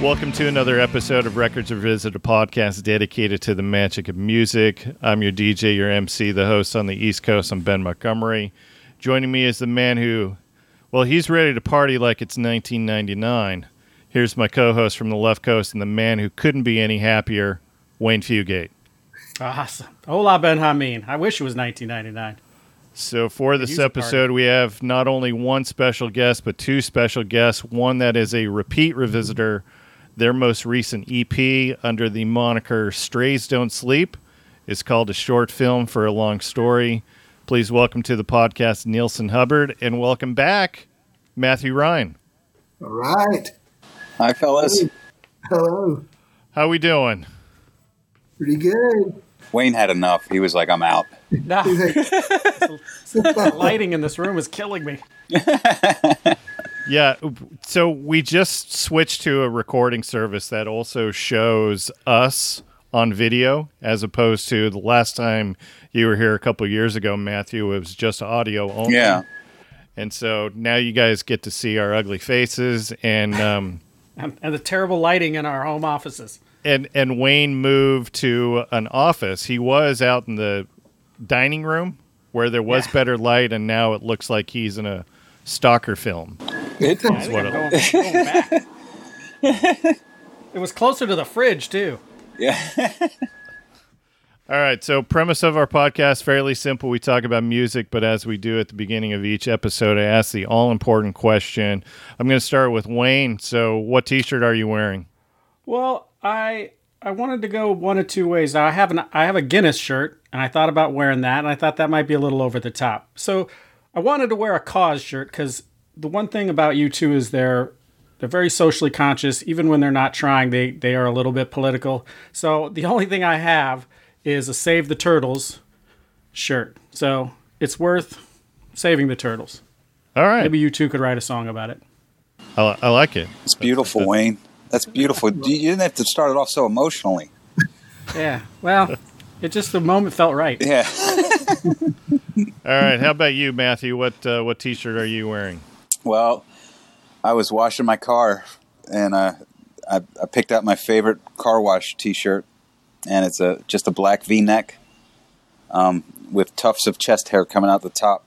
Welcome to another episode of Records Revisited, a podcast dedicated to the magic of music. I'm your DJ, your MC, the host on the East Coast. I'm Ben Montgomery. Joining me is the man who, well, he's ready to party like it's 1999. Here's my co host from the left coast and the man who couldn't be any happier, Wayne Fugate. Awesome. Hola, Ben Hameen. I wish it was 1999. So, for this episode, we have not only one special guest, but two special guests. One that is a repeat revisitor, their most recent EP under the moniker Strays Don't Sleep is called A Short Film for a Long Story. Please welcome to the podcast Neilson Hubbard and welcome back Matthew Ryan. All right. Hi, fellas. Hello. How we doing? Pretty good. Wayne had enough. He was like, I'm out. Nah, the lighting in this room is killing me. Yeah, so we just switched to a recording service that also shows us on video as opposed to the last time you were here a couple years ago, Matthew, it was just audio only. Yeah. And so now you guys get to see our ugly faces and um And, and the terrible lighting in our home offices. and and Wayne moved to an office. He was out in the dining room where there was Yeah. better light and now it looks like he's in a stalker film. It, I what it- going, going back. it was closer to the fridge, too. yeah. All right, so premise of our podcast fairly simple. We talk about music, but as we do at the beginning of each episode, I ask the all important question. I'm going to start with Wayne. So, what T-shirt are you wearing? Well, I I wanted to go one of two ways. I have an I have a Guinness shirt, and I thought about wearing that, and I thought that might be a little over the top. So I wanted to wear a cause shirt because the one thing about you two is they're they're very socially conscious. Even when they're not trying, they they are a little bit political. So the only thing I have is a Save the Turtles shirt. So it's worth saving the turtles. All right, Maybe you two could write a song about it. I, I like it. It's beautiful, Wayne. That's beautiful. You you didn't have to start it off so emotionally. Yeah. Well, it just the moment felt right. Yeah. All right, how about you, Matthew? What uh, what T-shirt are you wearing? Well, I was washing my car and uh, I, I picked out my favorite car wash t shirt. And it's a just a black v neck um, with tufts of chest hair coming out the top.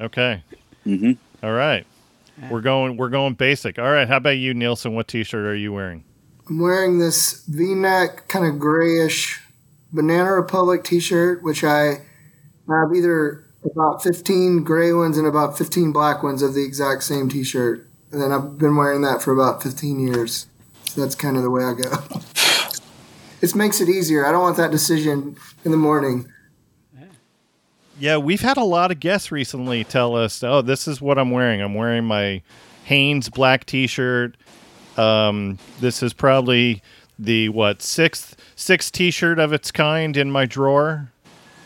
Okay. hmm All right, we're going we're going basic. All right, how about you, Neilson? What T-shirt are you wearing? I'm wearing this V-neck, kind of grayish Banana Republic T-shirt, which I have either about 15 gray ones and about 15 black ones of the exact same T-shirt, and then I've been wearing that for about 15 years. So that's kind of the way I go. It makes it easier. I don't want that decision in the morning. Yeah, we've had a lot of guests recently tell us, "Oh, this is what I'm wearing. I'm wearing my Hanes black T-shirt. Um, this is probably the what sixth sixth T-shirt of its kind in my drawer."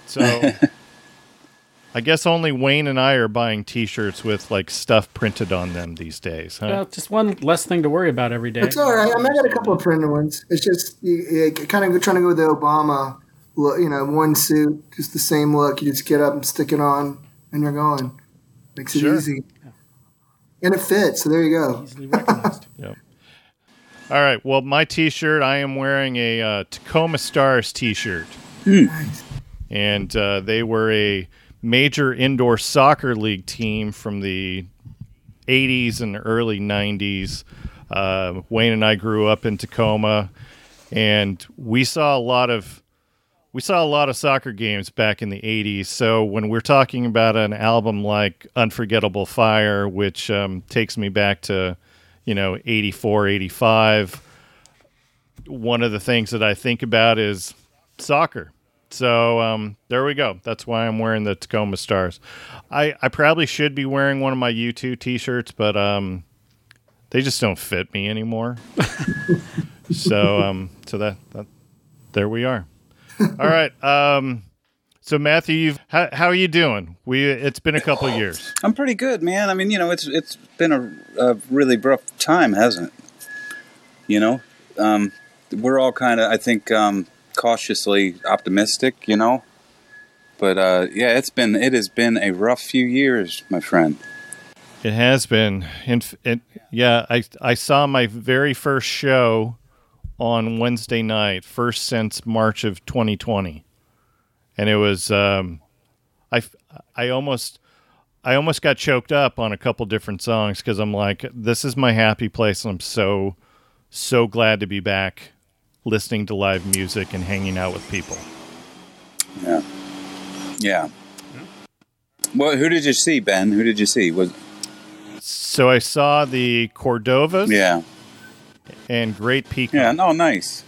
So, I guess only Wayne and I are buying T-shirts with like stuff printed on them these days. Huh? Well, just one less thing to worry about every day. It's all right. I, mean, I got a couple of printed ones. It's just you, you kind of trying to go with the Obama look, you know, one suit, just the same look. You just get up and stick it on, and you're going. Makes it Sure. easy, and it fits. So there you go. Easily recognized. All right. Well, my T-shirt, I am wearing a uh, Tacoma Stars T-shirt. Nice. and uh, they were a major indoor soccer league team from the 80s and early 90s. Uh, Wayne and I grew up in Tacoma, and we saw a lot of we saw a lot of soccer games back in the 80s. So when we're talking about an album like Unforgettable Fire, which um, takes me back to you know 84, 85, one of the things that I think about is soccer. So um, there we go. That's why I'm wearing the Tacoma Stars. I, I probably should be wearing one of my U2 t-shirts, but um, they just don't fit me anymore. so um, so that, that there we are. All right. Um, so Matthew, you've how, how are you doing? We it's been a couple years. I'm pretty good, man. I mean, you know, it's it's been a, a really rough time, hasn't it? You know, um, we're all kind of, I think, um, cautiously optimistic. You know, but uh, yeah, it's been it has been a rough few years, my friend. It has been. and, it, yeah, I I saw my very first show on Wednesday night, first since March of 2020, and it was um, I I almost I almost got choked up on a couple different songs because I'm like, this is my happy place, and I'm so so glad to be back listening to live music and hanging out with people. Yeah. Yeah. Well, who did you see, Ben? Who did you see? Was So I saw the Cordovas yeah, and Great Peacock. yeah. No, nice.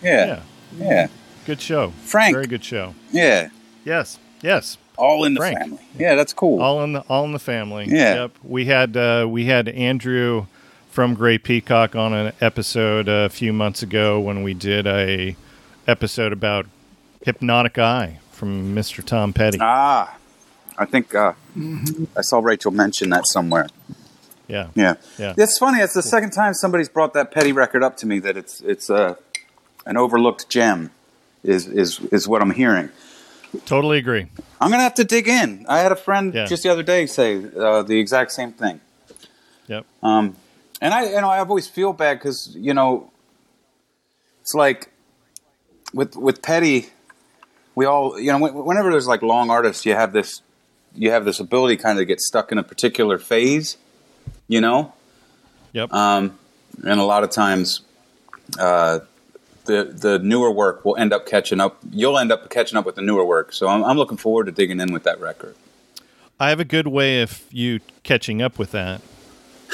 Yeah, yeah, yeah, good show. Frank. very good show. yeah. Yes, yes. All in the Frank. family. Yeah, that's cool. All in the all in the family. Yeah. Yep. We had uh, we had Andrew from Great Peacock on an episode a few months ago when we did a episode about Hypnotic Eye from Mr. Tom Petty. ah, I think uh, I saw Rachel mention that somewhere. Yeah. Yeah, Yeah. It's funny. It's the second time somebody's brought that Petty record up to me. That it's it's uh, an overlooked gem. Is is is what I'm hearing. Totally agree. I'm gonna have to dig in. I had a friend Yeah. just the other day say uh, the exact same thing. Yep. Um, and I, you know, I always feel bad because you know, it's like with with Petty, we all, you know, whenever there's like long artists, you have this, you have this ability kind of get stuck in a particular phase, you know, Yep. um, and a lot of times, uh, the the newer work will end up catching up. You'll end up catching up with the newer work. So I'm, I'm looking forward to digging in with that record. I have a good way of you catching up with that.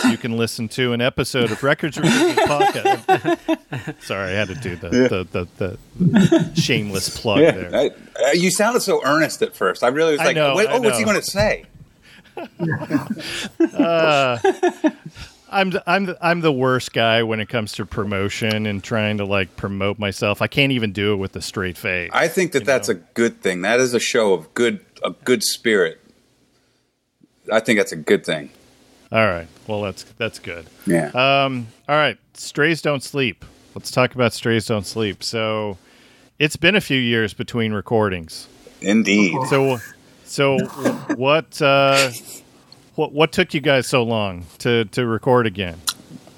You can listen to an episode of Records Revisited podcast. Sorry, I had to do the the, the, the shameless plug there. I, uh, you sounded so earnest at first. I really was like, know, "Oh, what's he going to say?" I'm the, I'm the, I'm the worst guy when it comes to promotion and trying to like promote myself. I can't even do it with a straight face. I think that that's a good thing. That is a show of good a good spirit. I think that's a good thing. All right. Well, that's that's good. Yeah. Um, all right. Strays don't sleep. Let's talk about strays don't sleep. So, it's been a few years between recordings. Indeed. So, so what uh, what what took you guys so long to to record again?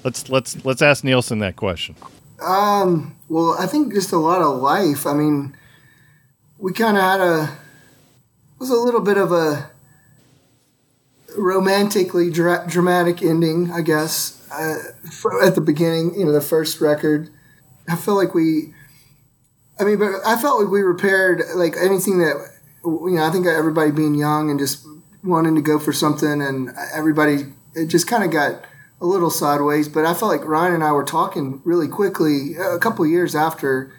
Let's let's let's ask Neilson that question. Um, well, I think just a lot of life. I mean, we kind of had a was a little bit of a romantically dra- dramatic ending, I guess. Uh, at the beginning, you know, the first record, I felt like we. I mean, but I felt like we repaired like anything that you know. I think everybody being young and just wanting to go for something, and everybody it just kind of got a little sideways. But I felt like Ryan and I were talking really quickly uh, a couple years after,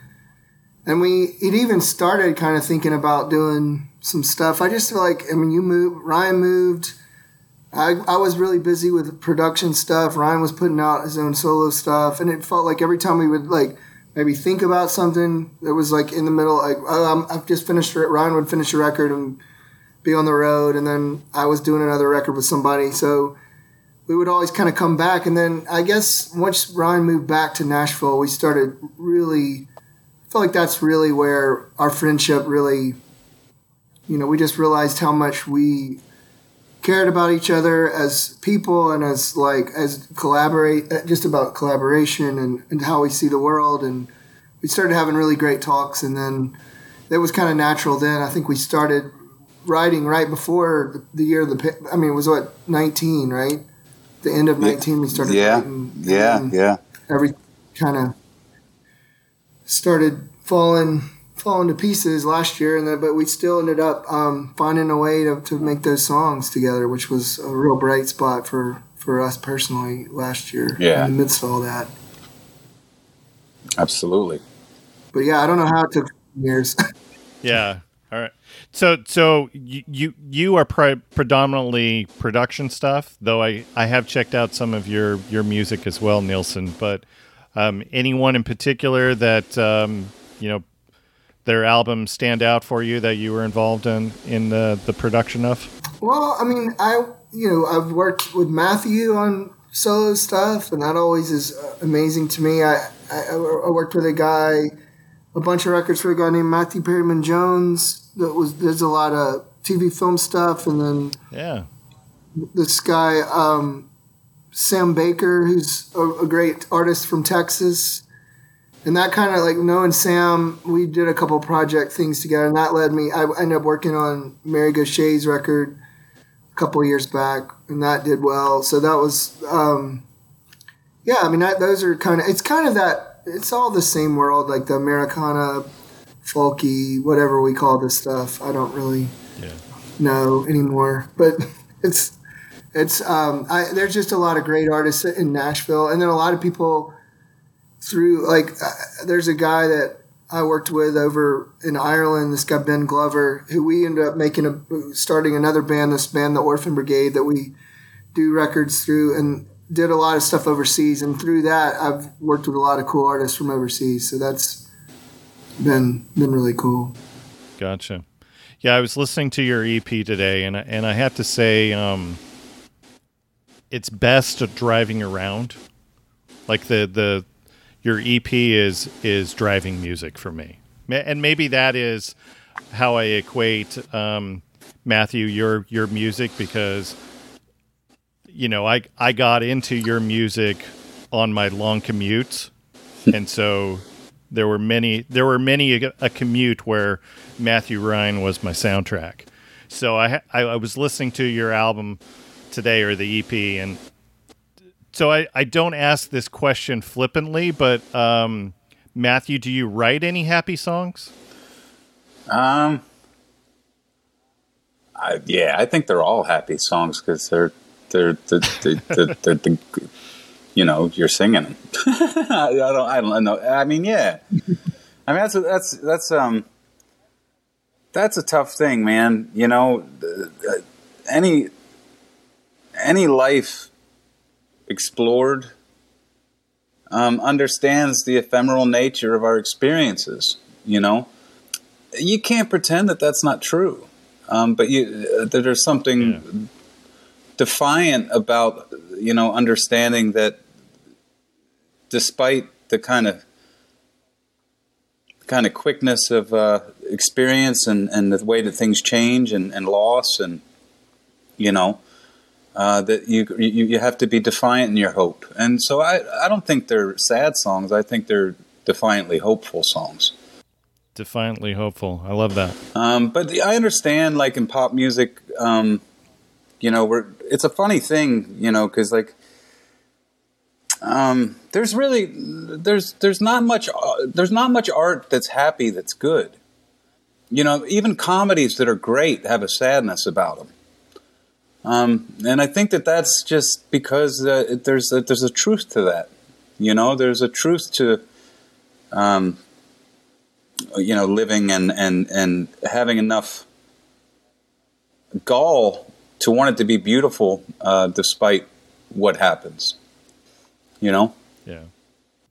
and we it even started kind of thinking about doing some stuff. I just feel like I mean, you moved, Ryan moved. I, I was really busy with production stuff. Ryan was putting out his own solo stuff, and it felt like every time we would like maybe think about something that was like in the middle, like oh, I'm, I've just finished. it. Ryan would finish a record and be on the road, and then I was doing another record with somebody. So we would always kind of come back, and then I guess once Ryan moved back to Nashville, we started really. I feel like that's really where our friendship really. You know, we just realized how much we cared about each other as people and as like as collaborate uh, just about collaboration and, and how we see the world and we started having really great talks and then it was kind of natural then i think we started writing right before the, the year of the i mean it was what 19 right the end of 19 we started yeah. writing Yeah. Yeah. every kind of started falling falling to pieces last year and then but we still ended up um, finding a way to, to make those songs together which was a real bright spot for for us personally last year Yeah. in the midst of all that Absolutely. but yeah i don't know how it took years Yeah. So so you you, you are pre- predominantly production stuff, though I, I have checked out some of your your music as well, Neilson. But um, anyone in particular that um, you know their albums stand out for you that you were involved in in the the production of? Well, I mean, I you know I've worked with Matthew on solo stuff, and that always is uh, amazing to me. I I, I worked with a guy, a bunch of records for a guy named Matthew Perryman Jones. That was there's a lot of TV film stuff, and then Yeah. this guy um, Sam Baker, who's a, a great artist from Texas. And that kind of like knowing Sam, we did a couple project things together, and that led me. I ended up working on Mary Gauthier's record a couple years back, and that did well. So that was, um, yeah. I mean, that, those are kind of. It's kind of that. It's all the same world, like the Americana, folky, whatever we call this stuff. I don't really Yeah. know anymore, but it's it's. Um, I, there's just a lot of great artists in Nashville, and then a lot of people through like uh, there's a guy that I worked with over in Ireland. This guy Ben Glover, who we ended up making a starting another band, this band, the Orphan Brigade, that we do records through, and did a lot of stuff overseas. And through that, I've worked with a lot of cool artists from overseas. So that's been been really cool. Gotcha. Yeah, I was listening to your EP today, and and I have to say, um, it's best driving around. Like the the your EP is is driving music for me, and maybe that is how I equate um, Matthew your your music because you know I I got into your music on my long commutes, and so there were many there were many a, a commute where Matthew Ryan was my soundtrack. So I, I I was listening to your album today or the EP and so I, I don't ask this question flippantly, but um, Matthew, do you write any happy songs? Um, I, yeah, I think they're all happy songs because they're they're they're, they're, they're, they're the, you know you're singing. I don't I don't know. I mean, yeah. I mean that's a, that's that's um that's a tough thing, man. You know, uh, any any life explored um, understands the ephemeral nature of our experiences. You know, you can't pretend that that's not true. Um, but you, uh, there's something Yeah. Defiant about you know understanding that despite the kind of kind of quickness of uh, experience and, and the way that things change and, and loss and you know uh, that you, you you have to be defiant in your hope and so I, I don't think they're sad songs I think they're defiantly hopeful songs Defiantly hopeful. I love that. um, but the- I understand, like in pop music, um, you know, we're it's a funny thing, you know, because like, um, there's really there's there's not much uh, there's not much art that's happy that's good. You know, even comedies that are great have a sadness about them. Um, and I think that that's just because uh, there's a, there's a truth to that. You know, there's a truth to um, you know living and and and having enough gall to want it to be beautiful uh, despite what happens you know Yeah.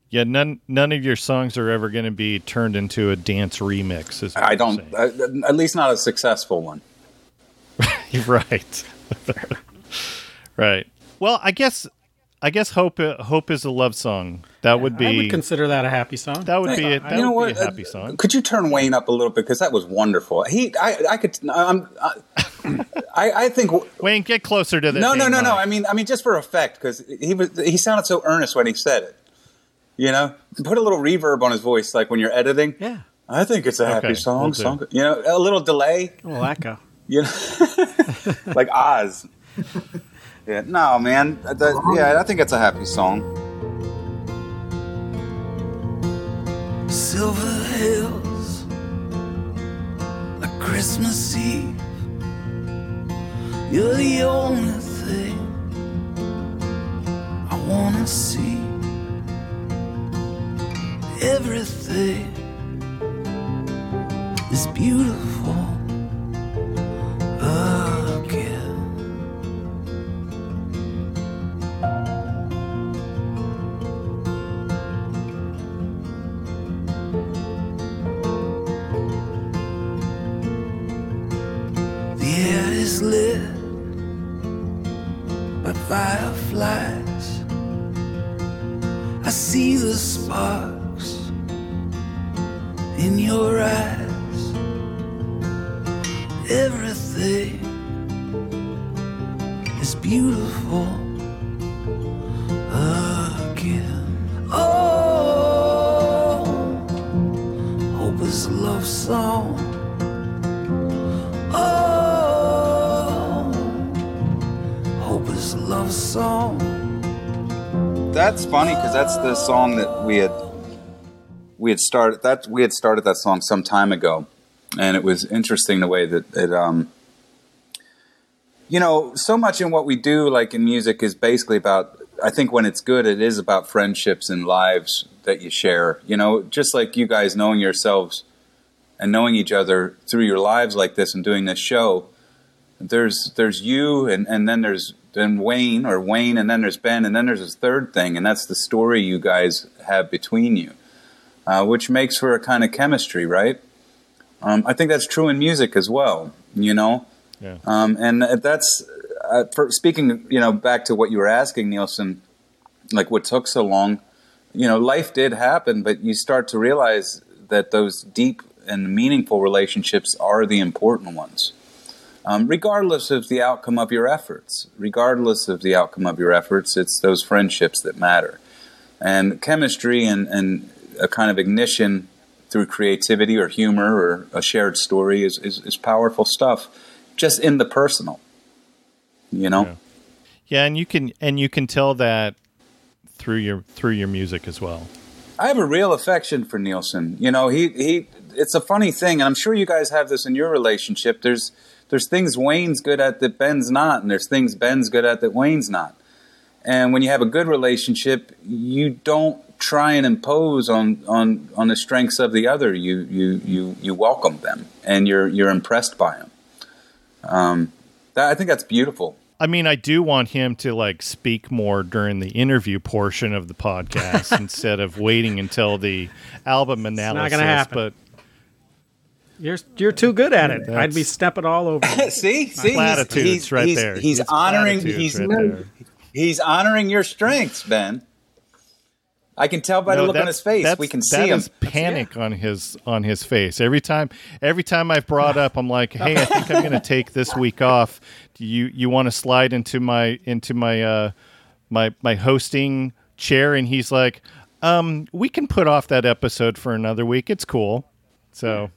Yeah, none none of your songs are ever going to be turned into a dance remix. Is i don't at least not a successful one right. right. Well, I guess I guess hope hope is a love song. That would be I would consider that a happy song. that would be it. That you know would what be a happy Uh, song. could you turn wayne up a little bit because that was wonderful he i i could i'm I, I i think Wayne, get closer to the no no dang no no i mean i mean just for effect because he was he sounded so earnest when he said it you know put a little reverb on his voice like when you're editing yeah. I think it's a happy Okay, song. will song. You know, a little delay. A little echo. You know, like Oz. Yeah, no, man. That- yeah, I think it's a happy song. Silver hills, a Christmas Eve. You're the only thing I wanna see. Everything is beautiful again. Lit by fireflies. I see the sparks in your eyes. Everything is beautiful again. Oh, hope is a love song. Song. That's funny because that's the song that we had we had started that we had started that song some time ago, and it was interesting the way that it um you know so much in what we do like in music is basically about I think when it's good it is about friendships and lives that you share you know just like you guys knowing yourselves and knowing each other through your lives like this and doing this show there's there's you and and then there's then Wayne or Wayne and then there's Ben and then there's this third thing and that's the story you guys have between you uh, which makes for a kind of chemistry right? Um, I think that's true in music as well you know? Yeah. um, and that's uh, for speaking you know back to what you were asking Neilson like what took so long you know life did happen but you start to realize that those deep and meaningful relationships are the important ones um, regardless of the outcome of your efforts. Regardless of the outcome of your efforts, it's those friendships that matter. And chemistry and, and a kind of ignition through creativity or humor or a shared story is, is, is powerful stuff, just in the personal. You know? Yeah. Yeah, and you can and you can tell that through your through your music as well. I have a real affection for Neilson. You know, he he. It's a funny thing, and I'm sure you guys have this in your relationship. There's there's things Wayne's good at that Ben's not, and there's things Ben's good at that Wayne's not. And when you have a good relationship, you don't try and impose on on on the strengths of the other. You you you you welcome them, and you're you're impressed by them. Um, that, I think that's beautiful. I mean, I do want him to like speak more during the interview portion of the podcast instead of waiting until the album analysis. gonna happen. But You're you're too good at it. I'd be stepping all over. you. see, see, platitudes right there. He's It's honoring. He's right. He's honoring your strengths, Ben. I can tell by the look on his face. We can see that him. is panic on his on his face every time. Every time I've brought up, I'm like, "Hey, I think I'm going to take this week off. Do you you want to slide into my into my uh my my hosting chair?" And he's like, "Um, we can put off that episode for another week. It's cool." So.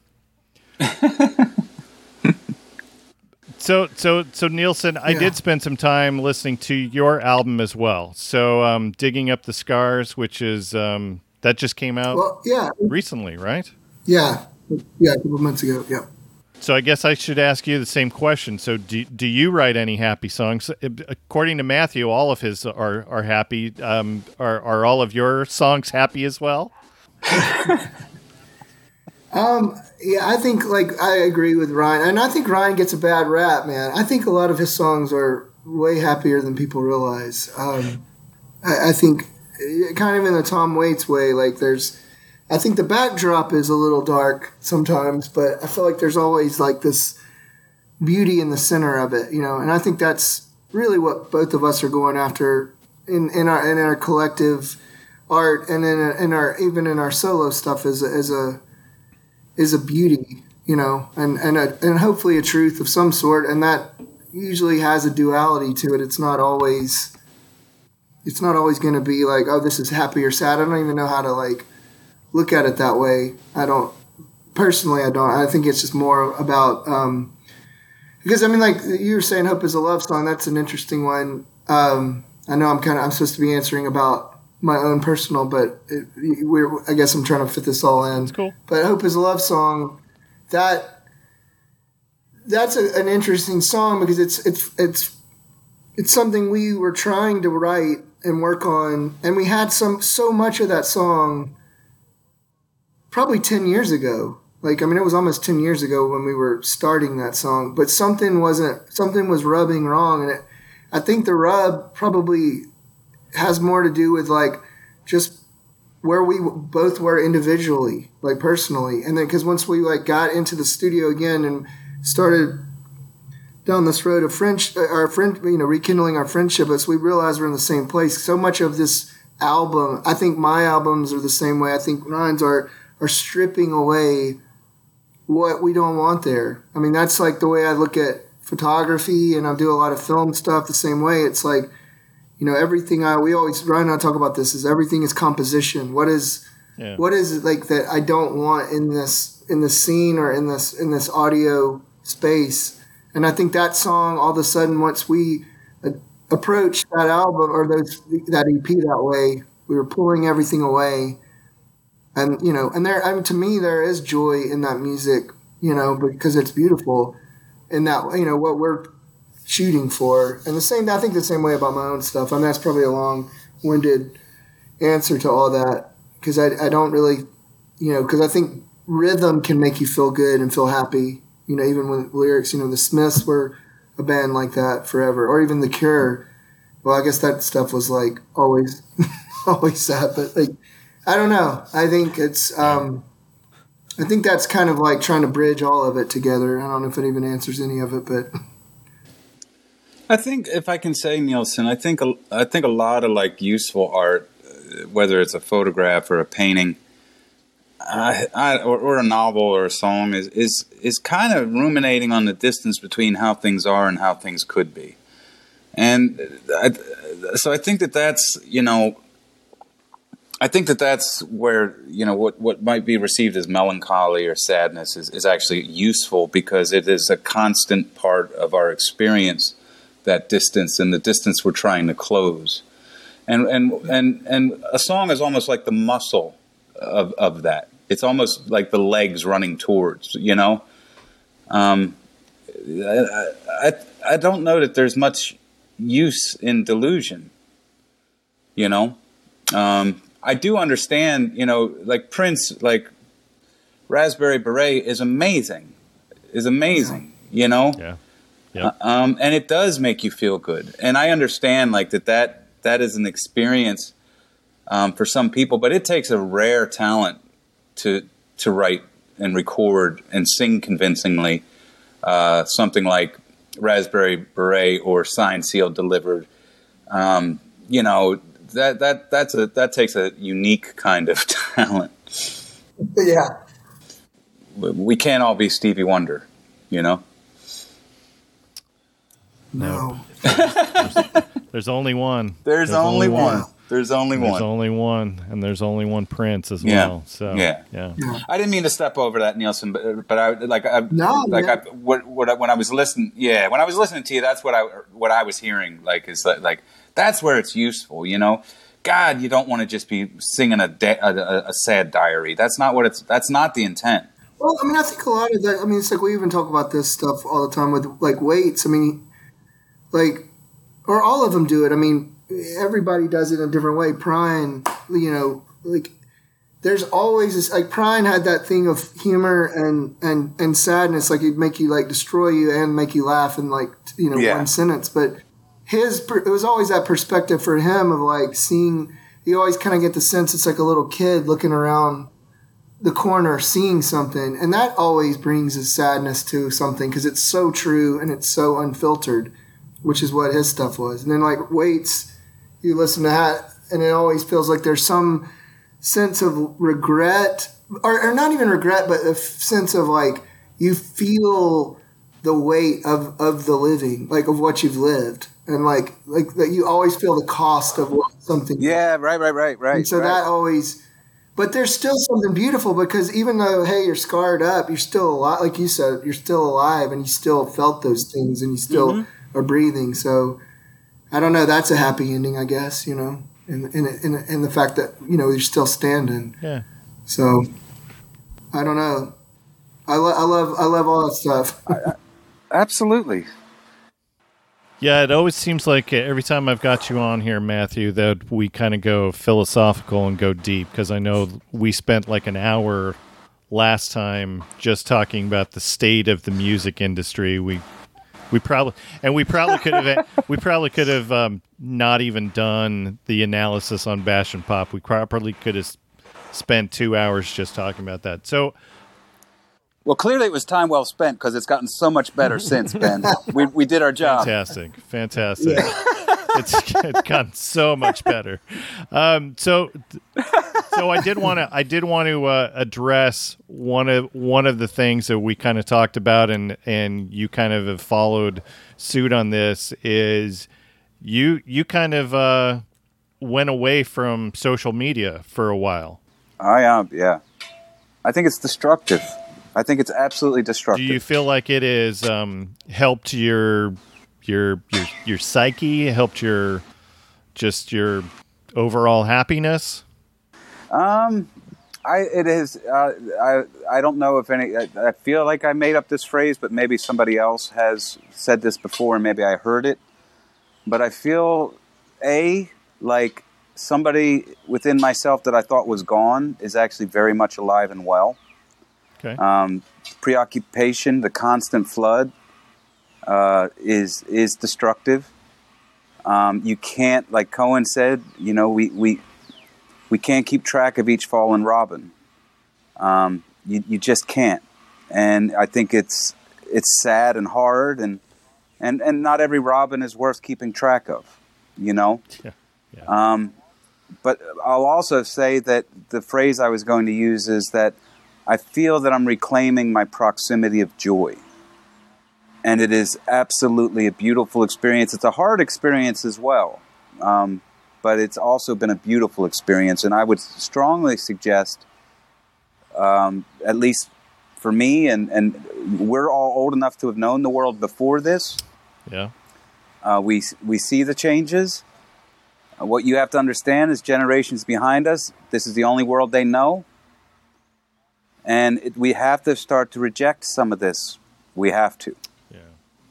So so so Neilson, I did spend some time listening to your album as well. So um, digging up the scars, which is um, that just came out Well, yeah, recently, right? yeah, yeah, a couple months ago. Yeah. So I guess I should ask you the same question. So do, do you write any happy songs? According to Matthew, all of his are are happy. Um, are are all of your songs happy as well? Yeah, I think like I agree with Ryan, and I think Ryan gets a bad rap, man. I think a lot of his songs are way happier than people realize. Um, I, I think kind of in the Tom Waits way, like there's, I think the backdrop is a little dark sometimes, but I feel like there's always like this beauty in the center of it, you know. And I think that's really what both of us are going after in, in our in our collective art, and in, in our even in our solo stuff as a, as a is a beauty, you know, and and a, and hopefully a truth of some sort, and that usually has a duality to it. It's not always it's not always going to be like, oh, this is happy or sad. I don't even know how to like look at it that way. I don't personally. I don't. I think it's just more about um, because I mean, like you were saying, "Hope is a love song." That's an interesting one. Um, I know I'm kind of I'm supposed to be answering about my own personal, but it, we're I guess I'm trying to fit this all in. cool. But "Hope is a love song." That that's a, an interesting song because it's it's it's it's something we were trying to write and work on, and we had some so much of that song probably 10 years ago like i mean it was almost 10 years ago when we were starting that song but something wasn't something was rubbing wrong and it, i think the rub probably has more to do with like just where we both were individually like personally and then because once we like got into the studio again and started down this road of French, uh, our friend, you know, rekindling our friendship, as we realized we're in the same place. So much of this album, I think my albums are the same way. I think Ryan's are are stripping away what we don't want there. I mean, that's like the way I look at photography and I do a lot of film stuff the same way. It's like, you know, everything I we always Ryan and I talk about this is everything is composition. What is Yeah. what is it like that I don't want in this in this scene or in this in this audio space? And I think that song all of a sudden once we uh, approached that album or those that EP that way, we were pulling everything away. And you know, and there I mean to me there is joy in that music, you know, because it's beautiful in that you know what we're shooting for. And the same I think the same way about my own stuff. I mean that's probably a long winded answer to all that because I, I don't really, you know, because I think rhythm can make you feel good and feel happy. You know, even with lyrics, you know, the Smiths were a band like that forever, or even the Cure. Well, I guess that stuff was like always, always sad, but like, I don't know. I think it's, um, I think that's kind of like trying to bridge all of it together. I don't know if it even answers any of it, but I think if I can say Neilson, I think a, I think a lot of like useful art, uh, whether it's a photograph or a painting, I, I, or, or a novel or a song, is is is kind of ruminating on the distance between how things are and how things could be, and I, so I think that that's you know. I think that that's where you know what, what might be received as melancholy or sadness is, is actually useful because it is a constant part of our experience that distance and the distance we're trying to close. And and and and a song is almost like the muscle of of that. It's almost like the legs running towards, you know. Um, I, I I don't know that there's much use in delusion. You know, um, I do understand. You know, like Prince, like Raspberry Beret is amazing, is amazing. You know, Yeah. Yeah. um, and it does make you feel good. And I understand like that that that is an experience um, for some people, but it takes a rare talent to to write and record and sing convincingly uh, something like Raspberry Beret or Signed, Sealed, Delivered. Um, you know that that that's a that takes a unique kind of talent. yeah. We can't all be Stevie Wonder, you know. No. There's only one. There's, only, one. There's only There's one. There's only one, and there's only one Prince as Yeah. well. So Yeah. yeah. I didn't mean to step over that, Neilson, but but I like I No, like I, what what when I was listening, yeah, when I was listening to you, that's what I what I was hearing. Like is like, like that's where it's useful, you know. God, you don't want to just be singing a, da- a, a, a sad diary. That's not what it's. That's not the intent. Well, I mean, I think a lot of that. I mean, it's like we even talk about this stuff all the time with like Waits. I mean, like, or all of them do it. I mean, everybody does it in a different way. Prine, you know, like, there's always this. Like, Prine had that thing of humor and and and sadness. Like, it'd make you like destroy you and make you laugh in like you know Yeah. one sentence. But his it was always that perspective for him of like seeing. You always kind of get the sense it's like a little kid looking around the corner seeing something and that always brings a sadness to something because it's so true and it's so unfiltered which is what his stuff was and then like Waits you listen to that and it always feels like there's some sense of regret or, or not even regret but a f- sense of like you feel the weight of, of the living like of what you've lived and like like that you always feel the cost of what something Yeah, right, right, right, right. and so that always, but there's still something beautiful because even though, hey, you're scarred up, you're still alive. Like you said, you're still alive and you still felt those things and you still mm-hmm. Are breathing. So I don't know. That's a happy ending, I guess, you know, and, and, and, and the fact that, you know, you're still standing. Yeah. So I don't know. I, lo- I love, I love all that stuff. absolutely. Yeah, it always seems like uh, every time I've got you on here, Matthew, that we kind of go philosophical and go deep because I know we spent like an hour last time just talking about the state of the music industry. We we probably and we probably could have we probably could have um, not even done the analysis on Bash and Pop. We probably could have spent two hours just talking about that. So Well, clearly it was time well spent because it's gotten so much better since, Ben. we, we did our job. fantastic, fantastic. It's, it's gotten so much better. Um, so, so I did want to I did want to uh, address one of one of the things that we kind of talked about, and and you kind of have followed suit on this is you you kind of uh, went away from social media for a while. I am, yeah. I think it's destructive. I think it's absolutely destructive. Do you feel like it has um, helped your your your your psyche, helped your just your overall happiness? Um, I it is. Uh, I I don't know if any. I, I feel like I made up this phrase, but maybe somebody else has said this before, and maybe I heard it. But I feel a like somebody within myself that I thought was gone is actually very much alive and well. Okay. Um, preoccupation, the constant flood, uh, is is destructive. Um, you can't, like Cohen said, you know, we, we we can't keep track of each fallen robin. Um, you, you just can't, and I think it's it's sad and hard, and and and not every robin is worth keeping track of, you know. Yeah. Um, but I'll also say that the phrase I was going to use is that I feel that I'm reclaiming my proximity of joy. And it is absolutely a beautiful experience. It's a hard experience as well, um, but it's also been a beautiful experience. And I would strongly suggest, um, at least for me, and, and we're all old enough to have known the world before this, Yeah. uh, we we see the changes. Uh, what you have to understand is generations behind us. This is the only world they know, and it, we have to start to reject some of this. We have to.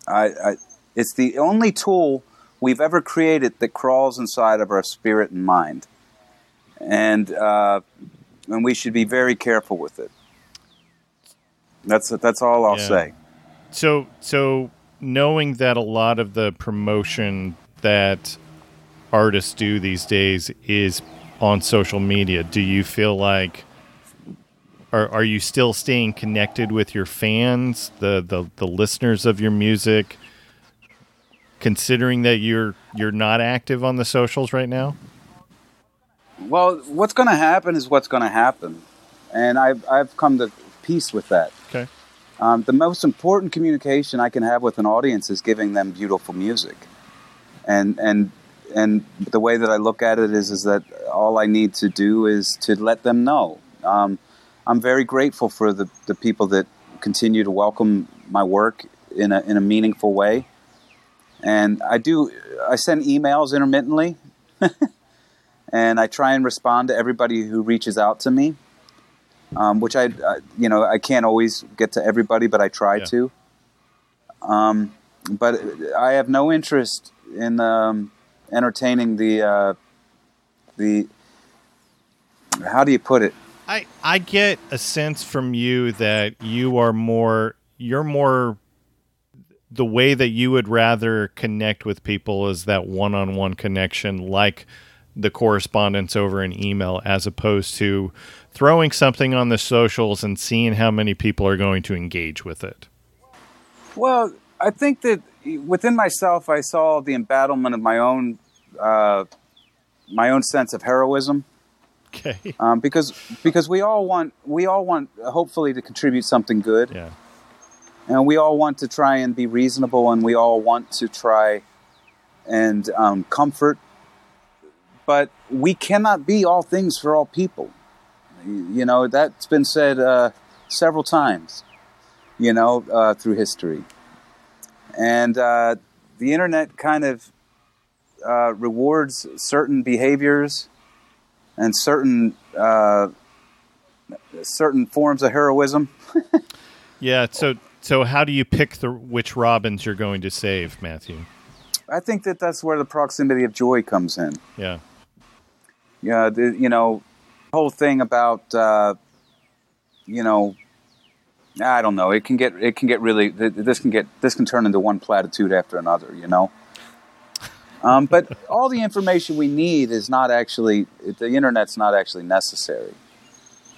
I, I, it's the only tool we've ever created that crawls inside of our spirit and mind, and uh, and we should be very careful with it. That's that's all I'll Yeah. say. So so knowing that a lot of the promotion that artists do these days is on social media, do you feel like are are you still staying connected with your fans, the the, the listeners of your music, considering that you're you're not active on the socials right now? Well, what's going to happen is what's going to happen, and I've I've come to peace with that. Okay. Um, the most important communication I can have with an audience is giving them beautiful music, and and and the way that I look at it is is that all I need to do is to let them know. Um, I'm very grateful for the, the people that continue to welcome my work in a in a meaningful way, and I do I send emails intermittently, and I try and respond to everybody who reaches out to me um, which I, I, you know, I can't always get to everybody, but I try Yeah. to. Um, but I have no interest in um, entertaining the uh, the. How do you put it? I I get a sense from you that you are more you're more the way that you would rather connect with people is that one-on-one connection like the correspondence over an email as opposed to throwing something on the socials and seeing how many people are going to engage with it. Well, I think that within myself, I saw the embattlement of my own uh, my own sense of heroism. Okay. Um, because because we all want we all want hopefully to contribute something good. Yeah. and we all want to try and be reasonable and we all want to try and um, comfort but we cannot be all things for all people you know that's been said uh, several times you know uh, through history and uh, the internet kind of uh, rewards certain behaviors and certain uh, certain forms of heroism Yeah, so so how do you pick the which robins you're going to save, Matthew? I think that that's where the proximity of joy comes in. Yeah. Yeah, the, you know, whole thing about uh, you know, I don't know. It can get it can get really this can get this can turn into one platitude after another. You know. Um, but all the information we need is not actually the internet's not actually necessary.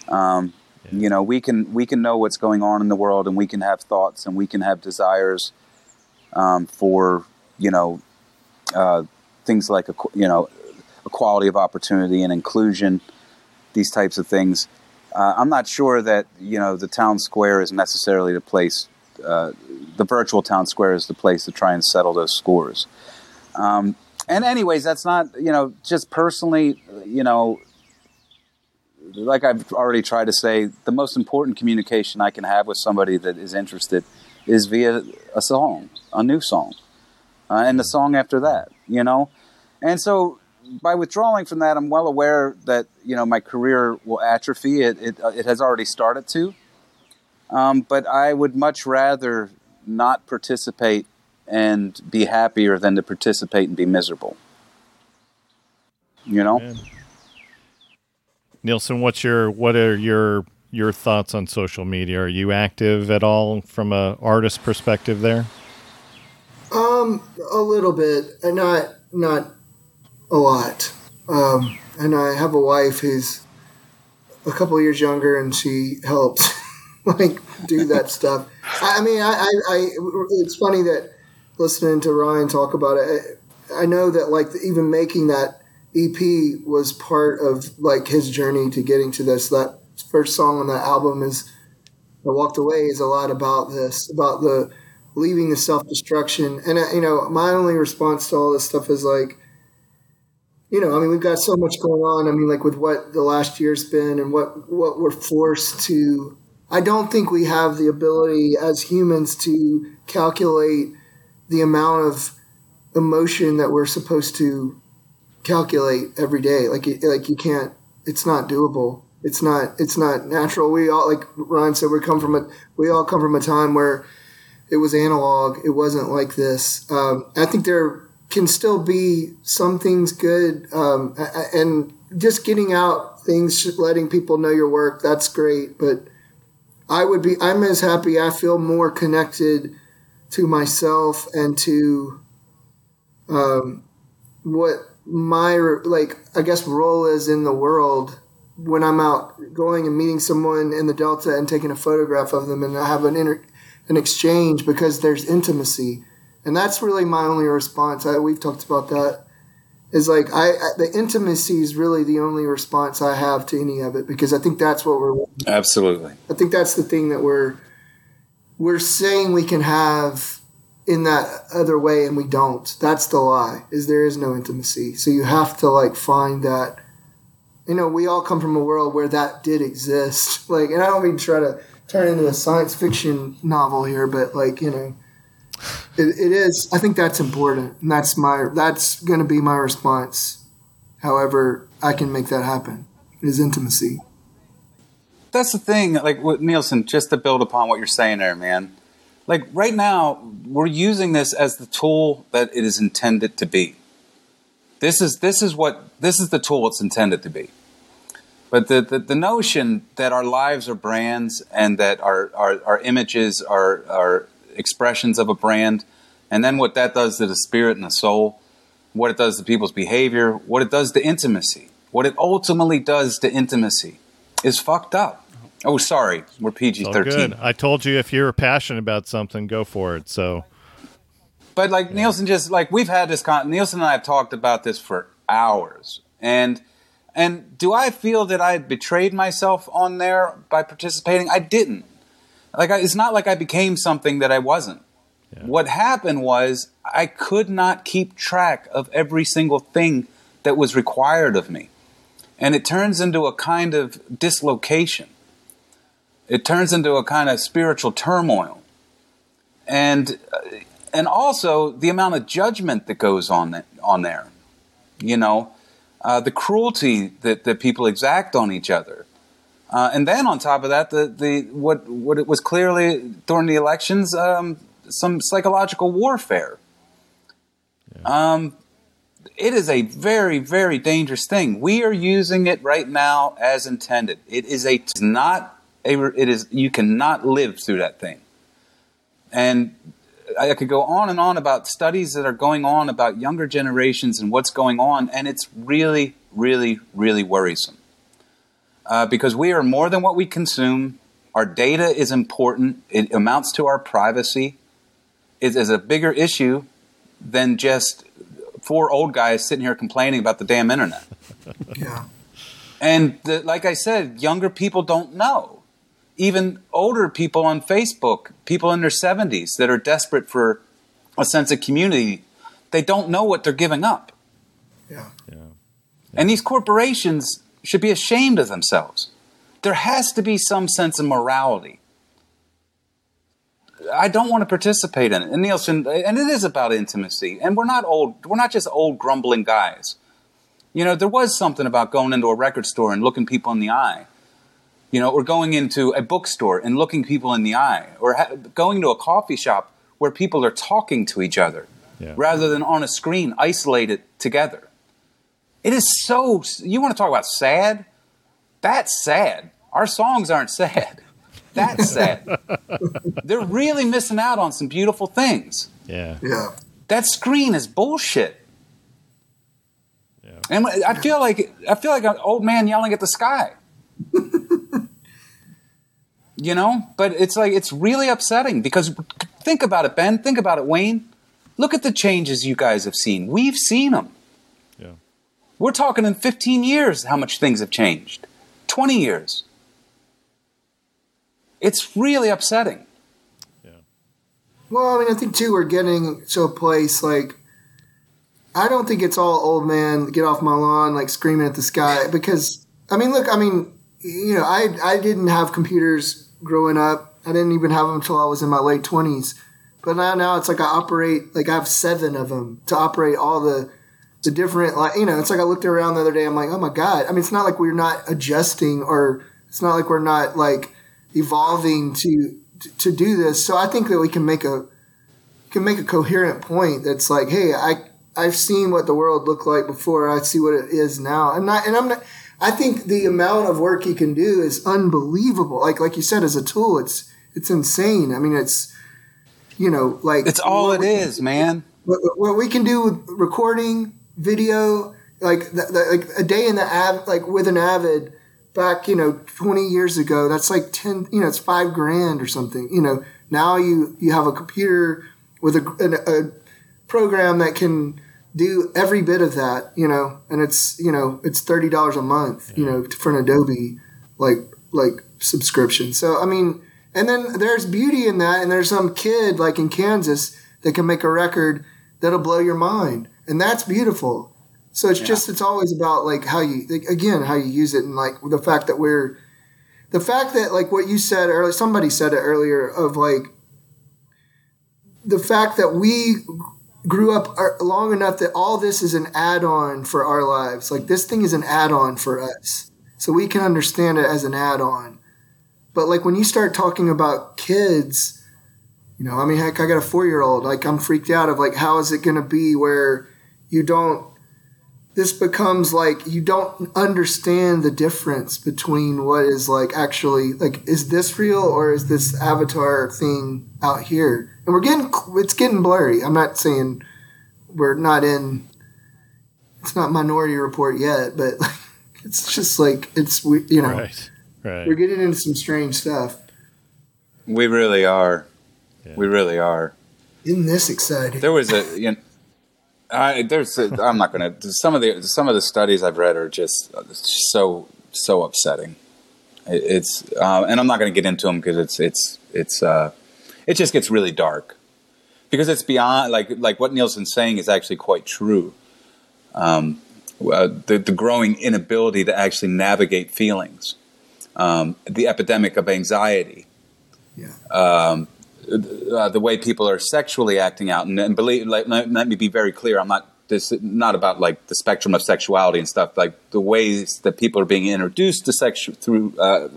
Um, You know, we can we can know what's going on in the world, and we can have thoughts, and we can have desires um, for you know uh, things like you know equality of opportunity and inclusion, these types of things. Uh, I'm not sure that you know the town square is necessarily the place. Uh, the virtual town square is the place to try and settle those scores. Um, and anyways, that's not you know just personally you know like I've already tried to say, the most important communication I can have with somebody that is interested is via a song, a new song, uh, and the song after that, you know? And so by withdrawing from that, I'm well aware that, you know, my career will atrophy. It, it, uh, it has already started to. Um, but I would much rather not participate and be happier than to participate and be miserable. You know? Man. Neilson, what's your what are your your thoughts on social media? Are you active at all from a artist perspective there? Um, a little bit, and not not a lot. Um, and I have a wife who's a couple years younger, and she helps like do that stuff. I mean, I, I, I, it's funny that listening to Ryan talk about it. I know that like even making that EP was part of like his journey to getting to this. That first song on that album is "I Walked Away" is a lot about this, about the leaving the self destruction. And uh, you know, my only response to all this stuff is like, you know, I mean, we've got so much going on. I mean, like with what the last year's been and what what we're forced to. I don't think we have the ability as humans to calculate the amount of emotion that we're supposed to calculate every day. Like like you can't. It's not doable. It's not. It's not natural. We all like Ryan said. We come from a. We all come from a time where it was analog. It wasn't like this. Um, I think there can still be some things good, um, and just getting out things, letting people know your work. That's great. But I would be. I'm as happy. I feel more connected to myself and to um, what my like I guess role is in the world when I'm out going and meeting someone in the Delta and taking a photograph of them and I have an inter, an exchange because there's intimacy, and that's really my only response. I, we've talked about that. Is like I, I the intimacy is really the only response I have to any of it because I think that's what we're absolutely. I think that's the thing that we're we're saying we can have in that other way and we don't. That's the lie is there is no intimacy. So you have to like find that. You know we all come from a world where that did exist. Like and i don't mean to try to turn into a science fiction novel here but like you know it, it is i think that's important and that's my that's going to be my response however i can make that happen is intimacy that's the thing like neilson just to build upon what you're saying there man. Like right now we're using this as the tool that it is intended to be. This is this is what this is the tool it's intended to be. But the, the, the notion that our lives are brands and that our, our, our images are, are expressions of a brand and then what that does to the spirit and the soul what it does to people's behavior what it does to intimacy what it ultimately does to intimacy is fucked up Oh, sorry, we're PG thirteen. I told you if you're passionate about something, go for it. So, but like yeah. Neilson, just like we've had this, con- Neilson and I have talked about this for hours, and and do I feel that I betrayed myself on there by participating? I didn't. Like I, it's not like I became something that I wasn't. Yeah. What happened was I could not keep track of every single thing that was required of me, and it turns into a kind of dislocation it turns into a kind of spiritual turmoil. And and also the amount of judgment that goes on on there. You know, uh, the cruelty that, that people exact on each other. Uh, and then on top of that, the, the what what it was clearly during the elections, um, some psychological warfare. Yeah. Um, it is a very very dangerous thing. We are using it right now as intended. It is a not it is you cannot live through that thing. And I could go on and on about studies that are going on about younger generations and what's going on, and it's really, really, really worrisome. Uh, because we are more than what we consume. Our data is important. It amounts to our privacy. It is a bigger issue than just four old guys sitting here complaining about the damn internet. Yeah. And the, like I said, younger people don't know. Even older people on Facebook, people in their 70s that are desperate for a sense of community, they don't know what they're giving up. Yeah. yeah And these corporations should be ashamed of themselves. There has to be some sense of morality. I don't want to participate in it. And Neilson, and it is about intimacy. And we're not old, we're not just old grumbling guys. You know, there was something about going into a record store and looking people in the eye. You know, or going into a bookstore and looking people in the eye, or ha- going to a coffee shop where people are talking to each other Yeah. rather than on a screen, isolated together. It is so. You want to talk about sad? That's sad. Our songs aren't sad. That's sad. They're really missing out on some beautiful things. Yeah. Yeah. That screen is bullshit. Yeah. And I feel like I feel like an old man yelling at the sky. you know, but it's like it's really upsetting because think about it, Ben. Think about it, Wayne. Look at the changes you guys have seen. We've seen them. Yeah. We're talking in 15 years how much things have changed. 20 years. It's really upsetting. Yeah well, I mean, I think too we're getting to a place like I don't think it's all old man get off my lawn like screaming at the sky because I mean, look, I mean, you know, I I didn't have computers growing up. I didn't even have them until I was in my late twenties. But now, now it's like I operate like I have seven of them to operate all the the different like you know. It's like I looked around the other day. I'm like, oh my god. I mean, it's not like we're not adjusting or it's not like we're not like evolving to to do this. So I think that we can make a can make a coherent point that's like, hey, I I've seen what the world looked like before. I see what it is now. I'm not, and I'm not. I think the amount of work he can do is unbelievable. Like like you said, as a tool, it's it's insane. I mean, it's you know like It's all it is, man. what, what we can do with recording video like the, the, like a day in the av like with an avid back you know 20 years ago that's like 10 you know it's five grand or something you know now you you have a computer with a, a, a program that can do every bit of that you know and it's you know it's $30 a month you know for an adobe like like subscription. So i mean and then there's beauty in that and there's some kid like in kansas that can make a record that'll blow your mind and that's beautiful. So it's just it's always about like how you like, again how you use it and like the fact that we're the fact that like what you said earlier somebody said it earlier of like the fact that we grew up uh, long enough that all this is an add-on for our lives. Like this thing is an add-on for us. So we can understand it as an add-on. But like when you start talking about kids you know i mean heck i got a four-year-old. Like i'm freaked out of like how is it going to be where you don't this becomes like you don't understand the difference between what is like actually like is this real or is this avatar thing out here and we're getting it's getting blurry i'm not saying we're not in it's not minority report yet but it's just like it's we you know Right. Right. we're getting into some strange stuff We really are. We really are. isn't this exciting There was a you know, I there's a, I'm not gonna some of the some of the studies I've read are just so so upsetting. It, it's uh, and I'm not gonna get into them because it's it's it's uh, it just gets really dark because it's beyond like like what Neilson's saying is actually quite true. Um, uh, the the growing inability to actually navigate feelings, um, the epidemic of anxiety, yeah um, uh, the way people are sexually acting out. And, and believe, like, let, let me be very clear. I'm not this not about like the spectrum of sexuality and stuff. Like the ways that people are being introduced to sex through uh,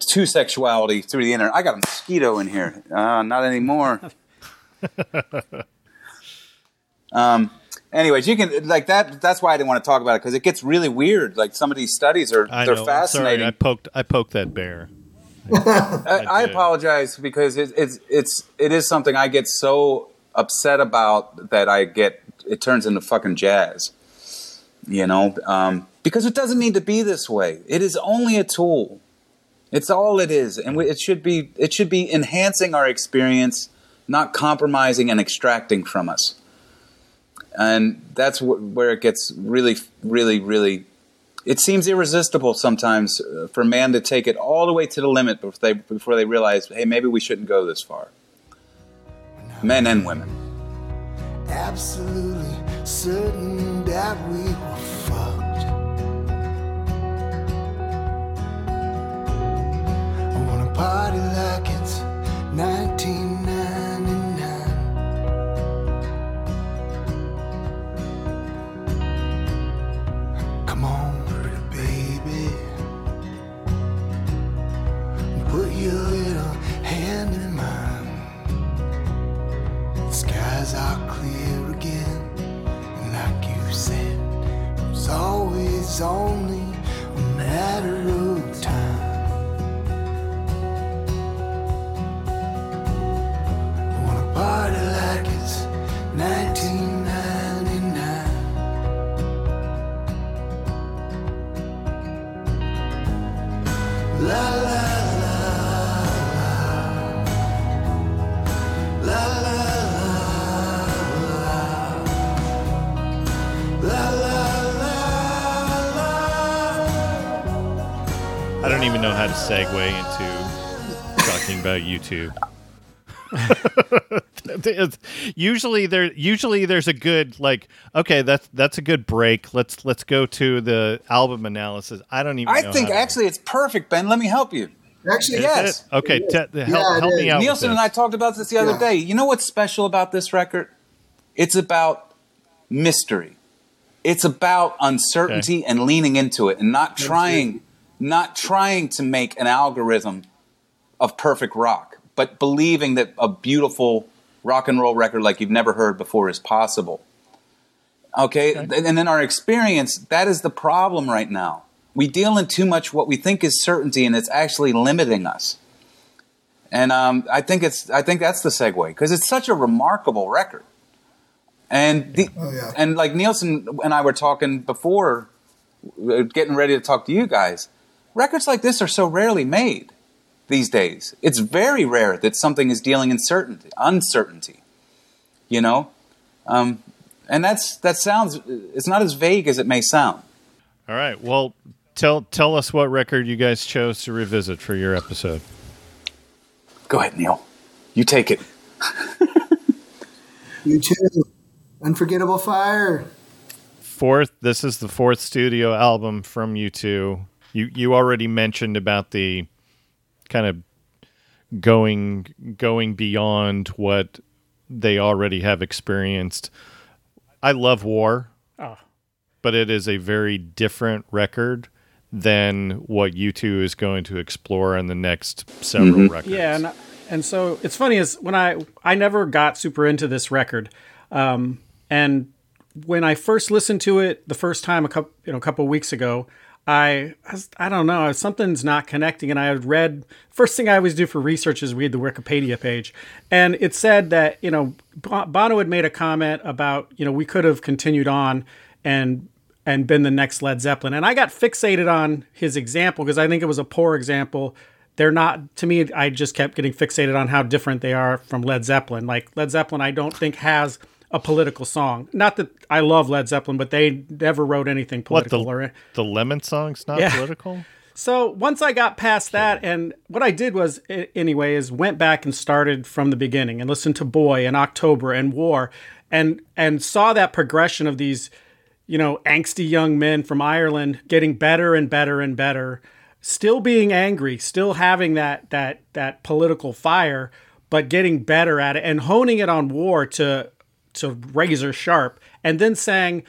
to sexuality through the internet. I got a mosquito in here. Uh, not anymore. um. Anyways, you can like that. That's why I didn't want to talk about it because it gets really weird. Like some of these studies are I they're know. Fascinating. Sorry, I poked. I poked that bear. I, I did. apologize because it, it's it's it is something I get so upset about that I get it turns into fucking jazz, you know, um, because it doesn't need to be this way. It is only a tool. It's all it is, and we, it should be it should be enhancing our experience, not compromising and extracting from us. and that's wh- where it gets really, really, really. It seems irresistible sometimes uh, for man to take it all the way to the limit before they before they realize, hey, maybe we shouldn't go this far. Men and women. absolutely certain that we party like it's 1999. Come on, pretty baby. Put your little hand in mine. The skies are clear again. And like you said, it was always only a matter of party like it's 1999. La la I don't even know how to segue into talking about YouTube. It's- usually there usually there's a good like okay that's that's a good break let's let's go to the album analysis i don't even I know think how to- actually it's perfect, Ben. Let me help you. Actually, Is yes. it? okay te- help, it help me out Neilson and. I talked about this the other Yeah. day. You know what's special about this record? It's about mystery. It's about uncertainty and leaning into it and not trying not trying to make an algorithm of perfect rock, but believing that a beautiful rock and roll record like you've never heard before is possible. Okay? And and in our experience, that is the problem right now. We deal in too much what we think is certainty and it's actually limiting us. And um, I think it's I think that's the segue because it's such a remarkable record. And the, Oh, yeah. and like Neilson and I were talking before, uh, getting ready to talk to you guys. Records like this are so rarely made these days. It's very rare that something is dealing in certainty, uncertainty. You know, um, and that's that sounds. It's not as vague as it may sound. all right well tell tell us what record you guys chose to revisit for your episode Go ahead, Neil. You take it. you too. Unforgettable Fire. fourth this is the fourth studio album from u2 you you already mentioned about the kind of going going beyond what they already have experienced. I love war Oh. but it is a very different record than what u2 is going to explore in the next several records. Yeah, and and so it's funny is when I I never got super into this record, um, and when I first listened to it the first time a couple you know a couple of weeks ago, I I, don't know something's not connecting, and I had read first thing I always do for research is read the Wikipedia page, and it said that you know Bono had made a comment about you know we could have continued on and and been the next Led Zeppelin. And I got fixated on his example because I think it was a poor example. They're not to me. I just kept getting fixated on how different they are from Led Zeppelin. Like Led Zeppelin, I don't think has a political song. Not that I love Led Zeppelin, but they never wrote anything political. what the, or, the lemon song's not Yeah. political so once I got past that, and what I did was, anyway, is went back and started from the beginning and listened to Boy and October and War, and and saw that progression of these, you know, angsty young men from Ireland getting better and better and better, still being angry, still having that that that political fire, but getting better at it and honing it on war to to razor sharp, and then saying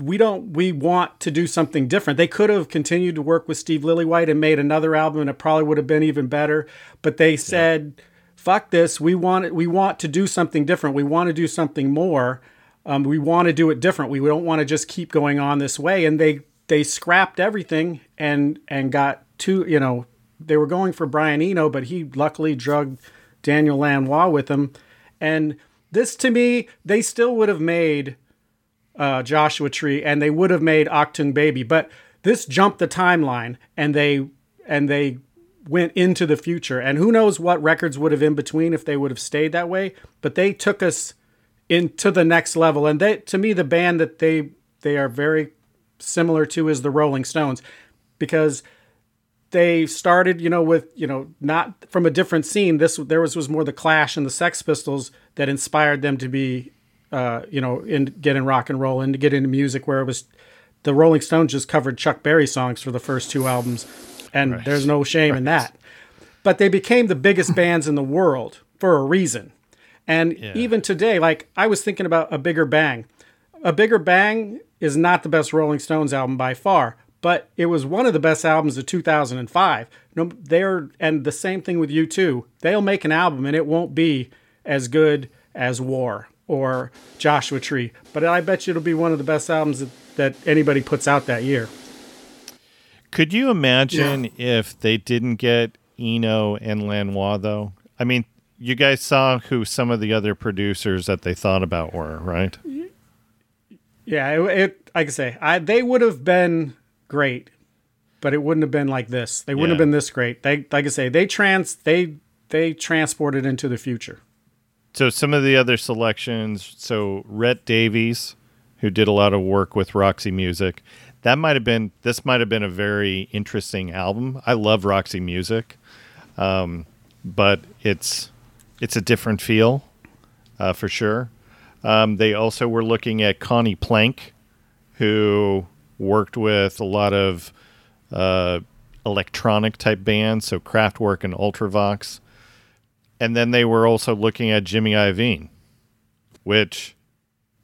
we don't we want to do something different. They could have continued to work with Steve Lillywhite and made another album and it probably would have been even better, but they said fuck this, we want it, we want to do something different. We want to do something more. Um, we want to do it different. We don't want to just keep going on this way and they they scrapped everything and and got two, you know, they were going for Brian Eno, but he luckily drugged Daniel Lanois with him. And this to me, they still would have made uh, Joshua Tree, and they would have made Achtung Baby, but this jumped the timeline, and they and they went into the future, and who knows what records would have in between if they would have stayed that way. But they took us into the next level. And they, to me, the band that they they are very similar to is the Rolling Stones, because they started, you know, with you know not from a different scene. This there was was more the Clash and the Sex Pistols that inspired them to be, uh, you know, in get in rock and roll and to get into music where it was. The Rolling Stones just covered Chuck Berry songs for the first two albums, and right. there's no shame right. in that. But they became the biggest bands in the world for a reason. And yeah. even today, like I was thinking about a bigger bang. A bigger bang is not the best Rolling Stones album by far, but it was one of the best albums of 2005. No, they're and the same thing with U2. They'll make an album and it won't be as good as War or Joshua Tree, but I bet you it'll be one of the best albums that, that anybody puts out that year. Could you imagine yeah. if they didn't get Eno and Lanois though? I mean, you guys saw who some of the other producers that they thought about were, right? Yeah, it, it like I say, I they would have been great, but it wouldn't have been like this. They wouldn't yeah. have been this great. They like I say, they trans they they transported into the future. So some of the other selections, so Rhett Davies, who did a lot of work with Roxy Music, that might have been this might have been a very interesting album. I love Roxy Music, um, but it's it's a different feel uh, for sure. Um, they also were looking at Conny Plank, who worked with a lot of uh, electronic type bands, so Kraftwerk and Ultravox. And then they were also looking at Jimmy Iovine, which,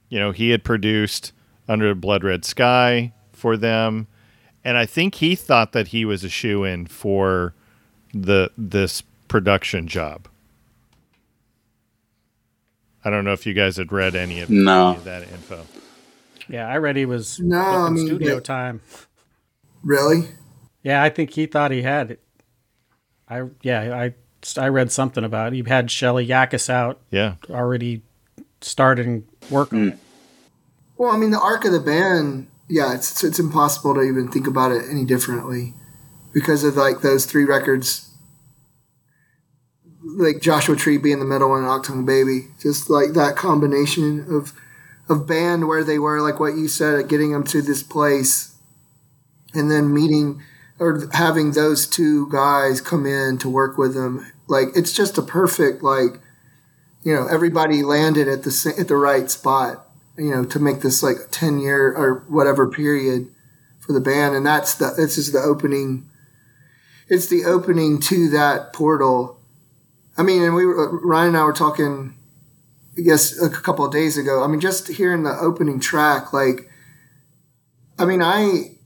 you know, he had produced Under Blood Red Sky for them. And I think he thought that he was a shoe in for the this production job. I don't know if you guys had read any of, no. any of that info. Yeah, I read he was no I mean, studio time. Really? Yeah, I think he thought he had it. I yeah, I I read something about it. He had Shelly Yakus out. Yeah, already starting working. Mm. Well, I mean, the arc of the band. Yeah, it's it's impossible to even think about it any differently because of like those three records like Joshua Tree being the middle and Achtung Baby. Just like that combination of of band where they were, like what you said, getting them to this place, and then meeting or having those two guys come in to work with them. Like it's just a perfect like, you know, everybody landed at the at the right spot. You know, to make this like ten year or whatever period for the band, and that's the this is the opening. It's the opening to that portal I mean, and we were, Ryan and I were talking, I guess, a couple of days ago. I mean, just hearing the opening track, like, I mean, I,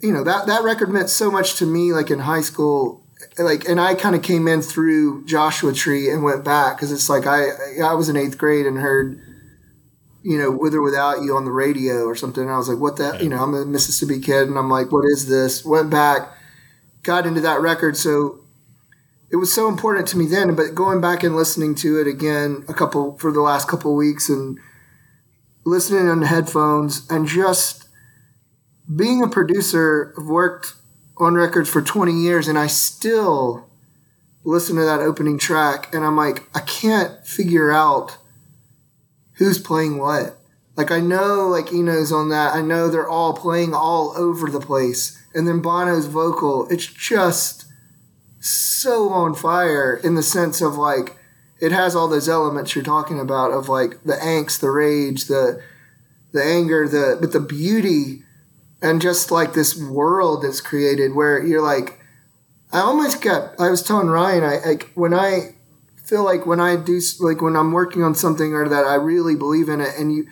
you know, that, that record meant so much to me, like in high school. Like, and I kind of came in through Joshua Tree and went back because it's like I, I was in eighth grade and heard, you know, with or without you on the radio or something. And I was like, what that, you know, I'm a Mississippi kid and I'm like, what is this? Went back, got into that record. So, it was so important to me then. But going back and listening to it again a couple for the last couple weeks and listening on headphones and just being a producer, I've worked on records for 20 years and I still listen to that opening track and I'm like, I can't figure out who's playing what. Like I know like Eno's on that. I know they're all playing all over the place. And then Bono's vocal, it's just so on fire in the sense of like it has all those elements you're talking about of like the angst, the rage, the the anger, the but the beauty and just like this world that's created where you're like I almost got I was telling Ryan I like when I feel like when I do like when I'm working on something or that I really believe in it and you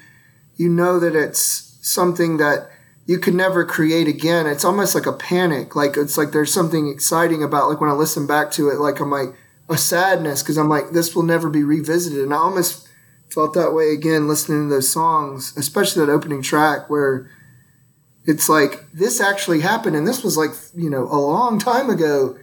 you know that it's something that you could never create again. It's almost like a panic. Like it's like there's something exciting about like when I listen back to it, like I'm like a sadness because I'm like this will never be revisited. And I almost felt that way again listening to those songs, especially that opening track where it's like this actually happened and this was like you know a long time ago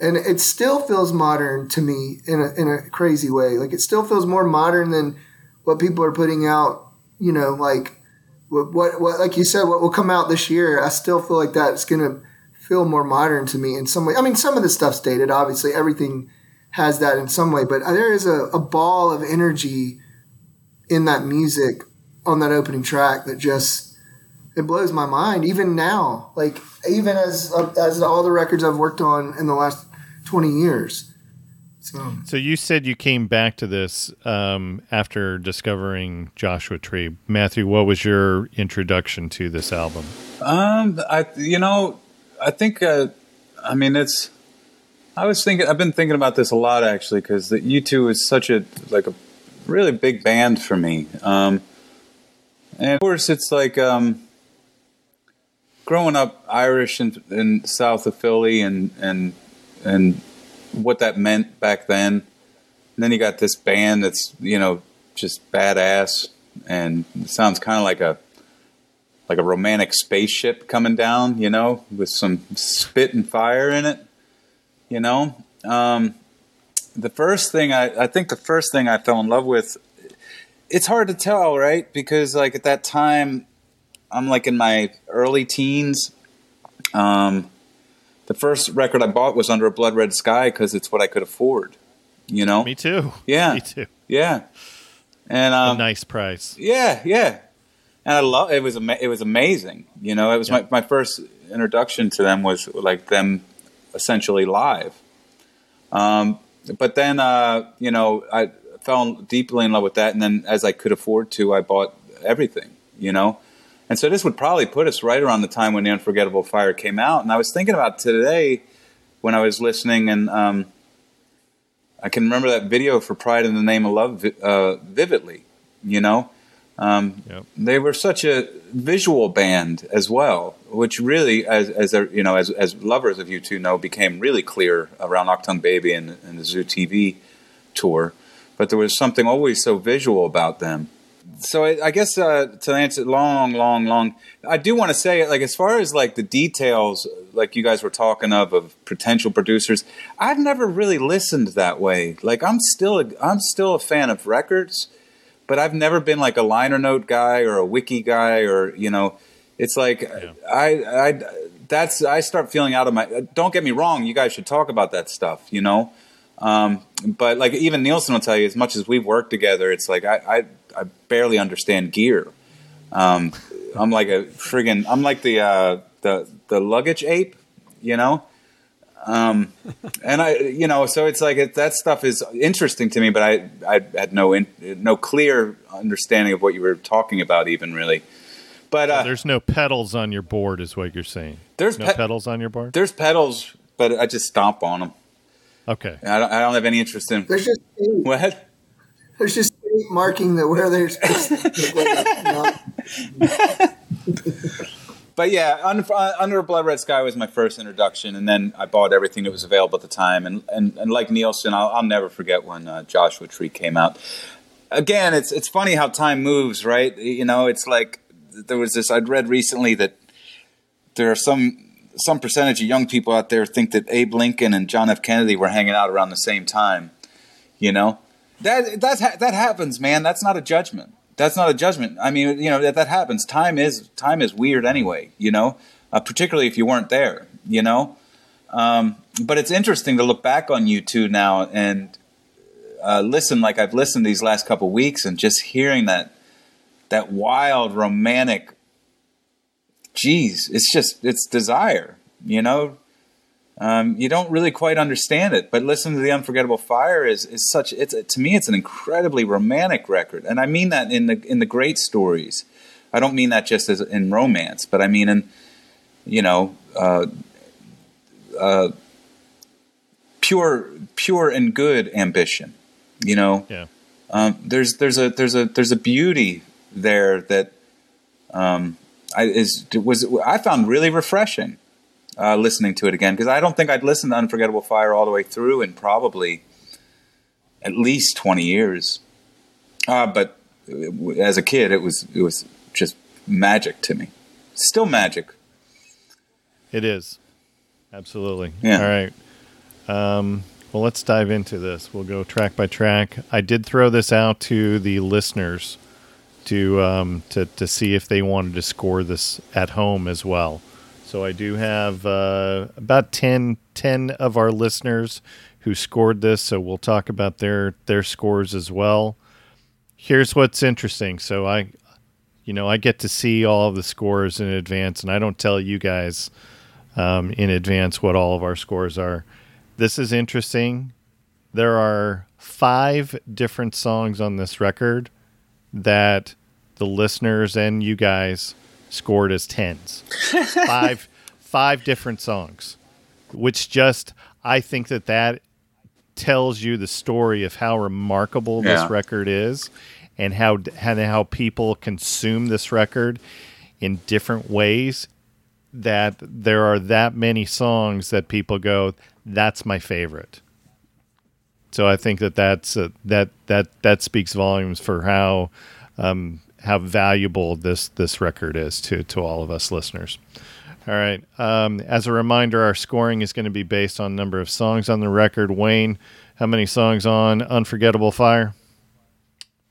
and it still feels modern to me in a, in a crazy way like it still feels more modern than what people are putting out you know like what, what, like you said, what will come out this year, I still feel like that's going to feel more modern to me in some way. I mean, some of the stuff's dated, obviously, everything has that in some way, but there is a, a ball of energy in that music on that opening track that just it blows my mind even now like even as as all the records I've worked on in the last 20 years so So you said you came back to this um, after discovering Joshua Tree. Matthew, what was your introduction to this album? Um, I you know, I think uh, I mean it's. I was thinking. I've been thinking about this a lot actually because the U2 is such a like a really big band for me. Um, and of course, it's like um, growing up Irish in, in south of Philly and and and what that meant back then. And then you got this band that's you know just badass and sounds kind of like a like a romantic spaceship coming down, you know, with some spit and fire in it, you know. Um, the first thing I, I think the first thing I fell in love with, it's hard to tell, right? Because like at that time, I'm like in my early teens. Um, the first record I bought was Under a Blood Red Sky because it's what I could afford, you know. Me too. Yeah. Me too. Yeah, and A um, nice price. yeah, yeah. And I love it was ama- it was amazing. You know, it was my, my first introduction to them was like them essentially live. Um, but then uh, you know I fell deeply in love with that, and then as I could afford to, I bought everything. You know, and so this would probably put us right around the time when the Unforgettable Fire came out. And I was thinking about today when I was listening, and um, I can remember that video for Pride in the Name of Love vi- uh, vividly. You know, um, Yep. they were such a visual band as well, which really, as as a, you know, as as lovers of U2 know, became really clear around Achtung Baby and, and the Zoo TV tour. But there was something always so visual about them. So I, I guess uh, to answer long, long, long, I do want to say, like, as far as like the details, like you guys were talking of of potential producers, I've never really listened that way. Like, I'm still a, I'm still a fan of records but I've never been like a liner note guy or a wiki guy or you know, it's like I I that's I start feeling out of my. Don't get me wrong, you guys should talk about that stuff, you know. Um, but like even Neilson will tell you, as much as we've worked together, it's like I, I barely understand gear. Um, I'm like a friggin' I'm like the uh, the the luggage ape, you know. Um, and I, you know, so it's like it, that stuff is interesting to me, but I, I had no, in, no clear understanding of what you were talking about, even really. But uh, There's no pedals on your board, is what you're saying. There's no pe- pedals on your board. there's pedals, but I just stomp on them. Okay. I don't, I don't have any interest in there's just what. there's just tape marking the where they're supposed to look like, you know? But yeah, Under, Under a Blood Red Sky was my first introduction, and then I bought everything that was available at the time. And and, and like Neilson, I'll, I'll never forget when uh, Joshua Tree came out. Again, it's it's funny how time moves, right? You know, it's like there was this I'd read recently that there are some some percentage of young people out there think that Abe Lincoln and John F. Kennedy were hanging out around the same time. You know, that that's ha- that happens, man. That's not a judgment. That's not a judgment. I mean, you know that that happens. Time is time is weird anyway. You know, uh, particularly if you weren't there. You know, um, but it's interesting to look back on U2 now and uh, listen like I've listened these last couple weeks and just hearing that that wild romantic. Geez, it's just it's desire. You know, um, you don't really quite understand it, but listen to the Unforgettable Fire is is such. It's to me, it's an incredibly romantic record, and I mean that in the in the great stories. I don't mean that just as in romance, but I mean in you know uh, uh, pure pure and good ambition. You know, Yeah. um, there's there's a there's a there's a beauty there that um, I, is was I found really refreshing uh, listening to it again because I don't think I'd listened to Unforgettable Fire all the way through in probably at least twenty years. Uh, but uh, as a kid, it was it was just magic to me. Still magic. It is. Absolutely. Yeah. All right. Um, well, let's dive into this. We'll go track by track. I did throw this out to the listeners to um, to to see if they wanted to score this at home as well. So I do have uh, about 10, 10 of our listeners who scored this. So we'll talk about their their scores as well. here's what's interesting. So I, you know, I get to see all of the scores in advance, and I don't tell you guys um, in advance what all of our scores are. This is interesting. There are five different songs on this record that the listeners and you guys scored as tens. five, five different songs, which just I think that that tells you the story of how remarkable Yeah. this record is, and how and how people consume this record in different ways. That there are that many songs that people go, "That's my favorite." So I think that that's uh, that that that speaks volumes for how um, how valuable this this record is to to all of us listeners. All right. Um, as a reminder, our scoring is going to be based on number of songs on the record. Wayne, how many songs on Unforgettable Fire?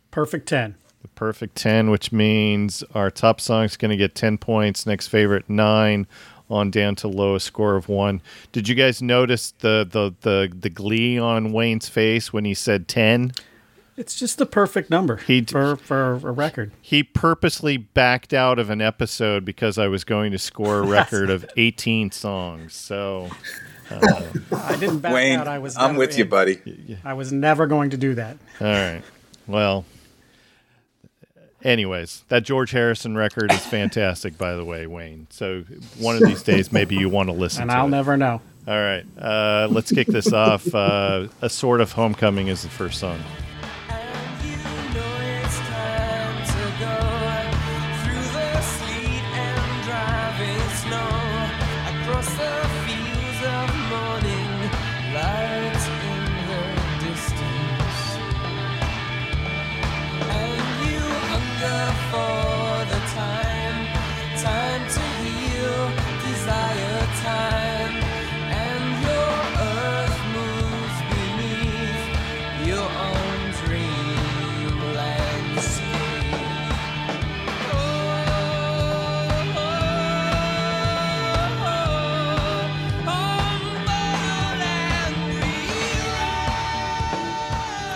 Perfect 10. The perfect 10, which means our top song is going to get 10 points. Next favorite, 9 on down to lowest score of 1. Did you guys notice the, the, the, the glee on Wayne's face when he said 10? It's just the perfect number He d- for, for a record. He purposely backed out of an episode because I was going to score a record of 18 songs. So I didn't back Wayne, out. I was I'm never with you, buddy. I was never going to do that. All right. Well, anyways, that George Harrison record is fantastic, by the way, Wayne. So one of these days, maybe you want to listen And to I'll it. never know. All right. Uh, let's kick this off. Uh, a Sort of Homecoming is the first song.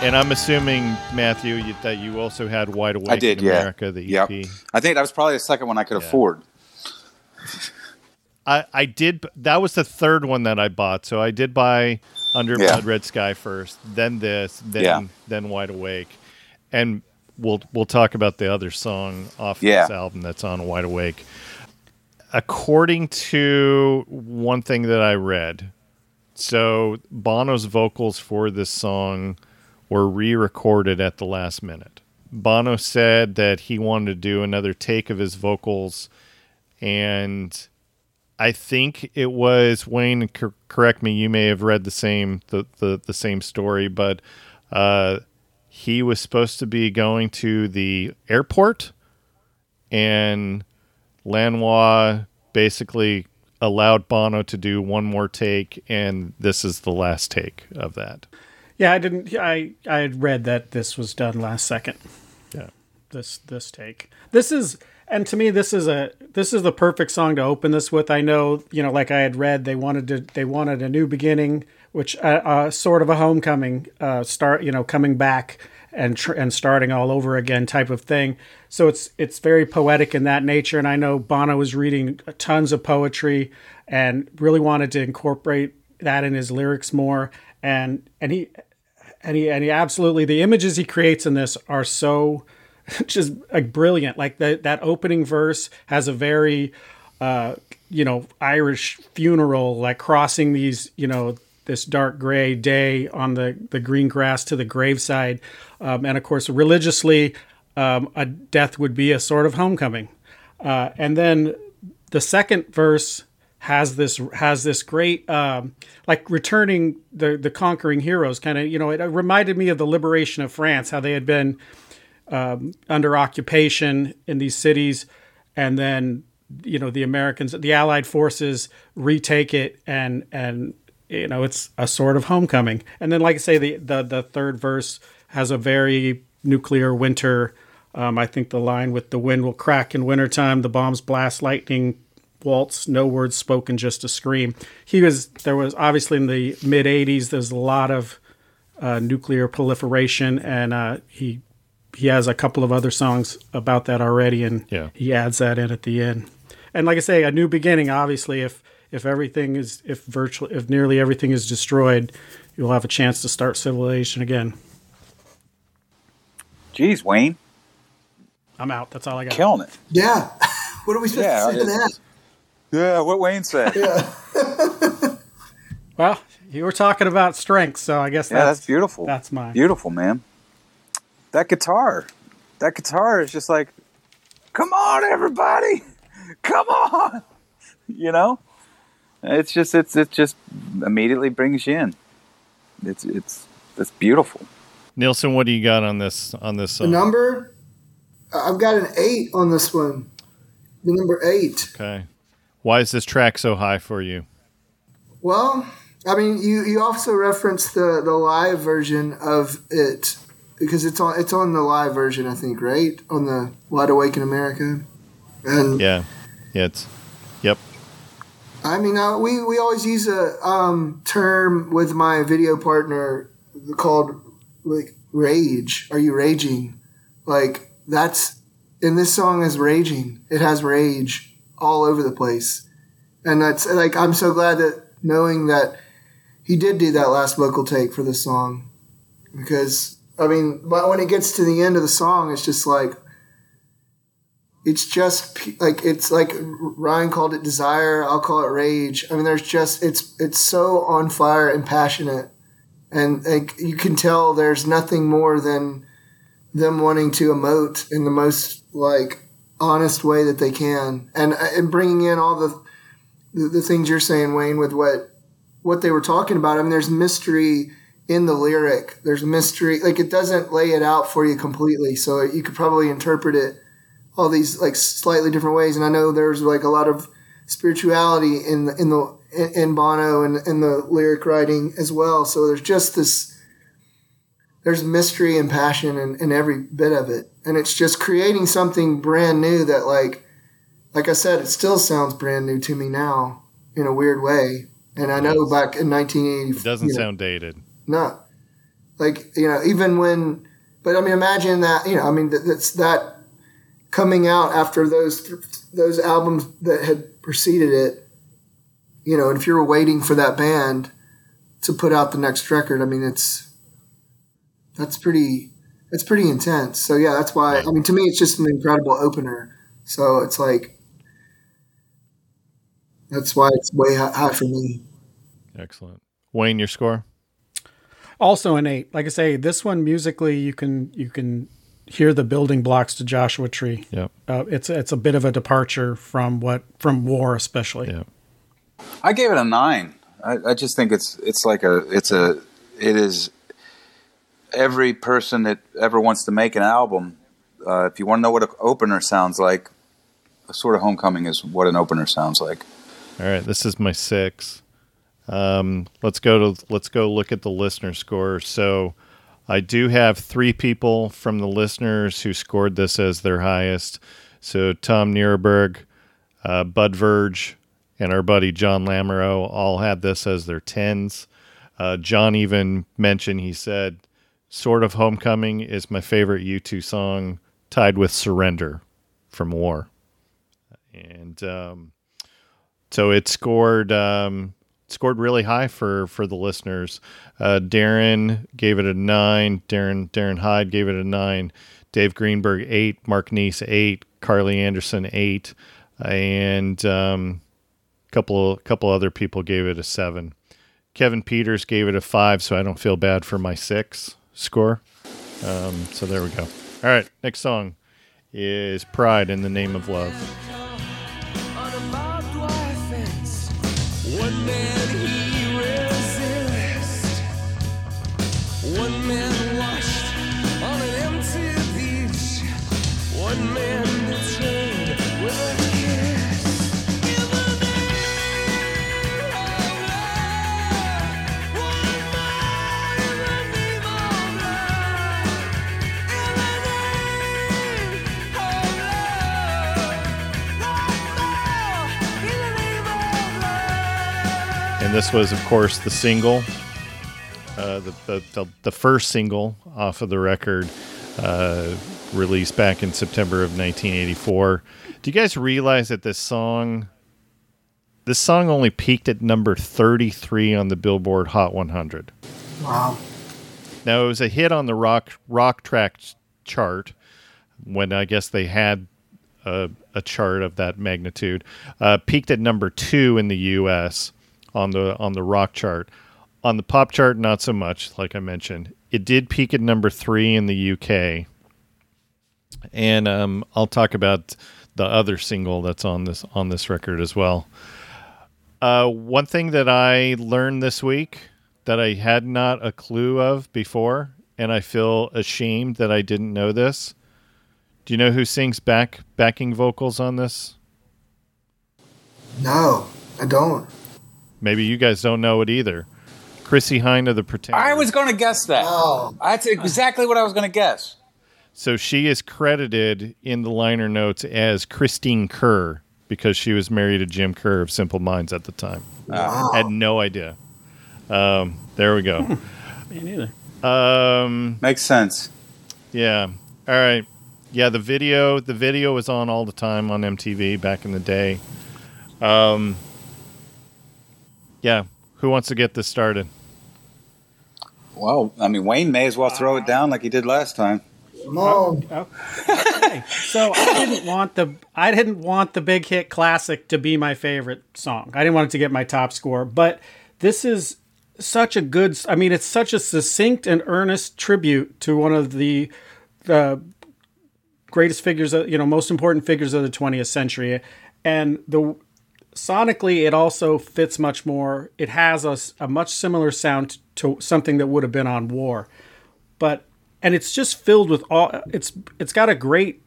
And I'm assuming, Matthew, you, that you also had Wide Awake I did, in yeah. America, the EP. Yep. I think that was probably the second one I could Yeah. afford. I, I did. That was the third one that I bought. So I did buy Under Yeah. Blood Red Sky first, then this, then Yeah. then Wide Awake, and we'll we'll talk about the other song off this album that's on Wide Awake. According to one thing that I read, so Bono's vocals for this song were re-recorded at the last minute. Bono said that he wanted to do another take of his vocals and I think it was Wayne. Cor- correct me. You may have read the same the the, the same story, but uh, he was supposed to be going to the airport, and Lanois basically allowed Bono to do one more take, and this is the last take of that. Yeah, I didn't. I I had read that this was done last second. Yeah. This this take. This is and to me this is a this is the perfect song to open this with. I know you know like I had read they wanted to they wanted a new beginning, which uh, uh, sort of a homecoming uh, start. You know, coming back and tr- and starting all over again type of thing. So it's it's very poetic in that nature. And I know Bono was reading tons of poetry and really wanted to incorporate that in his lyrics more. And and he and he and he absolutely the images he creates in this are so just like brilliant. Like that that opening verse has a very uh you know Irish funeral like crossing these you know this dark gray day on the the green grass to the graveside um, and of course religiously um, a death would be a sort of homecoming uh, and then the second verse has this has this great um, like returning the the conquering heroes kind of you know it reminded me of the liberation of France how they had been um, under occupation in these cities and then you know the Americans the Allied forces retake it and and you know it's a sort of homecoming. And then like I say the the, the third verse has a very nuclear winter. Um, I think the line with the wind will crack in wintertime the bombs blast lightning waltz no words spoken just a scream he was there was obviously in the mid 80s there's a lot of uh, nuclear proliferation and uh, he he has a couple of other songs about that already, and Yeah. he adds that in at the end. And like I say, a new beginning. Obviously, if if everything is if virtually if nearly everything is destroyed, you'll have a chance to start civilization again. Jeez, Wayne, I'm out. That's all I got. killing it. Yeah. what are we supposed Yeah, to say to that? Yeah, what Wayne said. Yeah, Well, you were talking about strength, so I guess that's, that's beautiful. That's mine. Beautiful, man. That guitar, that guitar is just like, come on, everybody, come on. You know, it's just it's it just immediately brings you in. It's it's it's beautiful. Neilson, what do you got on this on this The number, I've got an eight on this one. The number eight. Okay. Why is this track so high for you? Well, I mean, you, you also referenced the, the live version of it because it's on it's on the live version, I think, right? On the Wide Awake in America. And Yeah. Yeah, it's Yep. I mean, uh, we we always use a um, term with my video partner called like rage. Are you raging? Like that's in this song is raging. It has rage all over the place, and that's like I'm so glad that knowing that he did do that last vocal take for this song because I mean, but when it gets to the end of the song, it's just like it's just like it's like Ryan called it desire. I'll call it rage. I mean, there's just it's it's so on fire and passionate, and like you can tell there's nothing more than them wanting to emote in the most like honest way that they can, and uh, and bringing in all the the, the things you're saying, Wayne, with what what they were talking about. I mean, there's mystery in the lyric. There's mystery. Like it doesn't lay it out for you completely, so you could probably interpret it all these like slightly different ways. And I know there's like a lot of spirituality in the in the in Bono and in the lyric writing as well. So there's just this there's mystery and passion in, in every bit of it. And it's just creating something brand new that like like I said, it still sounds brand new to me now in a weird way. And I know back in 1980, It doesn't you know, sound dated. no, like you know, even when, but I mean, imagine that you know, I mean, that, that's that coming out after those those albums that had preceded it. You know, and if you're waiting for that band to put out the next record, I mean, it's that's pretty it's pretty intense. So yeah, that's why. I mean, to me, it's just an incredible opener. So it's like that's why it's way high for me. Excellent. Wayne, your score? Also an eight. Like I say, this one musically, you can you can hear the building blocks to Joshua Tree. Yep. Uh, it's it's a bit of a departure from what from War, especially. Yeah. I gave it a nine. I, I just think it's it's like a it's a it is every person that ever wants to make an album. Uh, if you want to know what an opener sounds like, a sort of homecoming is what an opener sounds like. All right, this is my six. Um, let's go to let's go look at the listener score. So, I do have three people from the listeners who scored this as their highest. So Tom Nierberg, uh, Bud Verge, and our buddy John Lamoureux all had this as their tens. Uh, John even mentioned he said, "Sort of Homecoming is my favorite U2 song, tied with Surrender from War." And um, so it scored um, scored really high for for the listeners. Uh, Darren gave it a nine. Darren Darren Hyde gave it a nine. Dave Greenberg eight. Mark Neese eight. Carly Anderson eight, and um, a couple couple other people gave it a seven. Kevin Peters gave it a five, so I don't feel bad for my six score. Um, so there we go. All right, next song is "Pride in the Name of Love." And this was, of course, the single, uh, the, the, the the first single off of the record. uh, released back in September of 1984. Do you guys realize that this song, this song only peaked at number 33 on the Billboard Hot 100? Wow. Now it was a hit on the rock rock track chart when I guess they had a, a chart of that magnitude. Uh, peaked at number two in the U.S. on the on the rock chart. On the pop chart, not so much. Like I mentioned, it did peak at number three in the U.K. And um, I'll talk about the other single that's on this on this record as well. Uh, one thing that I learned this week that I had not a clue of before, and I feel ashamed that I didn't know this. Do you know who sings back backing vocals on this? No, I don't. Maybe you guys don't know it either. Chrissie Hynde of the Pretenders. I was going to guess that. Oh. That's exactly what I was going to guess. So she is credited in the liner notes as Christine Kerr because she was married to Jim Kerr of Simple Minds at the time. Wow. Had no idea. Um, there we go. Me neither. um, Makes sense. Yeah. All right. Yeah, the video the video was on all the time on MTV back in the day. Um Yeah, who wants to get this started? Well, I mean, Wayne may as well throw it down like he did last time. Come on. Oh, okay. So I didn't want the I didn't want the big hit classic to be my favorite song. I didn't want it to get my top score, but this is such a good I mean it's such a succinct and earnest tribute to one of the the greatest figures you know most important figures of the 20th century and the sonically it also fits much more. It has a, a much similar sound to something that would have been on war. But and it's just filled with all it's it's got a great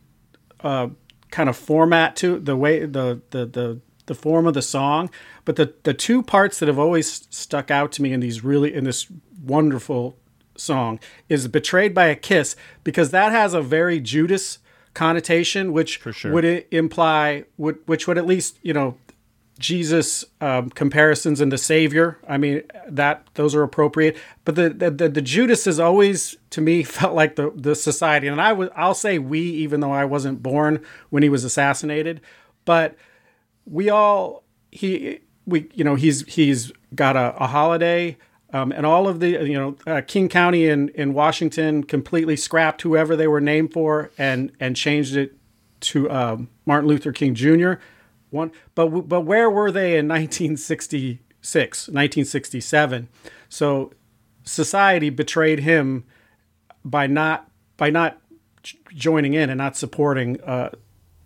uh, kind of format to the way the the the the form of the song. But the the two parts that have always stuck out to me in these really in this wonderful song is betrayed by a kiss because that has a very judas connotation which sure. would imply would which would at least you know Jesus um, comparisons and the Savior. I mean, that those are appropriate. But the the, the, Judas has always, to me, felt like the the society. And I would I'll say we, even though I wasn't born when he was assassinated, but we all he we you know he's he's got a, a holiday. Um, and all of the you know uh, King County in, in Washington completely scrapped whoever they were named for and and changed it to um, Martin Luther King Jr. One, but but where were they in 1966, 1967? So society betrayed him by not by not joining in and not supporting uh,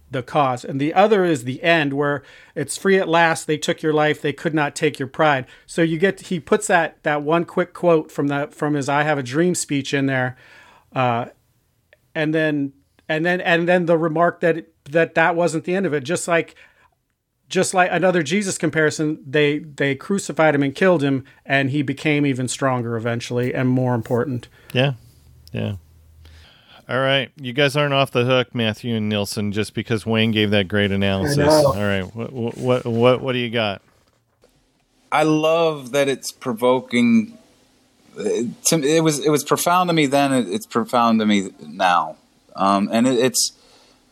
the cause. And the other is the end, where it's free at last. They took your life. They could not take your pride. So you get he puts that that one quick quote from that from his "I Have a Dream" speech in there, uh, and then and then and then the remark that it- that that wasn't the end of it. Just like just like another Jesus comparison, they they crucified him and killed him, and he became even stronger eventually and more important. Yeah. Yeah. All right. You guys aren't off the hook, Matthew and Neilson, just because Wayne gave that great analysis. All right. What what what what do you got? I love that it's provoking. It, to- it was it was profound to me then. It, it's profound to me now, um, and it, it's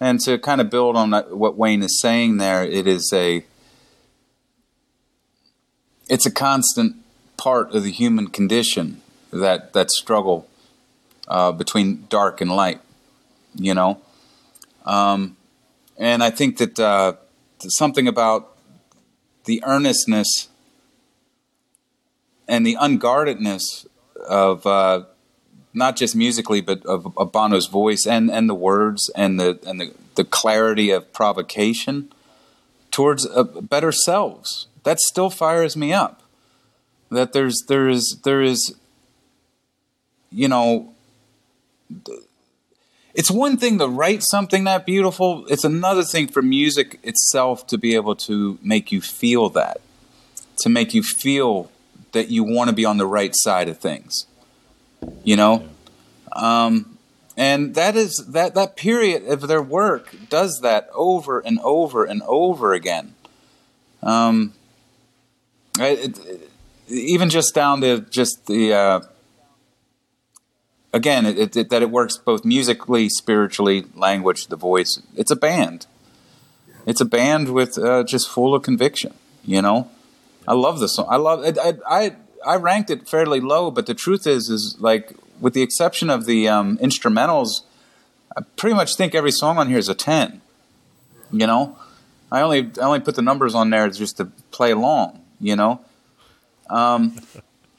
and to kind of build on what Wayne is saying there. It is a it's a constant part of the human condition that that struggle uh, between dark and light. You know, um, and I think that uh, something about the earnestness and the unguardedness of uh, not just musically, but of, of Bono's voice and, and the words and the and the, the clarity of provocation towards a better selves. That still fires me up. That there's there is there is, you know. It's one thing to write something that beautiful. It's another thing for music itself to be able to make you feel that, to make you feel that you want to be on the right side of things you know um, and that is that that period of their work does that over and over and over again um, it, it- even just down to just the uh, again, it, it, that it works both musically, spiritually, language, the voice. It's a band. It's a band with uh, just full of conviction. You know, I love the song. I love it. I, I I ranked it fairly low, but the truth is, is like with the exception of the um, instrumentals, I pretty much think every song on here is a ten. You know, I only I only put the numbers on there just to play along. You know, um,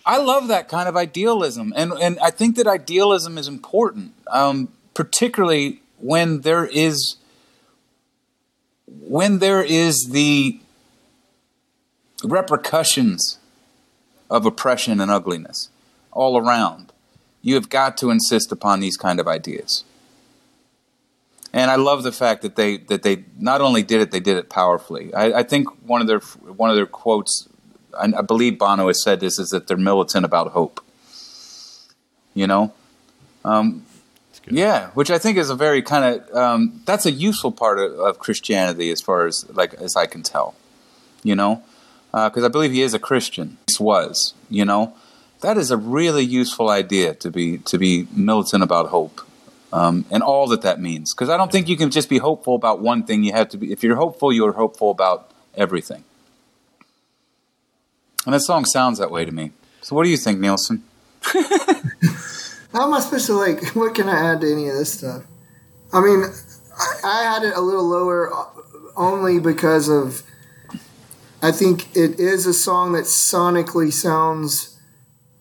I love that kind of idealism, and and I think that idealism is important, um, particularly when there is when there is the repercussions of oppression and ugliness all around. You have got to insist upon these kind of ideas. And I love the fact that they that they not only did it, they did it powerfully. I, I think one of their one of their quotes, I, I believe Bono has said this, is that they're militant about hope. You know, um, yeah, which I think is a very kind of um, that's a useful part of, of Christianity as far as like as I can tell. You know, because I believe he is a Christian. He was, you know, that is a really useful idea to be to be militant about hope um, and all that that means. Because I don't think you can just be hopeful about one thing. You have to be. If you're hopeful, you're hopeful about everything. And that song sounds that way to me. So, what do you think, Neilson? How am I supposed to like? What can I add to any of this stuff? I mean, I, I had it a little lower only because of. I think it is a song that sonically sounds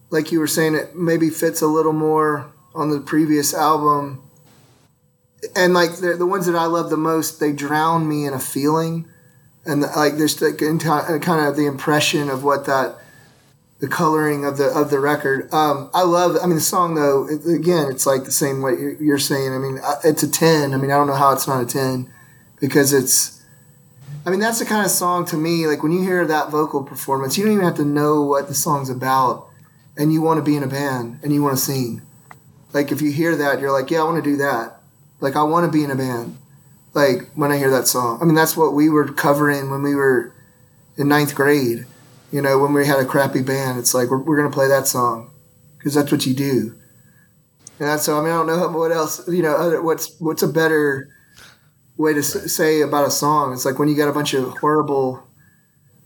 like you were saying. It maybe fits a little more on the previous album, and like the the ones that I love the most, they drown me in a feeling, and like there's the, kind of the impression of what that the coloring of the of the record. Um, I love. I mean, the song though. It, again, it's like the same way you're, you're saying. I mean, it's a ten. I mean, I don't know how it's not a ten because it's. I mean, that's the kind of song to me. Like when you hear that vocal performance, you don't even have to know what the song's about, and you want to be in a band and you want to sing. Like if you hear that, you're like, yeah, I want to do that. Like I want to be in a band. Like when I hear that song. I mean, that's what we were covering when we were in ninth grade you know, when we had a crappy band, it's like we're, we're going to play that song because that's what you do. And that's so. I mean, I don't know what else. You know, other, what's what's a better way to s- say about a song? It's like when you got a bunch of horrible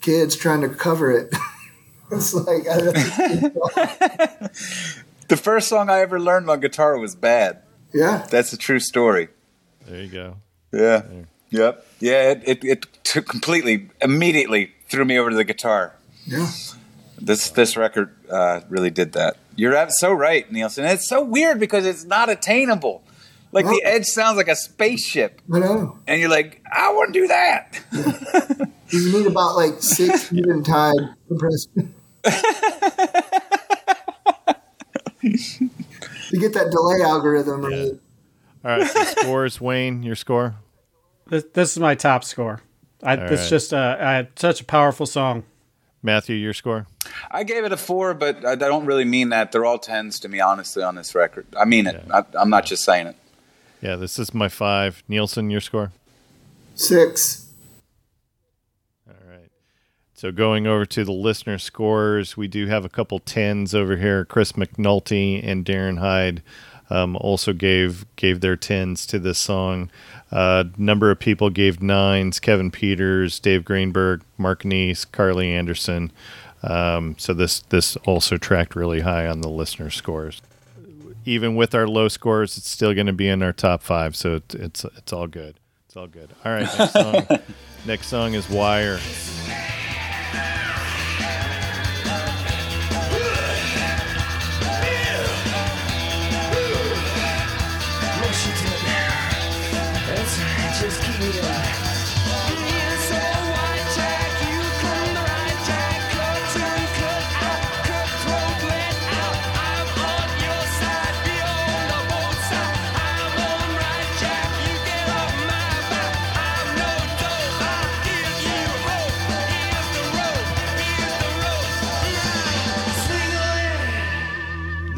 kids trying to cover it. it's like I The first song I ever learned on guitar was bad. yeah, That's a true story. There you go. Yeah. Yep. Yeah. It it, it took completely immediately threw me over to the guitar. yeah. This this record uh, really did that. You're ab- so right, Neilson. And it's so weird because it's not attainable. Like the edge sounds like a spaceship, I know. and you're like, I want to do that. You need about like six Eventide compressed. to get that delay algorithm right. All right, so scores, Wayne, your score. This, this is my top score. I, it's right. just uh, I, such a powerful song. Matthew, your score. I gave it a four, but I I don't really mean that. They're all tens to me, honestly, on this record. I mean it. I, I'm not just saying it. Yeah, this is my five. Neilson, your score. Six. All right. So going over to the listener scores, we do have a couple tens over here. Chris McNulty and Darren Hyde um, also gave gave their tens to this song. Uh, number of people gave nines: Kevin Peters, Dave Greenberg, Mark Neese, Carly Anderson. Um, so this this also tracked really high on the listener scores. Even with our low scores, it's still going to be in our top five. So it's it's it's all good. It's all good. All right, next song. next song is Wire.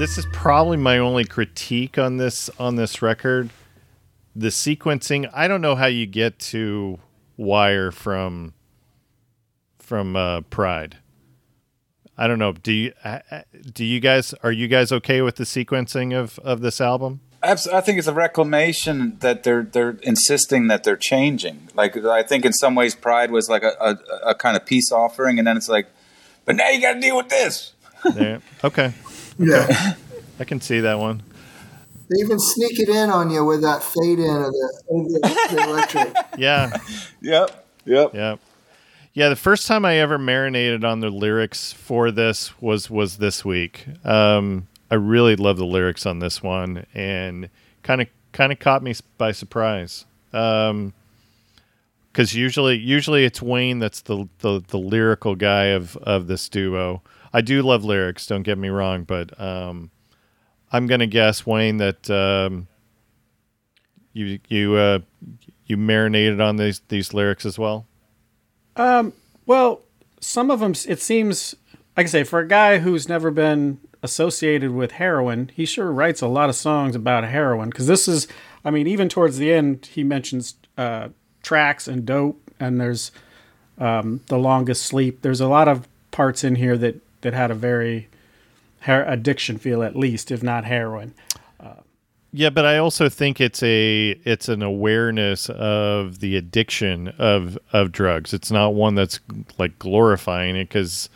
This is probably my only critique on this on this record. The sequencing, I don't know how you get to Wire from from uh, Pride. I don't know. Do you uh, uh, do you guys are you guys okay with the sequencing of of this album? I think it's a reclamation that they're they're insisting that they're changing. Like I think in some ways, Pride was like a, a, a kind of peace offering, and then it's like, but now you got to deal with this. There. Okay, Yeah. I can see that one. They even sneak it in on you with that fade in of the, of the, the electric. Yeah, Yep. Yep. Yep. yeah. The first time I ever marinated on the lyrics for this was was this week. Um, I really love the lyrics on this one, and kind of kind of caught me by surprise. Um, because usually usually it's Wayne that's the, the the lyrical guy of of this duo. I do love lyrics, don't get me wrong, but um, I'm gonna guess Wayne that um, you you uh, you marinated on these these lyrics as well. Well, some of them, it seems, like I say, for a guy who's never been associated with heroin, he sure writes a lot of songs about heroin. Because this is, I mean, even towards the end, he mentions uh, tracks and dope, and there's um, the longest sleep. There's a lot of parts in here that that had a very her- addiction feel, at least, if not heroin. Yeah, but I also think it's a it's an awareness of the addiction of of drugs. It's not one that's like glorifying it because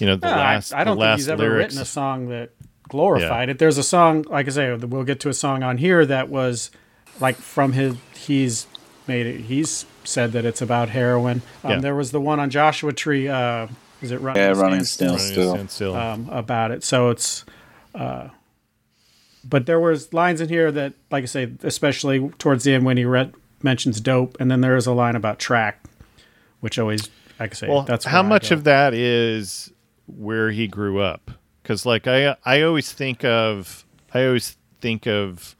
you know the No, I- last I, don't the think he's ever lyrics. written a song that glorified it. There's a song, like I say, we'll get to a song on here that was like from his. He's made it. He's said that it's about heroin. Um, Yeah. There was the one on Joshua Tree. Uh, is it running? Yeah, running Still? still. Running to still. um, about it. So it's, uh, but there was lines in here that, like I say, especially towards the end when he re- mentions dope, and then there is a line about track, which always, like I say, well, that's how I much go. of that is where he grew up? Because like I I always think of I always think of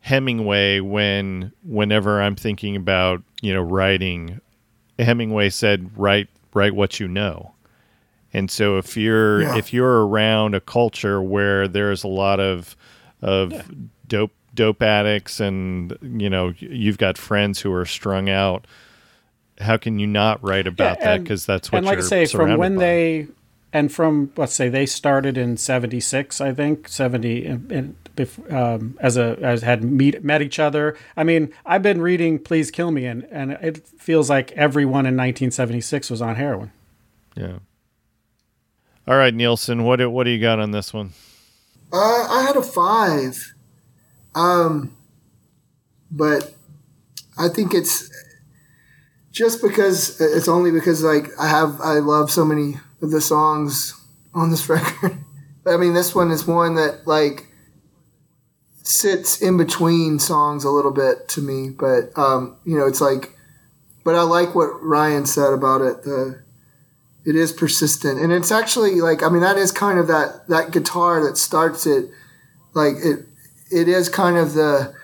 Hemingway when whenever I'm thinking about you know writing. Hemingway said, "Write write what you know." And so if you're Yeah. if you're around a culture where there's a lot of of dope dope addicts and you know you've got friends who are strung out, how can you not write about that? and- Because that's what and like I say, from when by. they and from let's say they started in '76, I think '70, and, and um, as a as had meet met each other. I mean, I've been reading "Please Kill Me," and and it feels like everyone in 1976 was on heroin. yeah. All right, Nielsen, what do- what do you got on this one? Uh, I had a five. Um, but I think it's just because it's only because like I have I love so many of the songs on this record. I mean, this one is one that like sits in between songs a little bit to me, but um, you know, it's like, but I like what Ryan said about it. The it is persistent, and it's actually like I mean that is kind of that that guitar that starts it, like it it is kind of the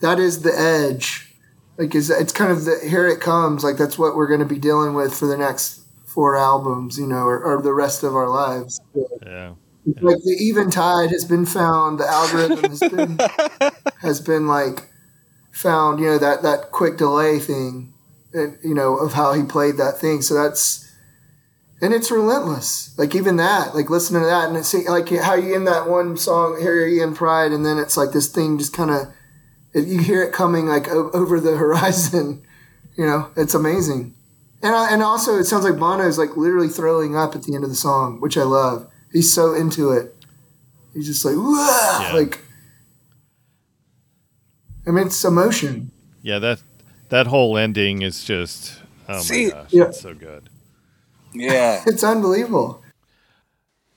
that is the edge, like is it's kind of the here it comes like that's what we're going to be dealing with for the next four albums, you know, or, or the rest of our lives. Yeah. Like the eventide has been found, the algorithm has been has been like found, you know, that that quick delay thing, and you know of how he played that thing. So that's and it's relentless. Like even that, like listening to that, and it's like how you in that one song, "Here You in Pride," and then it's like this thing just kind of you hear it coming like o- over the horizon. You know, it's amazing. And I, and also, it sounds like Bono is like literally throwing up at the end of the song, which I love. He's so into it. He's just like, Wah! Yeah. like. I mean, it's emotion. Yeah, that that whole ending is just oh See- my gosh, Yeah. it's so good. Yeah. It's unbelievable.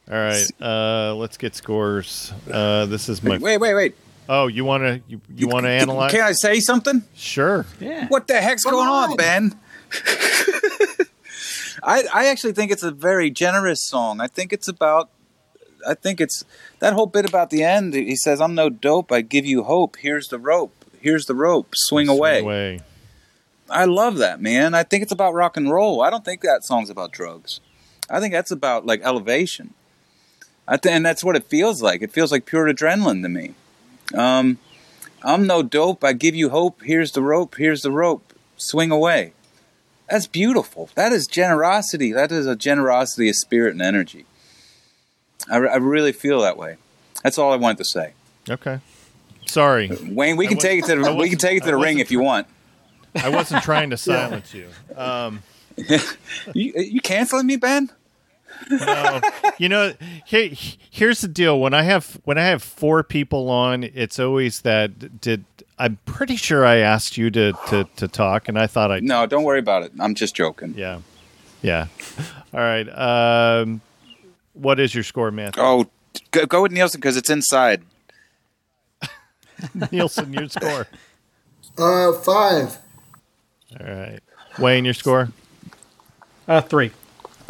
All right, uh, let's get scores. Uh, this is my. wait, wait, wait. Oh, you want to you, you want to analyze? Can I say something? Sure. Yeah. What the heck's going on, on. Ben? I I actually think it's a very generous song. I think it's about I think it's that whole bit about the end. He says, "I'm no dope. I give you hope. Here's the rope. Here's the rope. Swing, away." away. I love that, man. I think it's about rock and roll. I don't think that song's about drugs. I think that's about like elevation. I th- and that's what it feels like. It feels like pure adrenaline to me. Um, I'm no dope. I give you hope. Here's the rope. Here's the rope. Swing away. That's beautiful. That is generosity. That is a generosity of spirit and energy. I, I really feel that way. That's all I wanted to say. Okay. Sorry, Wayne, we can take it to the, we can take it to the ring if you want. I wasn't trying to silence you. Um, You, you canceling me, Ben? no, you know, here, here's the deal. When I have when I have four people on, it's always that. Did I'm pretty sure I asked you to to, to talk, and I thought I No, don't worry about it. I'm just joking. Yeah. Yeah. All right. Um, what is your score, Matthew? Oh, go, go with Neilson because it's inside. Neilson, your score. Uh, five. All right. Wayne, your score. Uh, three.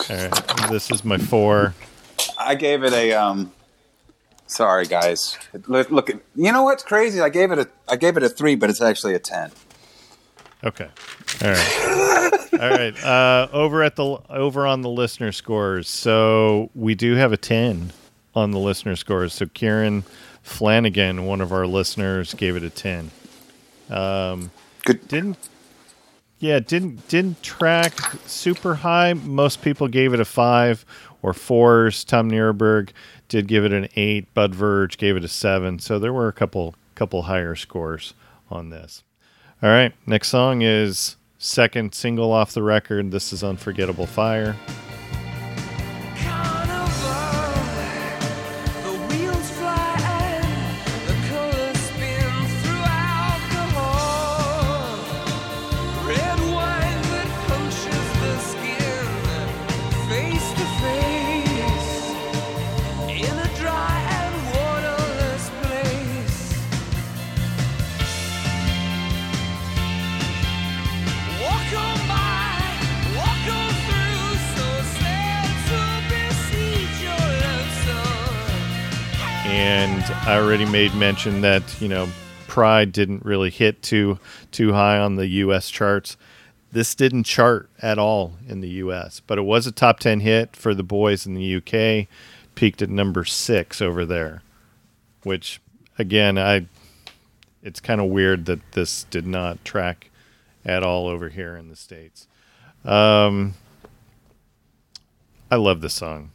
All right. This is my four. I gave it a um. Sorry, guys. Look, look, you know what's crazy? I gave it a I gave it a three, but it's actually a ten. Okay. All right. All right. Uh, over at the over on the listener scores. So we do have a ten on the listener scores. So Kieran Flanagan, one of our listeners, gave it a ten. Good. didn't yeah didn't didn't track super high most people gave it a five or fours tom Nierberg did give it an eight bud verge gave it a seven. So there were a couple couple higher scores on this. All right next song is second single off the record. This is unforgettable fire and I already made mention that you know Pride didn't really hit too too high on the U.S. charts. This didn't chart at all in the U.S., but it was a top ten hit for the boys in the U.K. Peaked at number six over there, which again I it's kind of weird that this did not track at all over here in the states. Um, I love this song.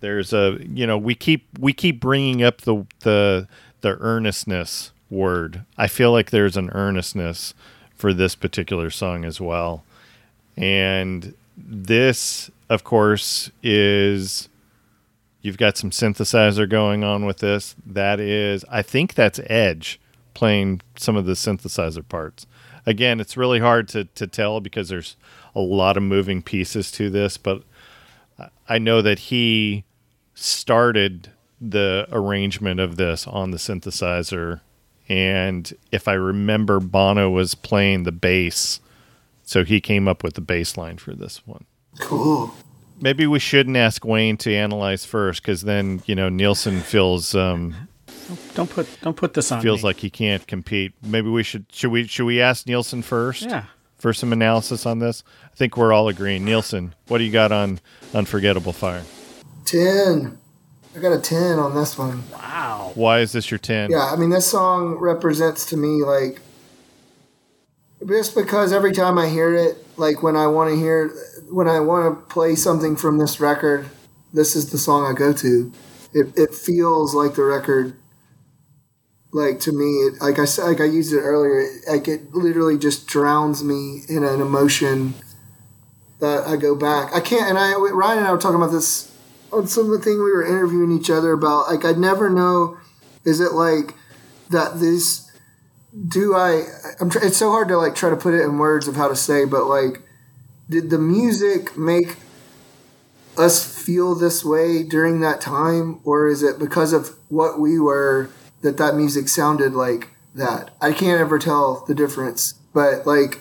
There's a you know we keep we keep bringing up the the the earnestness word. I feel like there's an earnestness for this particular song as well, and this, of course, is you've got some synthesizer going on with this. That is, I think that's Edge playing some of the synthesizer parts. Again, it's really hard to to tell because there's a lot of moving pieces to this, but I know that he started the arrangement of this on the synthesizer. And if I remember, Bono was playing the bass. So he came up with the bass line for this one. Cool. Maybe we shouldn't ask Wayne to analyze first because then, you know, Neilson feels um, Don't put don't put this on. feels me. like he can't compete. Maybe we should should we should we ask Neilson first? yeah. For some analysis on this? I think we're all agreeing. Neilson, what do you got on Unforgettable Fire? 10. I got a 10 on this one. Wow. Why is this your 10? Yeah, I mean, this song represents to me, like, just because every time I hear it, like, when I want to hear, when I want to play something from this record, this is the song I go to. It, it feels like the record, like, to me, it, like I said, like I used it earlier, it, like, it literally just drowns me in an emotion that I go back. I can't, and I, Ryan and I were talking about this on some of the thing we were interviewing each other about. Like, I'd never know, is it like that this, do I, I'm, tr- it's so hard to like try to put it in words of how to say, but like, did the music make us feel this way during that time, or is it because of what we were that that music sounded like that? I can't ever tell the difference, but like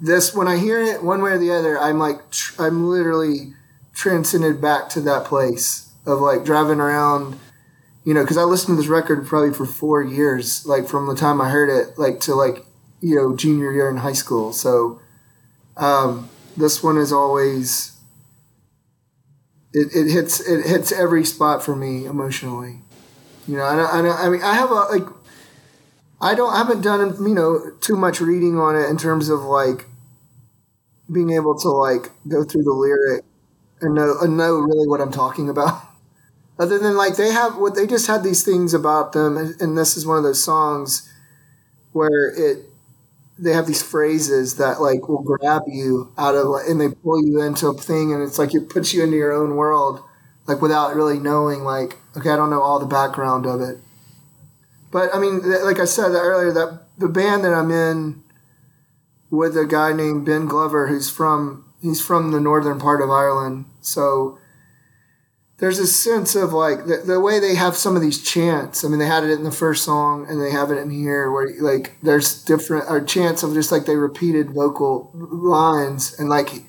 this, when I hear it one way or the other, I'm like, tr- I'm literally transcended back to that place of like driving around, you know, because I listened to this record probably for four years, like from the time I heard it, like to like, you know, junior year in high school. So, um, this one is always it, it hits it hits every spot for me emotionally. You know, I don't, I, I mean, I have a like, I don't I haven't done you know too much reading on it in terms of like being able to like go through the lyric and know and know really what I'm talking about. Other than like they have what they just had these things about them, and, and this is one of those songs where it they have these phrases that like will grab you out of and they pull you into a thing, and it's like it puts you into your own world, like without really knowing like okay, I don't know all the background of it. But I mean, like I said earlier, that the band that I'm in with a guy named Ben Glover, who's from he's from the northern part of Ireland. So there's a sense of like the, the way they have some of these chants. I mean, they had it in the first song and they have it in here where like there's different or chants of just like they repeated vocal lines and like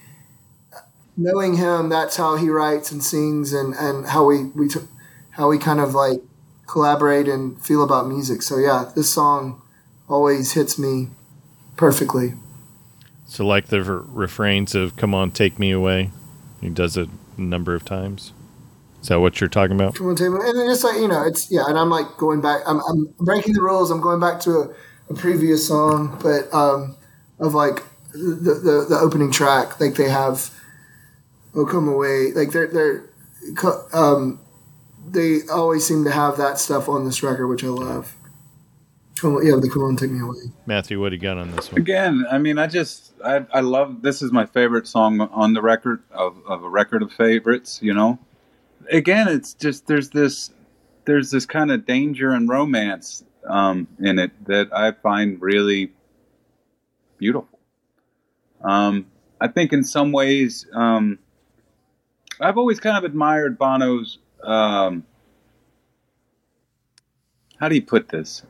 knowing him, that's how he writes and sings and and how we we how we kind of like collaborate and feel about music. So yeah, this song always hits me perfectly. So, like the re- refrains of "Come on, take me away," he does it a number of times. Is that what you're talking about? Come on, table, and then it's like you know, it's yeah, and I'm like going back. I'm, I'm breaking the rules. I'm going back to a, a previous song, but um, of like the, the the opening track, like they have, "Oh Come Away," like they're they're, um, they always seem to have that stuff on this record, which I love. Come on, yeah, the "Come On, Take Me Away." Matthew, what do you got on this one? Again, I mean, I just I I love this is my favorite song on the record of, of a record of favorites. You know, again, it's just there's this there's this kind of danger and romance um, in it that I find really beautiful. Um, I think in some ways, um, I've always kind of admired Bono's. Um, how do you put this?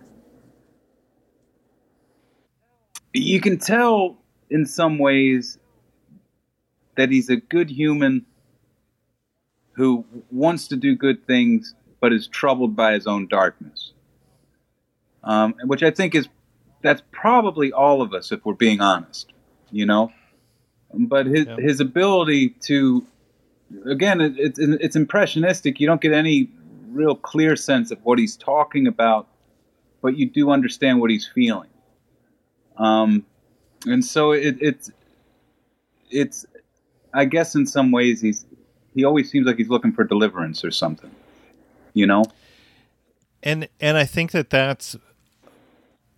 you can tell in some ways that he's a good human who wants to do good things but is troubled by his own darkness. Um, which i think is that's probably all of us if we're being honest you know? But his, Yeah. his ability to again it, it's it's impressionistic. You don't get any real clear sense of what he's talking about but you do understand what he's feeling. Um, and so it, it's it's I guess in some ways he's he always seems like he's looking for deliverance or something, you know. and and I think that that's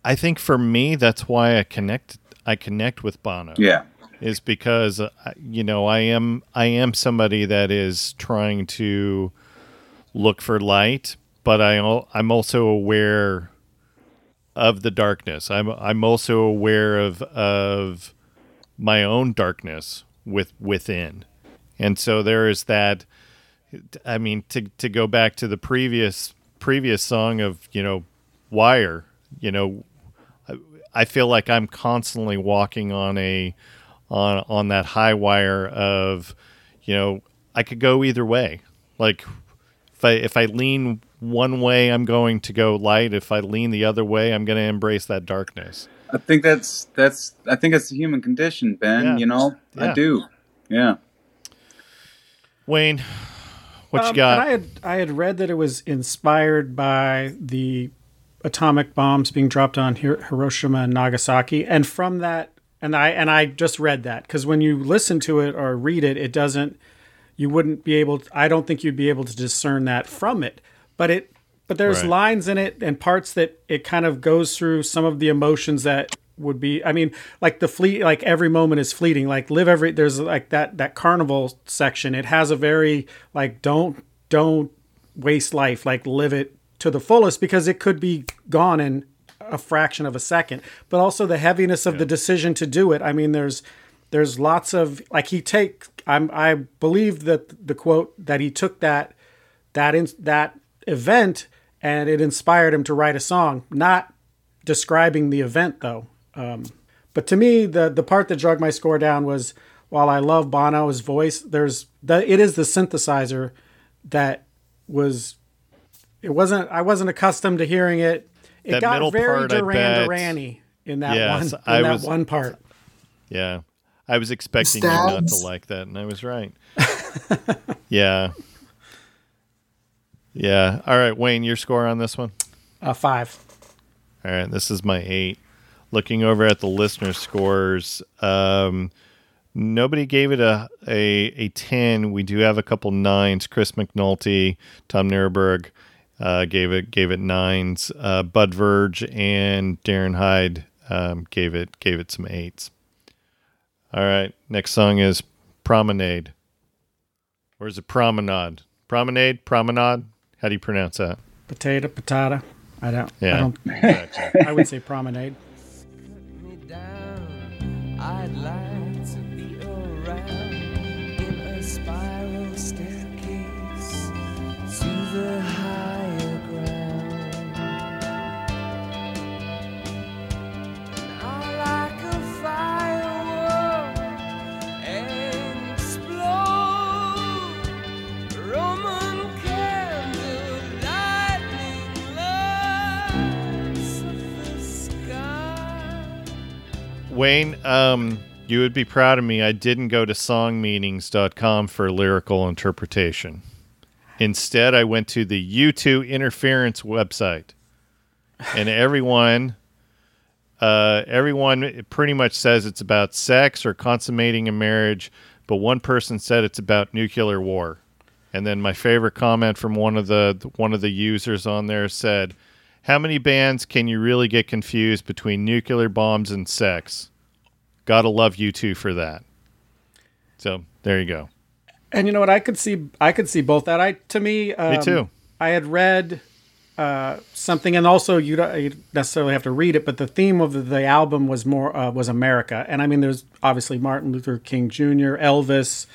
I think for me that's why I connect I connect with Bono. Yeah, Is because uh, you know I am I am somebody that is trying to look for light, but I I'm also aware of the darkness. I'm I'm also aware of of my own darkness with within. And so there is that I mean to to go back to the previous previous song of, you know, Wire, you know, I, I feel like I'm constantly walking on a on on that high wire of, you know, I could go either way. Like if I if I lean one way, I'm going to go light. If I lean the other way, I'm going to embrace that darkness. I think that's that's I think that's the human condition, Ben. Yeah. You know, Yeah. I do. Yeah, Wayne, what you Um, got? I had I had read that it was inspired by the atomic bombs being dropped on Hir- Hiroshima and Nagasaki, and from that, and I and I just read that because when you listen to it or read it, it doesn't. You wouldn't be able. I don't think you'd be able to discern that from it. But it. But there's Right. lines in it and parts that it kind of goes through some of the emotions that would be. I mean, like the fleet. Like every moment is fleeting. Like live every. There's like that that carnival section. It has a very like don't don't waste life. Like live it to the fullest because it could be gone in a fraction of a second. But also the heaviness of the decision to do it. I mean, there's there's lots of like he take. I'm I believe that the quote that he took that that in, that event and it inspired him to write a song. Not describing the event though. Um, but to me, the the part that drug my score down was while I love Bono's voice, there's the it is the synthesizer that was it wasn't I wasn't accustomed to hearing it. It That got middle very part, Duran bet- Duran in that Yes, one in I that was- one part. Yeah. I was expecting you not to like that, and I was right. yeah. Yeah. All right, Wayne, your score on this one? Uh, five. All right, this is my eight. Looking over at the listener scores, um, Nobody gave it a, a a ten. We do have a couple nines. Chris McNulty, Tom Nierberg uh, gave it gave it nines. Uh, Bud Verge and Darren Hyde um, gave it gave it some eights. All right, next song is Promenade. Or is it Promenade? Promenade, Promenade. How do you pronounce that? Potato, patata. I don't. Yeah. I don't. Gotcha. I would say promenade. Wayne, um, you would be proud of me. I didn't go to songmeanings.com for lyrical interpretation. Instead, I went to the U2 Interference website. And everyone uh, everyone pretty much says it's about sex or consummating a marriage, but one person said it's about nuclear war. And then my favorite comment from one of the one of the users on there said, "How many bands can you really get confused between nuclear bombs and sex?" Gotta love U2 for that. So there you go. And you know what? I could see. I could see both that. I to me. Um, too. I had read uh, something, and also you don't you necessarily have to read it, but the theme of the, the album was more uh, was America, and I mean, there's obviously Martin Luther King Jr., Elvis,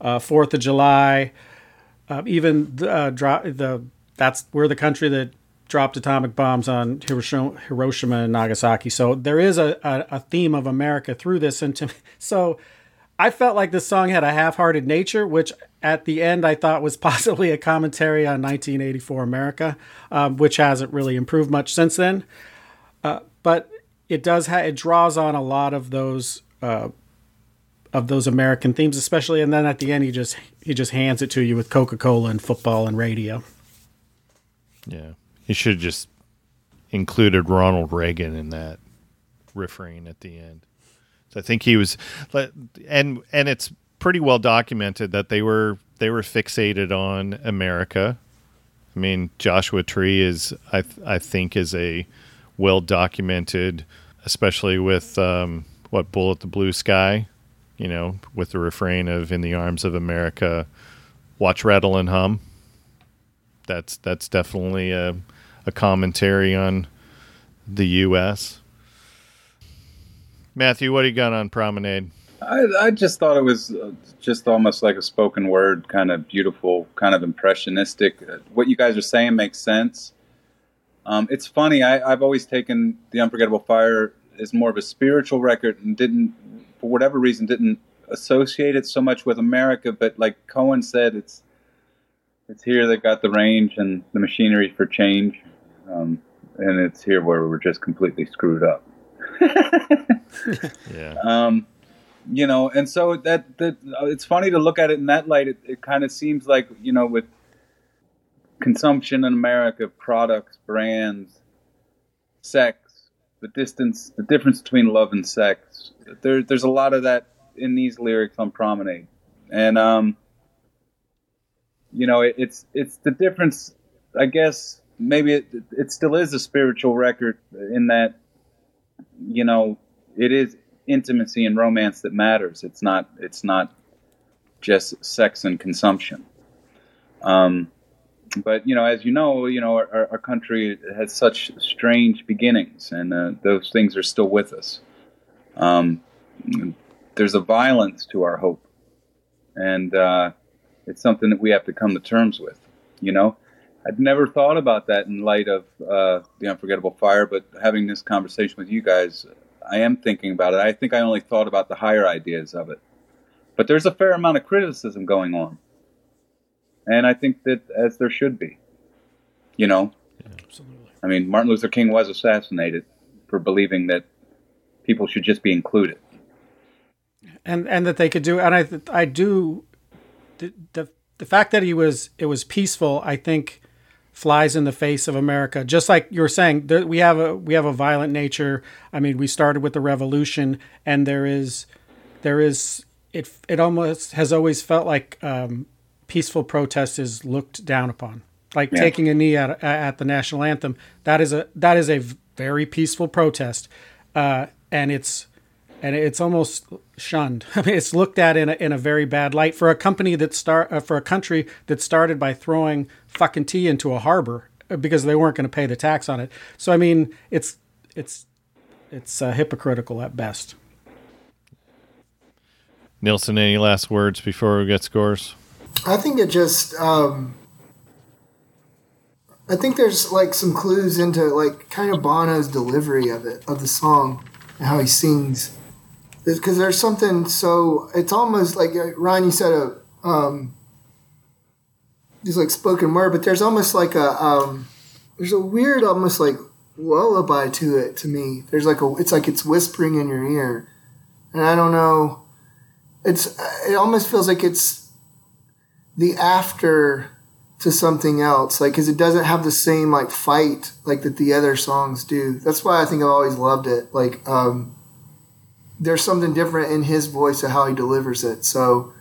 uh, Fourth of July, uh, even the, uh, dro- the that's we're the country that dropped atomic bombs on Hiroshima, and Nagasaki. So there is a, a, a theme of America through this, and to, so I felt like this song had a half-hearted nature, which at the end I thought was possibly a commentary on 1984 America, um, which hasn't really improved much since then. Uh, but it does ha- it draws on a lot of those uh, of those American themes, especially. And then at the end, he just he just hands it to you with Coca-Cola and football and radio. Yeah. You should have just included Ronald Reagan in that refrain at the end. So I think he was and and it's pretty well documented that they were they were fixated on America. I mean, Joshua Tree is I th- I think is a well documented, especially with um, what Bullet the Blue Sky, you know, with the refrain of "In the Arms of America, Watch Rattle and Hum." That's that's definitely a a commentary on the U.S. Matthew, what do you got on Promenade? I, I just thought it was uh, just almost like a spoken word, kind of beautiful, kind of impressionistic. Uh, What you guys are saying makes sense. Um, it's funny. I, I've always taken the Unforgettable Fire as more of a spiritual record, and didn't, for whatever reason, didn't associate it so much with America. But like Cohen said, it's it's here that got the range and the machinery for change, um, and it's here where we're just completely screwed up. Yeah. um, you know, and so that that uh, it's funny to look at it in that light. It, it kind of seems like you know, with consumption in America, products, brands, sex, the distance, the difference between love and sex. There, there's a lot of that in these lyrics on Promenade, and um, you know, it, it's it's the difference. I guess maybe it it still is a spiritual record in that you know it is intimacy and romance that matters. It's not it's not just sex and consumption. Um, but you know, as you know, you know our, our- country has such strange beginnings, and uh, those things are still with us. Um, there's a violence to our hope, and uh, it's something that we have to come to terms with. You know, I'd never thought about that in light of uh, the unforgettable fire, but having this conversation with you guys, I am thinking about it. I think I only thought about the higher ideas of it, but there's a fair amount of criticism going on, and I think that as there should be. You know, Absolutely. I mean, Martin Luther King was assassinated for believing that people should just be included. and and that they could do and i i do the, the the fact that he was it was peaceful i think flies in the face of america just like you're saying there, we have a we have a violent nature i mean we started with the revolution and there is there is it it almost has always felt like um, peaceful protest is looked down upon. Like Yeah. taking a knee at at the national anthem. That is a that is a very peaceful protest, uh, and it's and it's almost shunned. I mean, it's looked at in a, in a very bad light for a company that start uh, for a country that started by throwing fucking tea into a harbor uh, because they weren't going to pay the tax on it. So I mean, it's it's it's uh, hypocritical at best. Neilson, any last words before we get scores? I think it just. Um, I think there's like some clues into like kind of Bono's delivery of it of the song and how he sings, because there's something so it's almost like uh, Ryan you said a um, just like spoken word, but there's almost like a um, there's a weird almost like lullaby to it to me. There's like a it's like it's whispering in your ear, and I don't know. It's it almost feels like it's the after to something else like because it doesn't have the same like fight like that the other songs do that's why i think i've always loved it like um there's something different in his voice of how he delivers it. So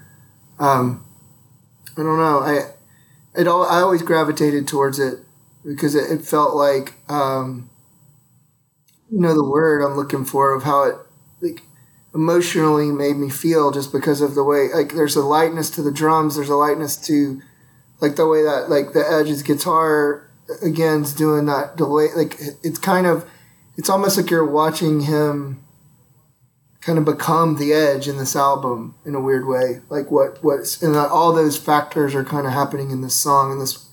um i don't know. I it all i always gravitated towards it because it, it felt like um you know the word i'm looking for of how it like emotionally made me feel just because of the way like there's a lightness to the drums. There's a lightness to like the way that like the edge's guitar again's doing that delay like it- it's kind of it's almost like you're watching him kind of become the edge in this album in a weird way like what what's and that all those factors are kind of happening in this song in this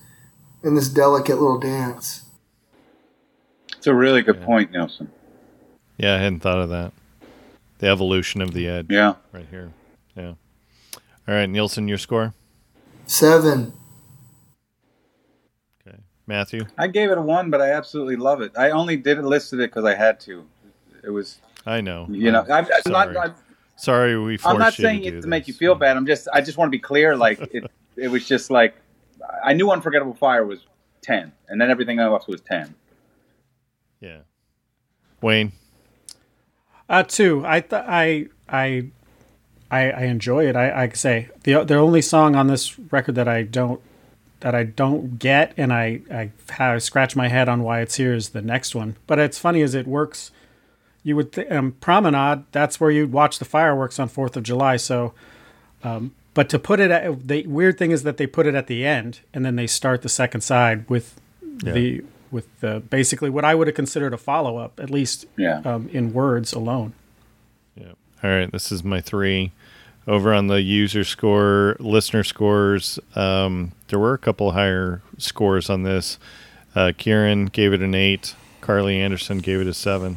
in this delicate little dance It's a really good point, Neilson. Yeah, I hadn't thought of that. The evolution of the edge Yeah. right here. Yeah. All right, Neilson, your score? seven Okay. Matthew? I gave it a one, but I absolutely love it. I only did it listed it because I had to. It was, I know. you know, I'm, I'm not. sorry. I'm, Sorry we forced I'm not you saying do it to make you this. feel bad. I'm just. I just want to be clear. Like it. it was just like I knew Unforgettable Fire was ten, and then everything else was ten. Yeah. Wayne? Uh, two. I th- I I I I enjoy it. I I say the the only song on this record that I don't that I don't get, and I I have scratch my head on why it's here is the next one. But it's funny as it works. You would th- um, promenade. That's where you'd watch the fireworks on Fourth of July. So, um, but to put it at the weird thing is that they put it at the end, and then they start the second side with the with the basically what I would have considered a follow up, at least Yeah. um, in words alone. Yeah. All right, this is my three. Over on the user score, listener scores, um, there were a couple higher scores on this. Uh, Kieran gave it an eight. Carly Anderson gave it a seven.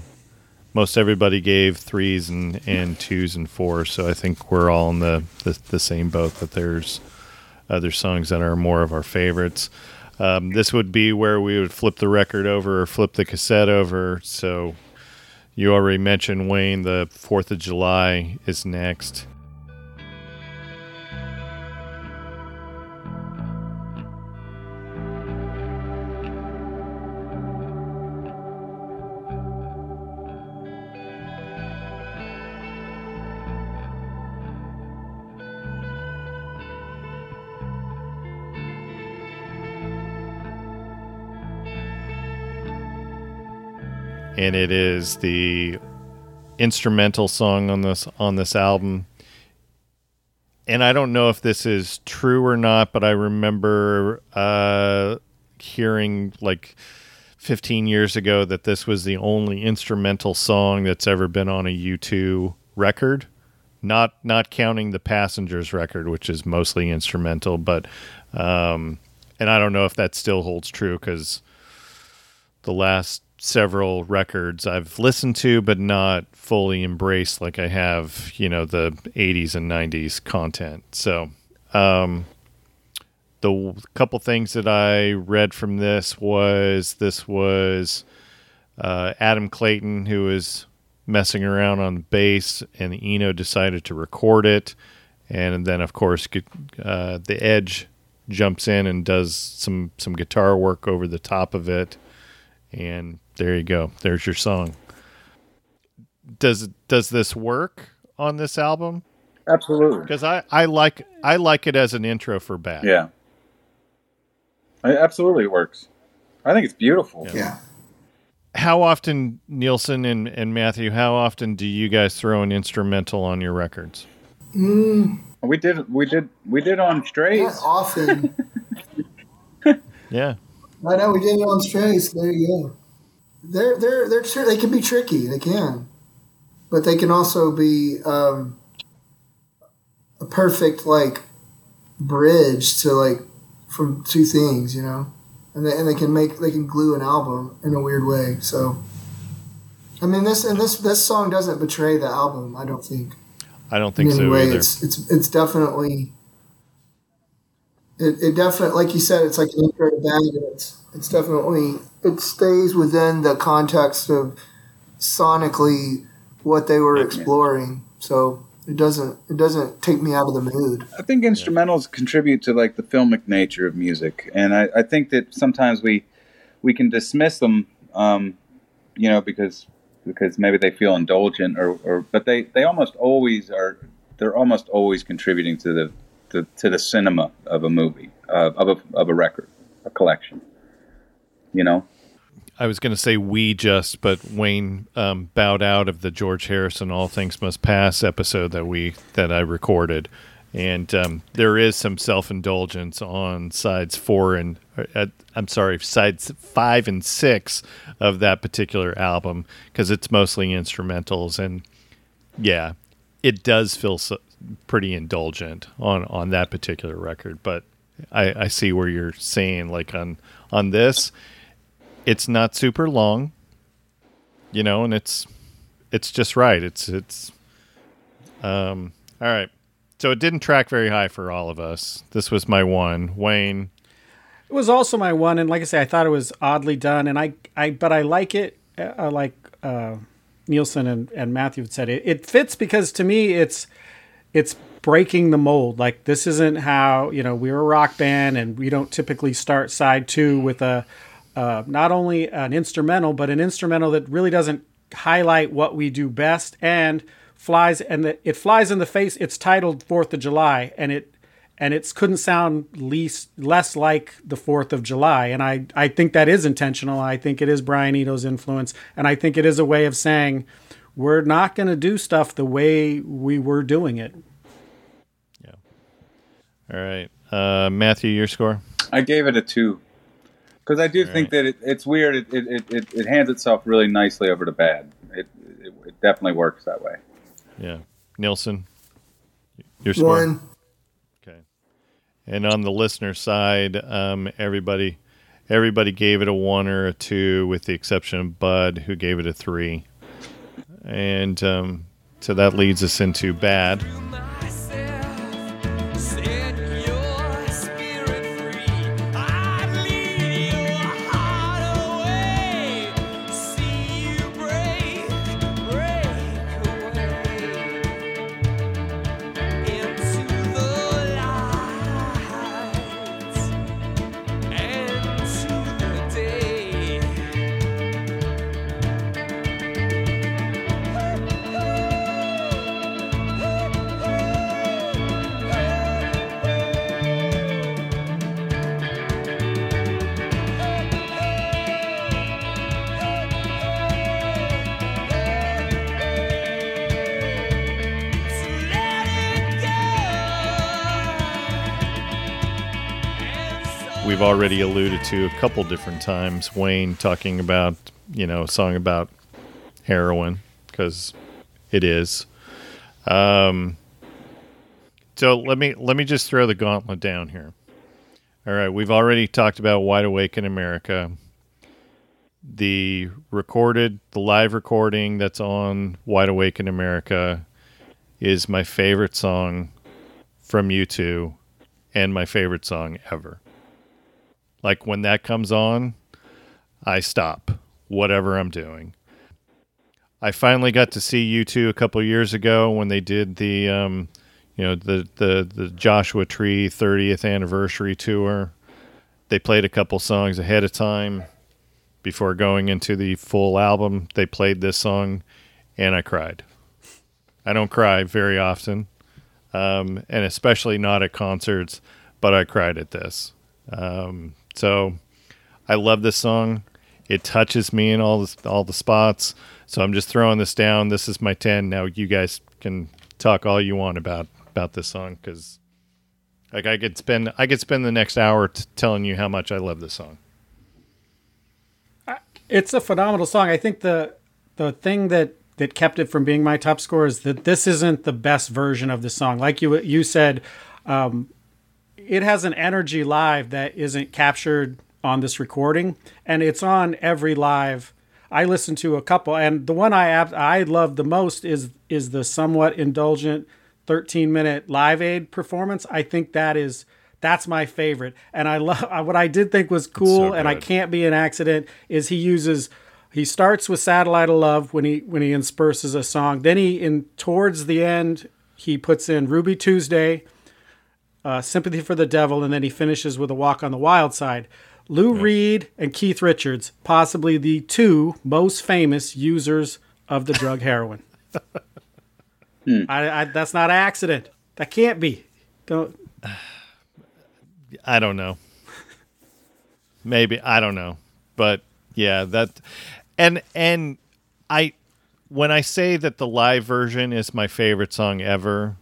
Most everybody gave threes and, and twos and fours, so I think we're all in the, the, the same boat that there's other songs that are more of our favorites. Um, this would be where we would flip the record over or flip the cassette over. So you already mentioned Wayne. The Fourth of July is next. And it is the instrumental song on this on this album. And I don't know if this is true or not, but I remember uh, hearing like 15 years ago that this was the only instrumental song that's ever been on a U2 record. Not not counting the Passengers record, which is mostly instrumental, but um, and I don't know if that still holds true because the last several records I've listened to but not fully embraced like I have, you know, the 80s and 90s content. So, um the couple things that I read from this was this was uh, Adam Clayton who was messing around on bass and Eno decided to record it and then of course uh, the Edge jumps in and does some some guitar work over the top of it and there you go. There's your song. Does does this work on this album? Absolutely. because I, I like I like it as an intro for Bad. Yeah. Absolutely it absolutely works. I think it's beautiful. Yeah. How often, Neilson and, and Matthew, how often do you guys throw an instrumental on your records? Mm. We did we did we did on Not Strays. often. Yeah. I know we did it on Strays. There you go. They're they're they're tr- they can be tricky. They can, but they can also be um, a perfect like bridge to like from two things. You know, and they, and they can make they can glue an album in a weird way. So, I mean this and this this song doesn't betray the album. I don't think. I don't think in any so way. either. It's it's it's definitely. It, it definitely, like you said, it's like an intro to bad. It's it's definitely it stays within the context of sonically what they were exploring. So it doesn't it doesn't take me out of the mood. I think instrumentals contribute to like the filmic nature of music, and I, I think that sometimes we we can dismiss them, um, you know, because because maybe they feel indulgent, or, or but they they almost always are. They're almost always contributing to the, the to the cinema of a movie, uh, of a of a record, a collection. You know, I was going to say we just, but Wayne um, bowed out of the George Harrison "All Things Must Pass" episode that we that I recorded, and um, there is some self indulgence on sides four and uh, I'm sorry, sides five and six of that particular album because it's mostly instrumentals, and yeah, it does feel so, pretty indulgent on on that particular record. But I, I see where you're saying like on on this it's not super long you know and it's it's just right it's it's um all right so it didn't track very high for all of us this was my one wayne It was also my one, and like I say, I thought it was oddly done, and I, I, but I like it. Uh, like uh, Neilson and, and Matthew said, it, it fits because to me, it's, it's breaking the mold. Like this isn't how you know we're a rock band, and we don't typically start side two with a, uh, not only an instrumental, but an instrumental that really doesn't highlight what we do best and flies and the, it flies in the face. It's titled Fourth of July, and it and it couldn't sound least less like the Fourth of July. And I I think that is intentional. I think it is Brian Eno's influence, and I think it is a way of saying we're not going to do stuff the way we were doing it. Yeah. All right uh matthew your score I gave it a two because I do think that it, it's weird. It, it, it- it, it hands itself really nicely over to bad. It, it, it definitely works that way. yeah neilson your score One. okay and on the listener side um everybody everybody gave it a one or a two with the exception of bud who gave it a three and um so that leads us into bad we've already alluded to a couple different times Wayne talking about, you know, a song about heroin because it is. Um, so let me let me just throw the gauntlet down here. All right, we've already talked about Wide Awake in America. The recorded, the live recording that's on Wide Awake in America is my favorite song from U2 and my favorite song ever. Like when that comes on, I stop whatever I'm doing. I finally got to see U2 a couple years ago when they did the, um, you know, the the the Joshua Tree 30th anniversary tour. They played a couple songs ahead of time before going into the full album. They played this song, and I cried. I don't cry very often, um, and especially not at concerts. But I cried at this. Um, so I love this song. It touches me in all the, all the spots. So I'm just throwing this down. This is my 10. Now you guys can talk all you want about about this song because like I could spend I could spend the next hour t- telling you how much I love this song. It's a phenomenal song. I think the the thing that that kept it from being my top score is that this isn't the best version of the song. Like you you said, um, it has an energy live that isn't captured on this recording, and it's on every live. I listened to a couple, and the one I ab- I love the most is is the somewhat indulgent 13 minute Live Aid performance. I think that is that's my favorite, and I love what I did think was cool, so and I can't be an accident. Is he uses he starts with Satellite of Love when he when he intersperses a song, then he in towards the end he puts in Ruby Tuesday, uh, Sympathy for the Devil, and then he finishes with a Walk on the Wild Side. Lou Reed and Keith Richards, possibly the two most famous users of the drug heroin. I, I, that's not an accident. That can't be. Don't. I don't know. Maybe I don't know, but yeah, that and and I when I say that the live version is my favorite song ever,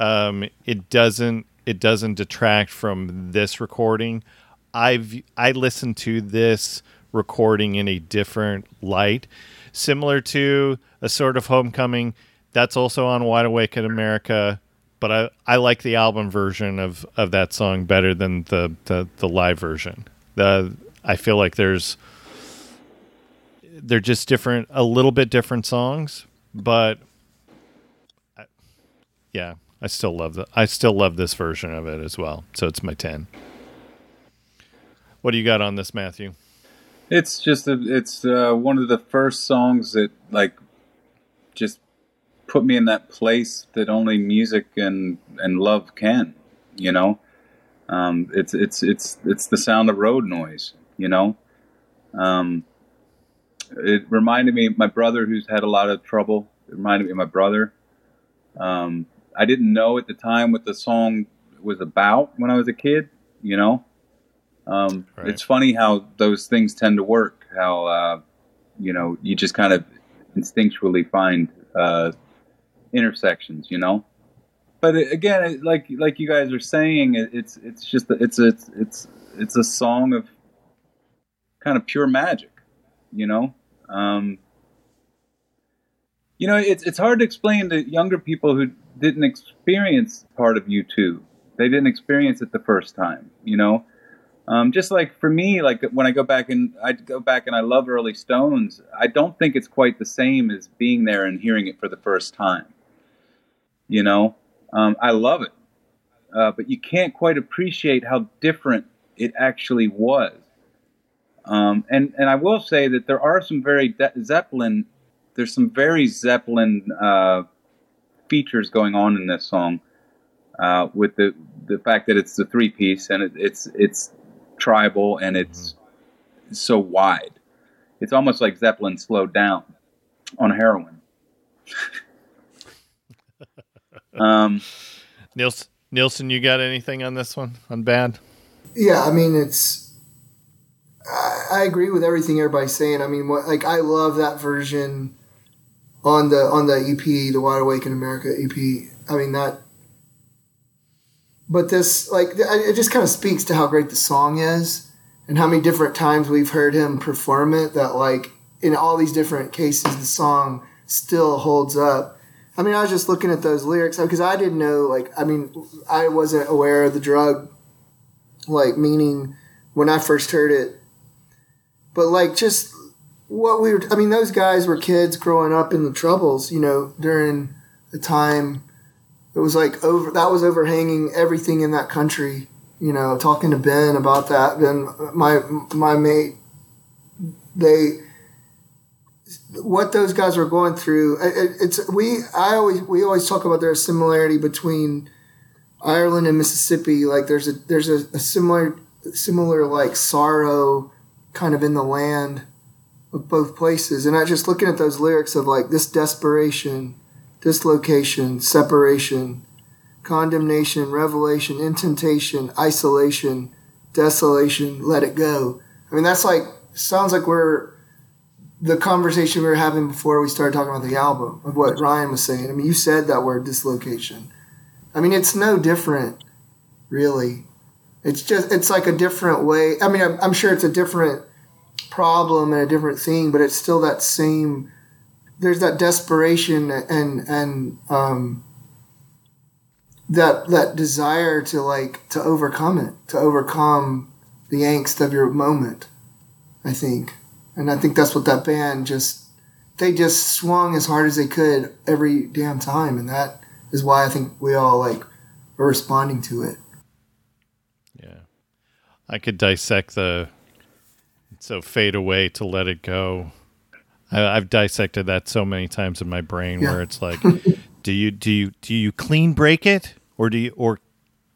um, it doesn't it doesn't detract from this recording. I've I listened to this recording in a different light, similar to a sort of homecoming. That's also on Wide Awake in America, but I, I like the album version of, of that song better than the, the, the live version. The I feel like there's they're just different, a little bit different songs, but I, yeah, I still love the I still love this version of it as well. So it's my ten. What do you got on this, Matthew? It's just a, it's uh, one of the first songs that like just put me in that place that only music and and love can. You know, um, it's it's it's it's the sound of road noise. You know, um, it reminded me my brother who's had a lot of trouble. It reminded me of my brother. Um, I didn't know at the time what the song was about when I was a kid. You know, um, Right. it's funny how those things tend to work. How uh, you know you just kind of instinctually find uh, intersections. You know, but it, again, it, like like you guys are saying, it, it's it's just it's a, it's it's it's a song of kind of pure magic. You know. Um, you know, it's it's hard to explain to younger people who didn't experience part of U2. They didn't experience it the first time. You know, um, just like for me, like when I go back and I go back and I love early Stones, I don't think it's quite the same as being there and hearing it for the first time. You know, um, I love it, uh, but you can't quite appreciate how different it actually was. Um, and and I will say that there are some very De- Zeppelin. There's some very Zeppelin uh, features going on in this song, uh, with the the fact that it's the three piece and it, it's it's tribal and it's so wide. It's almost like Zeppelin slowed down on heroin. um, Neilson, Neilson, you got anything on this one? On bad? Yeah, I mean it's. I, I agree with everything everybody's saying. I mean, what like I love that version on the on the EP, the Wide Awake in America EP. I mean that. But this like it just kind of speaks to how great the song is and how many different times we've heard him perform it. That like in all these different cases, the song still holds up. I mean, I was just looking at those lyrics uh, because I didn't know. Like, I mean, I wasn't aware of the drug like meaning when I first heard it. But like just what we were I mean those guys were kids growing up in the troubles, you know, during the time it was like over that was overhanging everything in that country, you know, talking to Ben about that. Ben my my mate they what those guys were going through it, it- it's we I always we always talk about there's similarity between Ireland and Mississippi, like there's a there's a, a similar similar like sorrow kind of in the land of both places. And I just looking at those lyrics of like this desperation, dislocation, separation, condemnation, revelation, intentation, isolation, desolation, let it go. I mean, that's like, sounds like we're the conversation we were having before we started talking about the album of what Ryan was saying. I mean, you said that word dislocation. I mean, it's no different, really. It's just, it's like a different way. I mean, I'm, I'm sure it's a different problem and a different thing, but it's still that same. There's that desperation and and um, that that desire to like to overcome it, to overcome the angst of your moment. I think, and I think that's what that band just they just swung as hard as they could every damn time, and that is why I think we all like are responding to it. Yeah. I could dissect the so fade away to let it go. I, I've dissected that so many times in my brain Yeah. where it's like, do you do you do you clean break it or do you or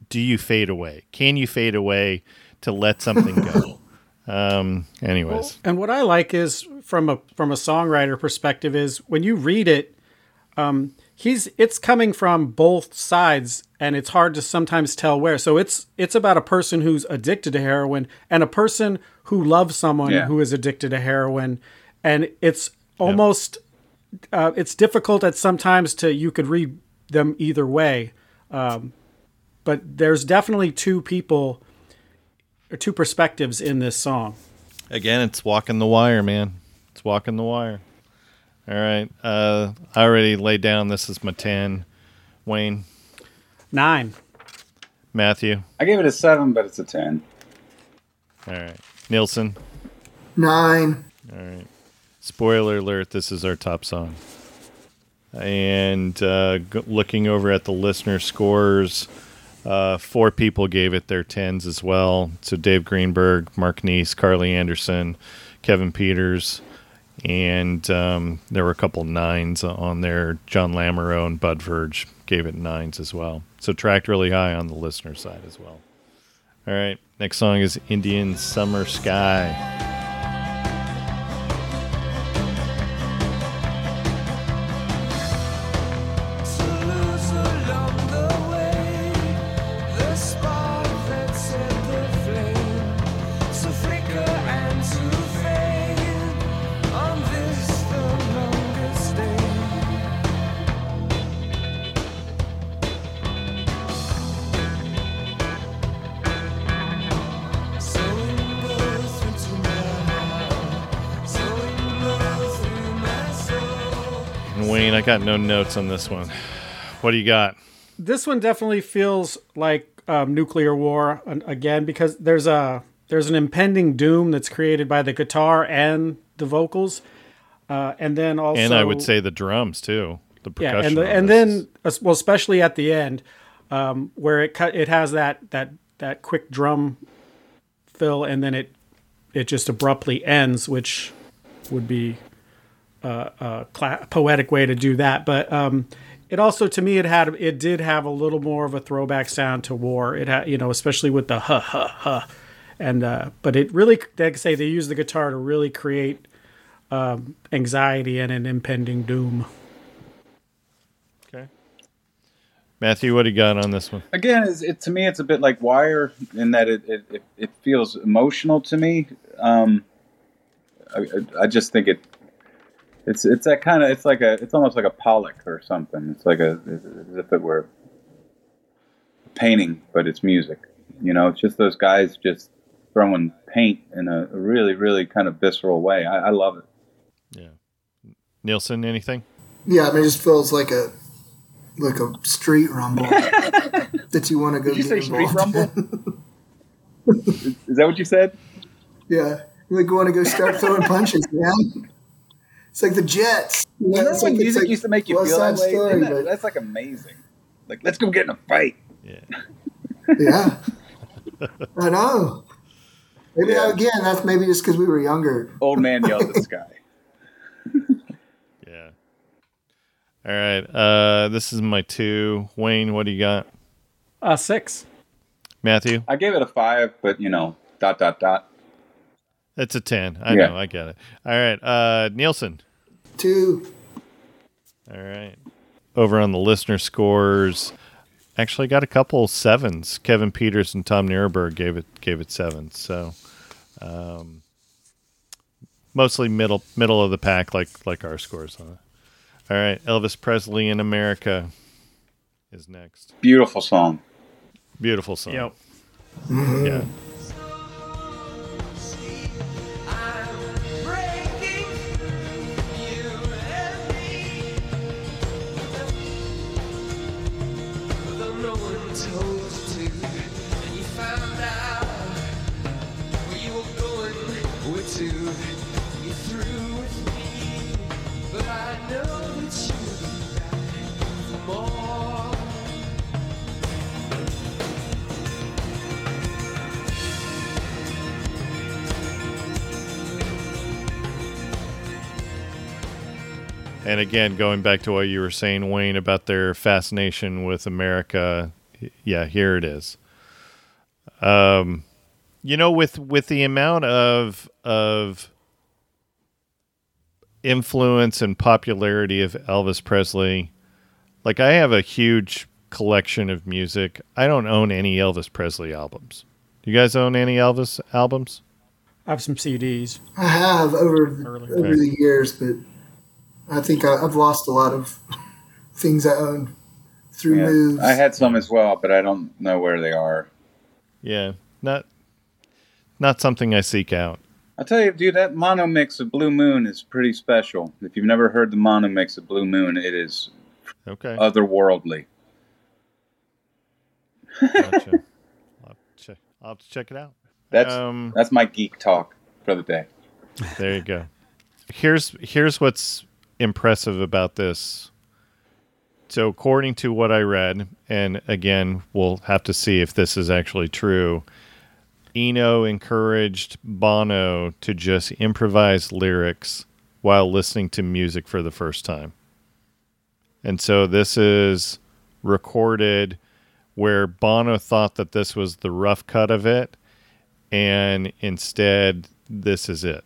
do you fade away? Can you fade away to let something go? um. Anyways, And what I like is from a from a songwriter perspective is when you read it, um, he's it's coming from both sides, and it's hard to sometimes tell where. So it's it's about a person who's addicted to heroin and a person who loves someone Yeah. who is addicted to heroin, and it's almost uh, it's difficult at sometimes to you could read them either way, um, but there's definitely two people or two perspectives in this song. again, it's walking the wire, man. It's walking the wire. All right. Uh, I already laid down. This is my ten. Wayne, Nine. Matthew. I gave it a seven, but it's a ten. All right. Neilson. Nine. All right. Spoiler alert, this is our top song. And uh, g- looking over at the listener scores, uh, four people gave it their tens as well. So Dave Greenberg, Mark Neese, Carly Anderson, Kevin Peters, and um, there were a couple nines on there. John Lamoureux and Bud Verge gave it nines as well. So tracked really high on the listener side as well. All right. Next song is Indian Summer Sky. Got no notes on this one. What do you got? this one definitely feels like um, nuclear war again because there's a there's an impending doom that's created by the guitar and the vocals, uh, and then also and I would say the drums too. The yeah, percussion. and the, and then well, especially at the end, um, where it cut, it has that that that quick drum fill, and then it it just abruptly ends, which would be a, a cla- poetic way to do that. But um, it also, to me, it had it did have a little more of a throwback sound to War. It had, you know, especially with the ha ha ha, and uh, but it really, like I say, they use the guitar to really create um, anxiety and an impending doom. Okay. Matthew, what do you got on this one? Again, it's, it to me, it's a bit like Wire in that it it, it, it feels emotional to me. Um, I, I- I just think it. It's it's that kind of it's like a it's almost like a Pollock or something. It's like a as if it were a painting, but it's music. You know, it's just those guys just throwing paint in a really really kind of visceral way. I, I love it. Yeah. Neilson, anything? Yeah, I mean, it just feels like a like a street rumble that you want to go Did you get say street involved rumble? in. Is that what you said? Yeah, you like want to go start throwing punches, man. It's like the Jets. You know, Remember when like, music like used to make you West feel that way? Story, that- but- that's like amazing. Like, let's go get in a fight. Yeah. yeah, I know. Maybe Yeah. again, that's maybe just because we were younger. Old man yells at the sky. Yeah. All right. Uh, this is my two. Wayne, what do you got? Uh, six. Matthew? I gave it a five, but you know, dot dot dot. It's a 10. I Yeah. know. I get it. All right. Uh, Neilson. Two. All right. Over on the listener scores, actually got a couple sevens. Kevin Peters and Tom Nierberg gave it gave it sevens. So um, mostly middle middle of the pack, like like our scores on it. All right, Elvis Presley in America is next. Beautiful song. Beautiful song. Yep. Yeah. And again, going back to what you were saying, Wayne, about their fascination with America, yeah, here it is. Um, you know, with with the amount of of influence and popularity of Elvis Presley, like I have a huge collection of music. I don't own any Elvis Presley albums. You guys own any Elvis albums? I have some CDs. I have over Early. over the years, but I think I, I've lost a lot of things I own through Yeah, moves. I had some as well, but I don't know where they are. Yeah, not not something I seek out. I'll tell you, dude, that mono mix of Blue Moon is pretty special. If you've never heard the mono mix of Blue Moon, it is Okay. otherworldly. Gotcha. I'll, check, I'll have to check it out. That's Um, that's my geek talk for the day. There you go. Here's here's what's impressive about this. So according to what I read, and again, we'll have to see if this is actually true. Eno encouraged Bono to just improvise lyrics while listening to music for the first time. And so this is recorded where Bono thought that this was the rough cut of it, and instead, this is it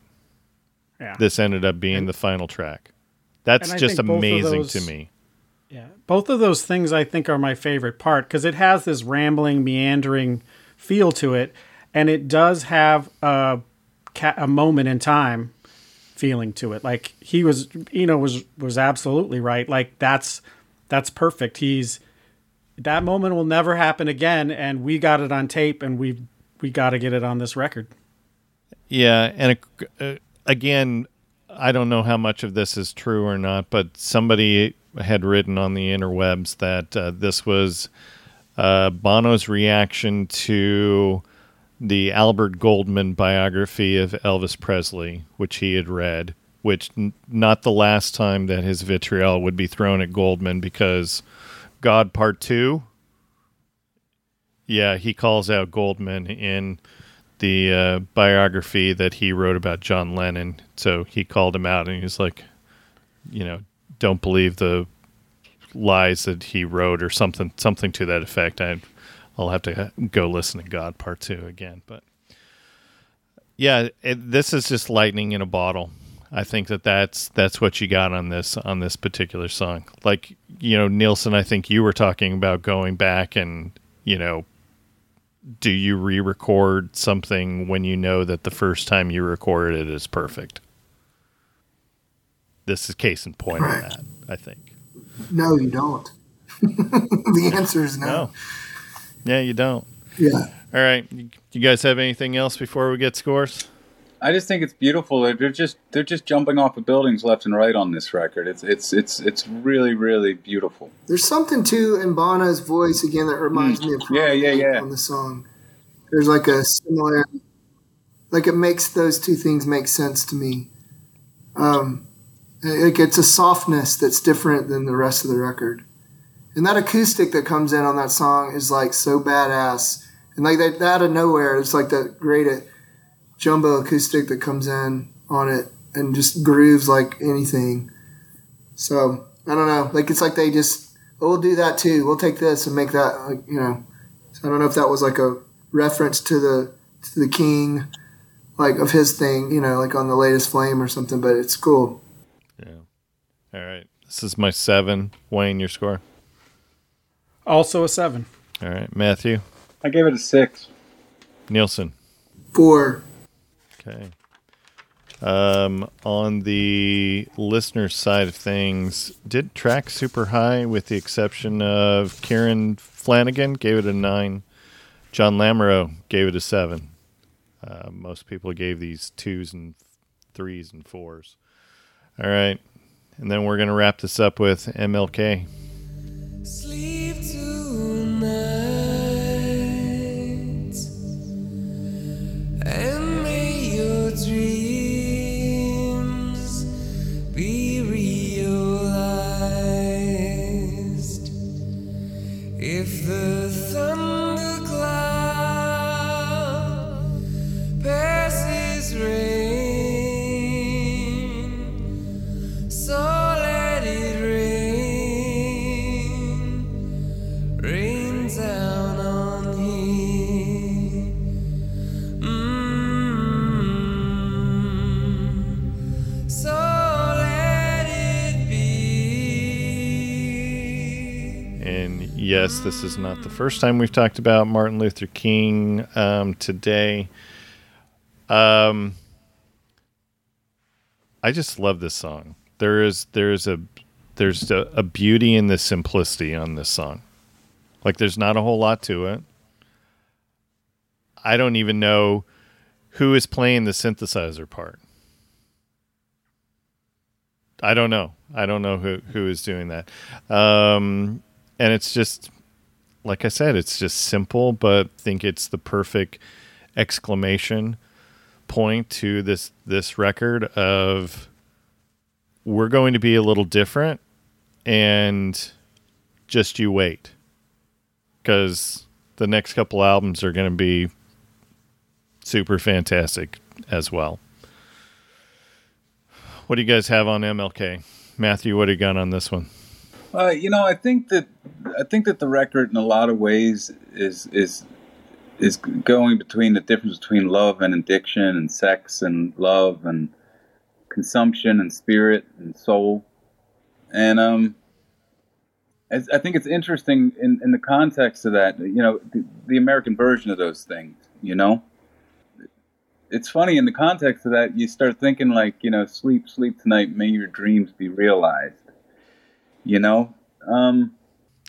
Yeah. this ended up being the final track. That's just think both of amazing to me. Yeah, both of those things I think are my favorite part because it has this rambling, meandering feel to it, and it does have a ca- a moment in time feeling to it. Like he was, you know, was was absolutely right. Like that's that's perfect. He's that moment will never happen again, and we got it on tape, and we we got to get it on this record. Yeah, and uh, again, I don't know how much of this is true or not, but somebody had written on the interwebs that uh, this was uh, Bono's reaction to the Albert Goldman biography of Elvis Presley, which he had read. Which n- not the last time that his vitriol would be thrown at Goldman because God Part Two. Yeah, he calls out Goldman in the uh, biography that he wrote about John Lennon. So he called him out and he's like, you know, don't believe the lies that he wrote or something, something to that effect. I, I'll have to go listen to God Part Two again, but yeah, it, this is just lightning in a bottle. I think that that's that's what you got on this on this particular song. Like you know, Neilson, I think you were talking about going back and you know do you re-record something when you know that the first time you recorded it is perfect? This is case in point Right. of that, I think. no, you don't. the answer is no. No. Yeah, you don't. Yeah. All right. You guys have anything else before we get scores? I just think it's beautiful. They're- just they're just jumping off of buildings left and right on this record. It's it's it's it's really really beautiful. There's something too in Bono's voice again that reminds me of Mm. Yeah, yeah, yeah. on the song. There's like a similar, like it makes those two things make sense to me. Um, like it's a softness that's different than the rest of the record, and that acoustic that comes in on that song is like so badass, and like that out of nowhere, it's like that great uh, jumbo acoustic that comes in on it and just grooves like anything. So I don't know, like it's like they just oh, we'll do that too. We'll take this and make that, like, you know. So I don't know if that was like a reference to the to the king, like of his thing, you know, like on the latest Flame or something. But it's cool. Yeah. All right. This is my seven. Wayne, your score. Also a seven. All right, Matthew, I gave it a six. Neilson. Four. Okay. Um, on the listener side of things, did track super high with the exception of Kieran Flanagan, gave it a nine. John Lamoureux gave it a seven. Uh, most people gave these twos and threes and fours. All right. And then we're going to wrap this up with MLK. If Yes, this is not the first time we've talked about Martin Luther King um, today. Um, I just love this song. There is there's a there's a, a beauty in the simplicity on this song. Like there's not a whole lot to it. I don't even know who is playing the synthesizer part. I don't know. I don't know who who is doing that. Um, and it's just like I said, it's just simple, but think it's the perfect exclamation point to this this record of we're going to be a little different and just you wait. Because the next couple albums are going to be super fantastic as well. What do you guys have on mlk matthew what do you got on this one Uh, you know, I think that I think that the record, in a lot of ways, is is is going between the difference between love and addiction, and sex and love, and consumption and spirit and soul, and um, I think it's interesting in in the context of that. You know, the, the American version of those things. You know, it's funny in the context of that. You start thinking like, you know, sleep, sleep tonight. May your dreams be realized. You know. Um,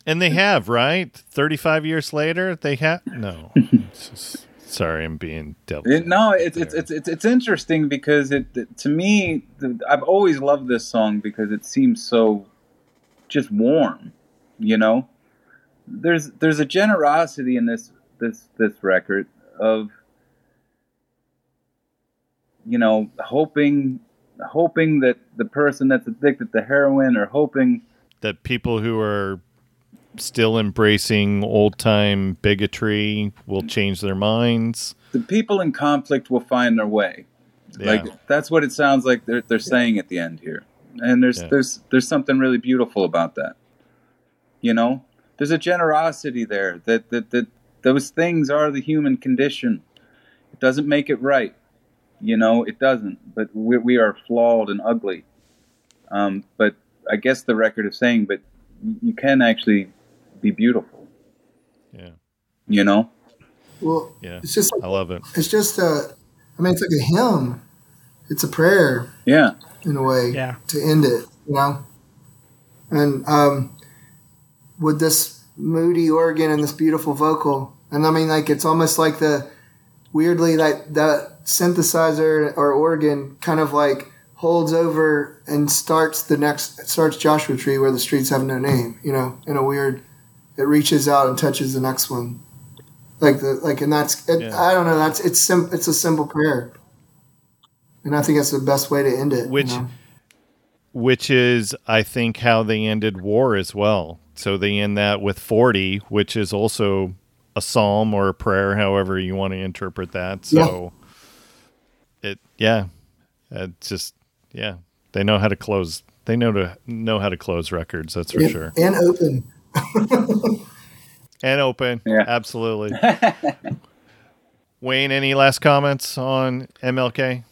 and they have right 35 years later they have no just- sorry i'm being devil It, no, it's, it's it's it's it's interesting because it, it- to me the, I've always loved this song because it seems so just warm, you know. There's there's a generosity in this this this record of you know hoping hoping that the person that's addicted to heroin or hoping that people who are still embracing old time bigotry will change their minds the people in conflict will find their way. Yeah. Like that's what it sounds like they're they're saying at the end here. And there's Yeah. there's there's something really beautiful about that. You know? There's a generosity there that that, that those things are the human condition. It doesn't make it right. You know, it doesn't. But we, we are flawed and ugly. Um, but I guess the record is saying, but you- you can actually be beautiful. yeah You know? Well, yeah it's just i love it it's just a. I mean, it's like a hymn. It's a prayer Yeah. in a way Yeah. to end it. You know, and um, with this moody organ and this beautiful vocal, and I mean, like it's almost like the weirdly like that synthesizer or organ kind of like holds over and starts the next starts Joshua Tree where the streets have no name. You know, in a weird, it reaches out and touches the next one. Like the like, and that's it, Yeah. I don't know. That's it's sim- it's a simple prayer, and I think that's the best way to end it. you Which- know? which is i think how they ended war as well so they end that with 40 which is also a psalm or a prayer however you want to interpret that so it yeah it's just yeah they know how to close they know to know how to close records that's for and, sure and open. and open Yeah. absolutely wayne any last comments on mlk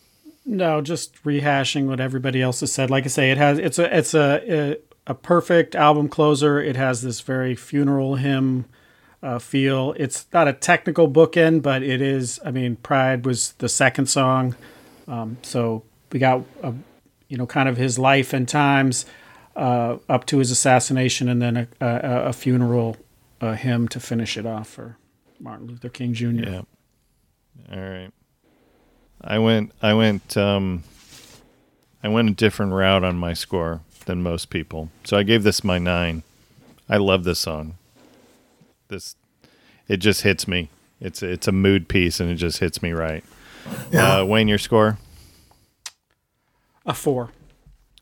No, just rehashing what everybody else has said. Like I say, it has it's a it's a, uh a perfect album closer. It has this very funeral hymn uh, feel. It's not a technical bookend, but it is. I mean, Pride was the second song, um, so we got a, you know kind of his life and times uh, up to his assassination, and then a, a, a funeral uh, hymn to finish it off for Martin Luther King Jr. Yeah. All right. I went. I went. Um, I went a different route on my score than most people, so I gave this my nine. I love this song. This, it just hits me. It's it's a mood piece, and it just hits me right. Yeah. Uh, Wayne, your score? A four.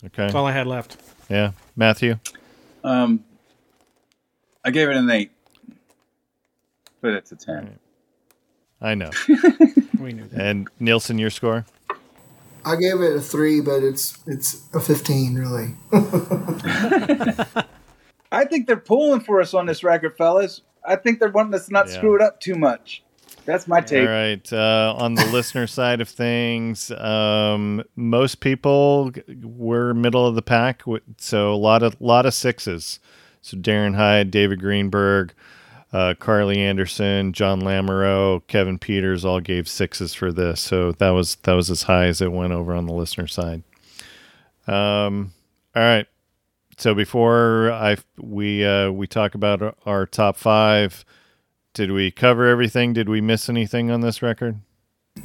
Okay. That's all I had left. Yeah, Matthew. Um, I gave it an eight, but it's a ten. I know. We knew that. And Neilson, your score? I gave it a three, but it's it's a fifteen really. I think they're pulling for us on this record, fellas. I think they're wanting us to not Yeah. screw it up too much. That's my take. All right. Uh, on the listener side of things, um, most people were middle of the pack, so a lot of lot of sixes. So Darren Hyde, David Greenberg, uh, Carly Anderson, John Lamoureux, Kevin Peters all gave sixes for this. So that was that was as high as it went over on the listener side. Um, all right. So before I we uh, we talk about our- our top five, did we cover everything? Did we miss anything on this record?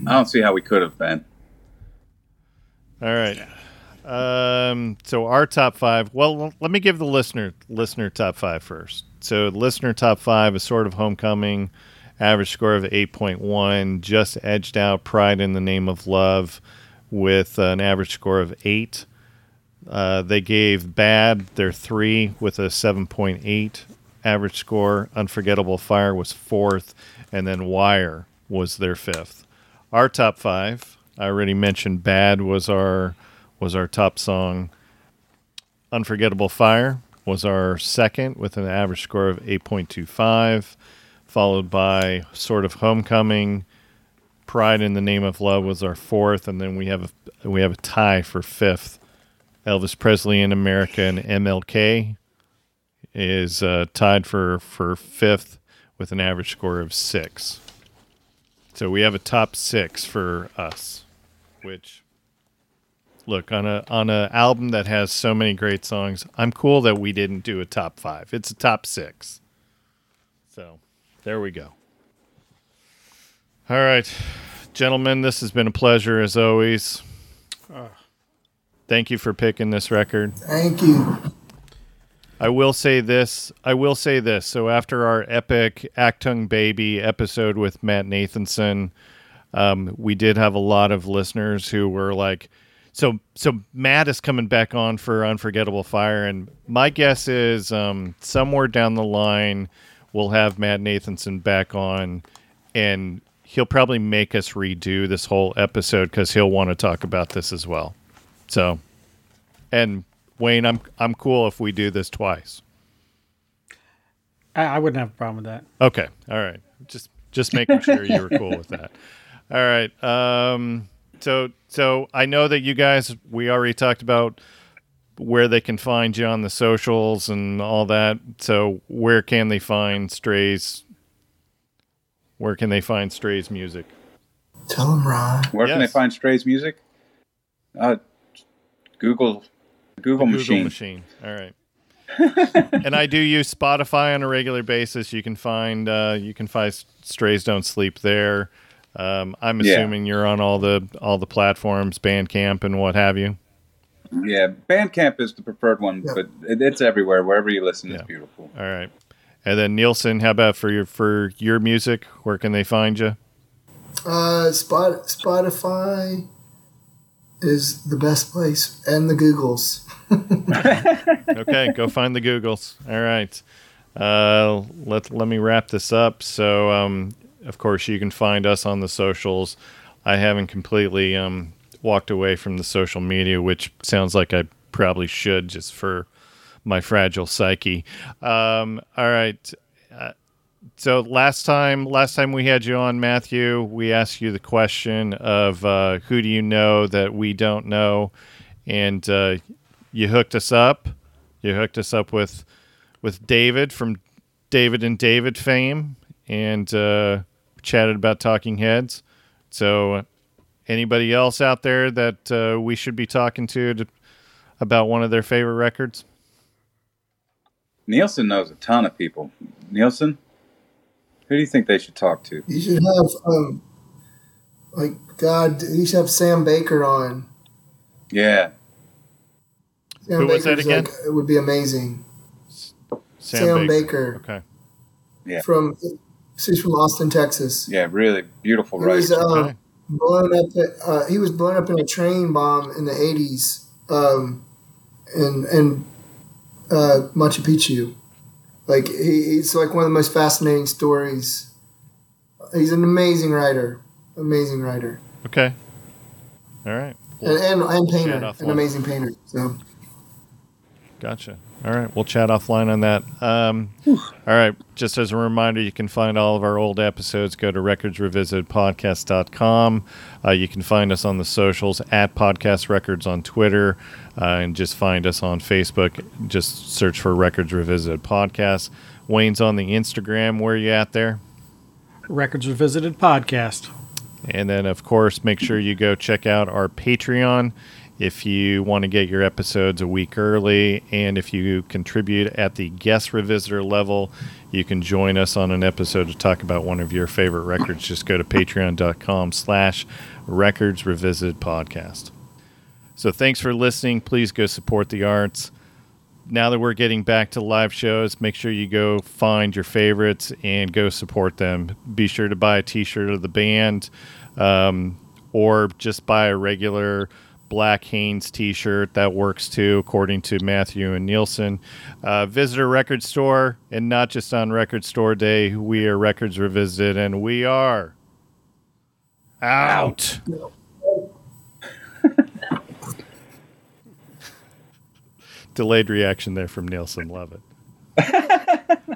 I don't see how we could have been. All right. Um, so our top five. Well, let me give the listener listener top five first. So listener top five is sort of homecoming, average score of eight point one, just edged out Pride in the Name of Love, with an average score of eight. Uh, they gave Bad their three with a seven point eight average score. Unforgettable Fire was fourth, and then Wire was their fifth. Our top five. I already mentioned Bad was our was our top song. Unforgettable Fire was our second with an average score of 8.25, followed by Sort of Homecoming. Pride in the Name of Love was our fourth, and then we have a we have a tie for fifth. Elvis Presley in America and MLK is uh, tied for for fifth with an average score of six. So we have a top six for us, which look on a on a album that has so many great songs. I'm cool that we didn't do a top five. It's a top six. So there we go. All right, gentlemen, this has been a pleasure as always. Thank you for picking this record. Thank you. I will say this. I will say this. So after our epic Achtung Baby episode with Matt Nathanson, um, we did have a lot of listeners who were like, "So, so Matt is coming back on for Unforgettable Fire," and my guess is um, somewhere down the line we'll have Matt Nathanson back on, and he'll probably make us redo this whole episode because he'll want to talk about this as well. So, and Wayne, I'm I'm cool if we do this twice. I, I wouldn't have a problem with that. Okay. All right. Just just making sure you were cool with that. All right. Um so so I know that you guys we already talked about where they can find you on the socials and all that. So where can they find Strays? Where can they find Strays music? Tell them, Ron. Where can they find Stray's music? Uh, Google, Google, Google machine. machine. All right. and I do use Spotify on a regular basis. You can find uh, you can find Strays Don't Sleep there. Um, I'm Yeah. assuming you're on all the all the platforms, Bandcamp and what have you. Yeah, Bandcamp is the preferred one, Yeah. but it, it's everywhere. Wherever you listen, Yeah. it's beautiful. All right. And then Neilson, how about for your for your music? Where can they find you? Uh, Spot, Spotify is the best place, and the Googles. okay, go find the Googles. All right. Uh, let let me wrap this up. So, um, of course, you can find us on the socials. I haven't completely um, walked away from the social media, which sounds like I probably should, just for my fragile psyche. Um, all right. So last time, last time we had you on, Matthew, we asked you the question of uh, who do you know that we don't know, and uh, you hooked us up. you hooked us up with with David from David and David fame, and uh, chatted about Talking Heads. So, anybody else out there that uh, we should be talking to, to about one of their favorite records? Neilson knows a ton of people. Neilson, who do you think they should talk to? You should have, um, like, God, you should have Sam Baker on. Yeah, Sam Who was that again? Like, it would be amazing. Sam, Baker, Okay. Yeah. from he's from Austin, Texas. yeah, really beautiful He was writer. um, Okay. blown up. Uh, he was blown up in a train bomb in the eighties, um, in in uh, Machu Picchu. Like he, he's like one of the most fascinating stories. He's an amazing writer, amazing writer, Okay. All right. and and, and painter, an amazing painter. So Gotcha. All right, we'll chat offline on that. Um, all right, just as a reminder, you can find all of our old episodes. Go to recordsrevisitedpodcast.com. Uh, you can find us on the socials at Podcast Records on Twitter, uh, and just find us on Facebook. Just search for Records Revisited Podcast. Wayne's on the Instagram. Where are you at there? Records Revisited podcast. And then, of course, make sure you go check out our Patreon if you want to get your episodes a week early. And if you contribute at the guest revisitor level, you can join us on an episode to talk about one of your favorite records. Just go to patreon.com slash records revisited podcast. So thanks for listening. Please go support the arts now that we're getting back to live shows, make sure you go find your favorites and go support them. Be sure to buy a T-shirt of the band, um, or just buy a regular Black Hanes T-shirt. That works too, according to Matthew and Neilson. Uh, visit a record store, and not just on Record Store Day. We are Records Revisited, and we are out. Delayed reaction there from Neilson. Love it.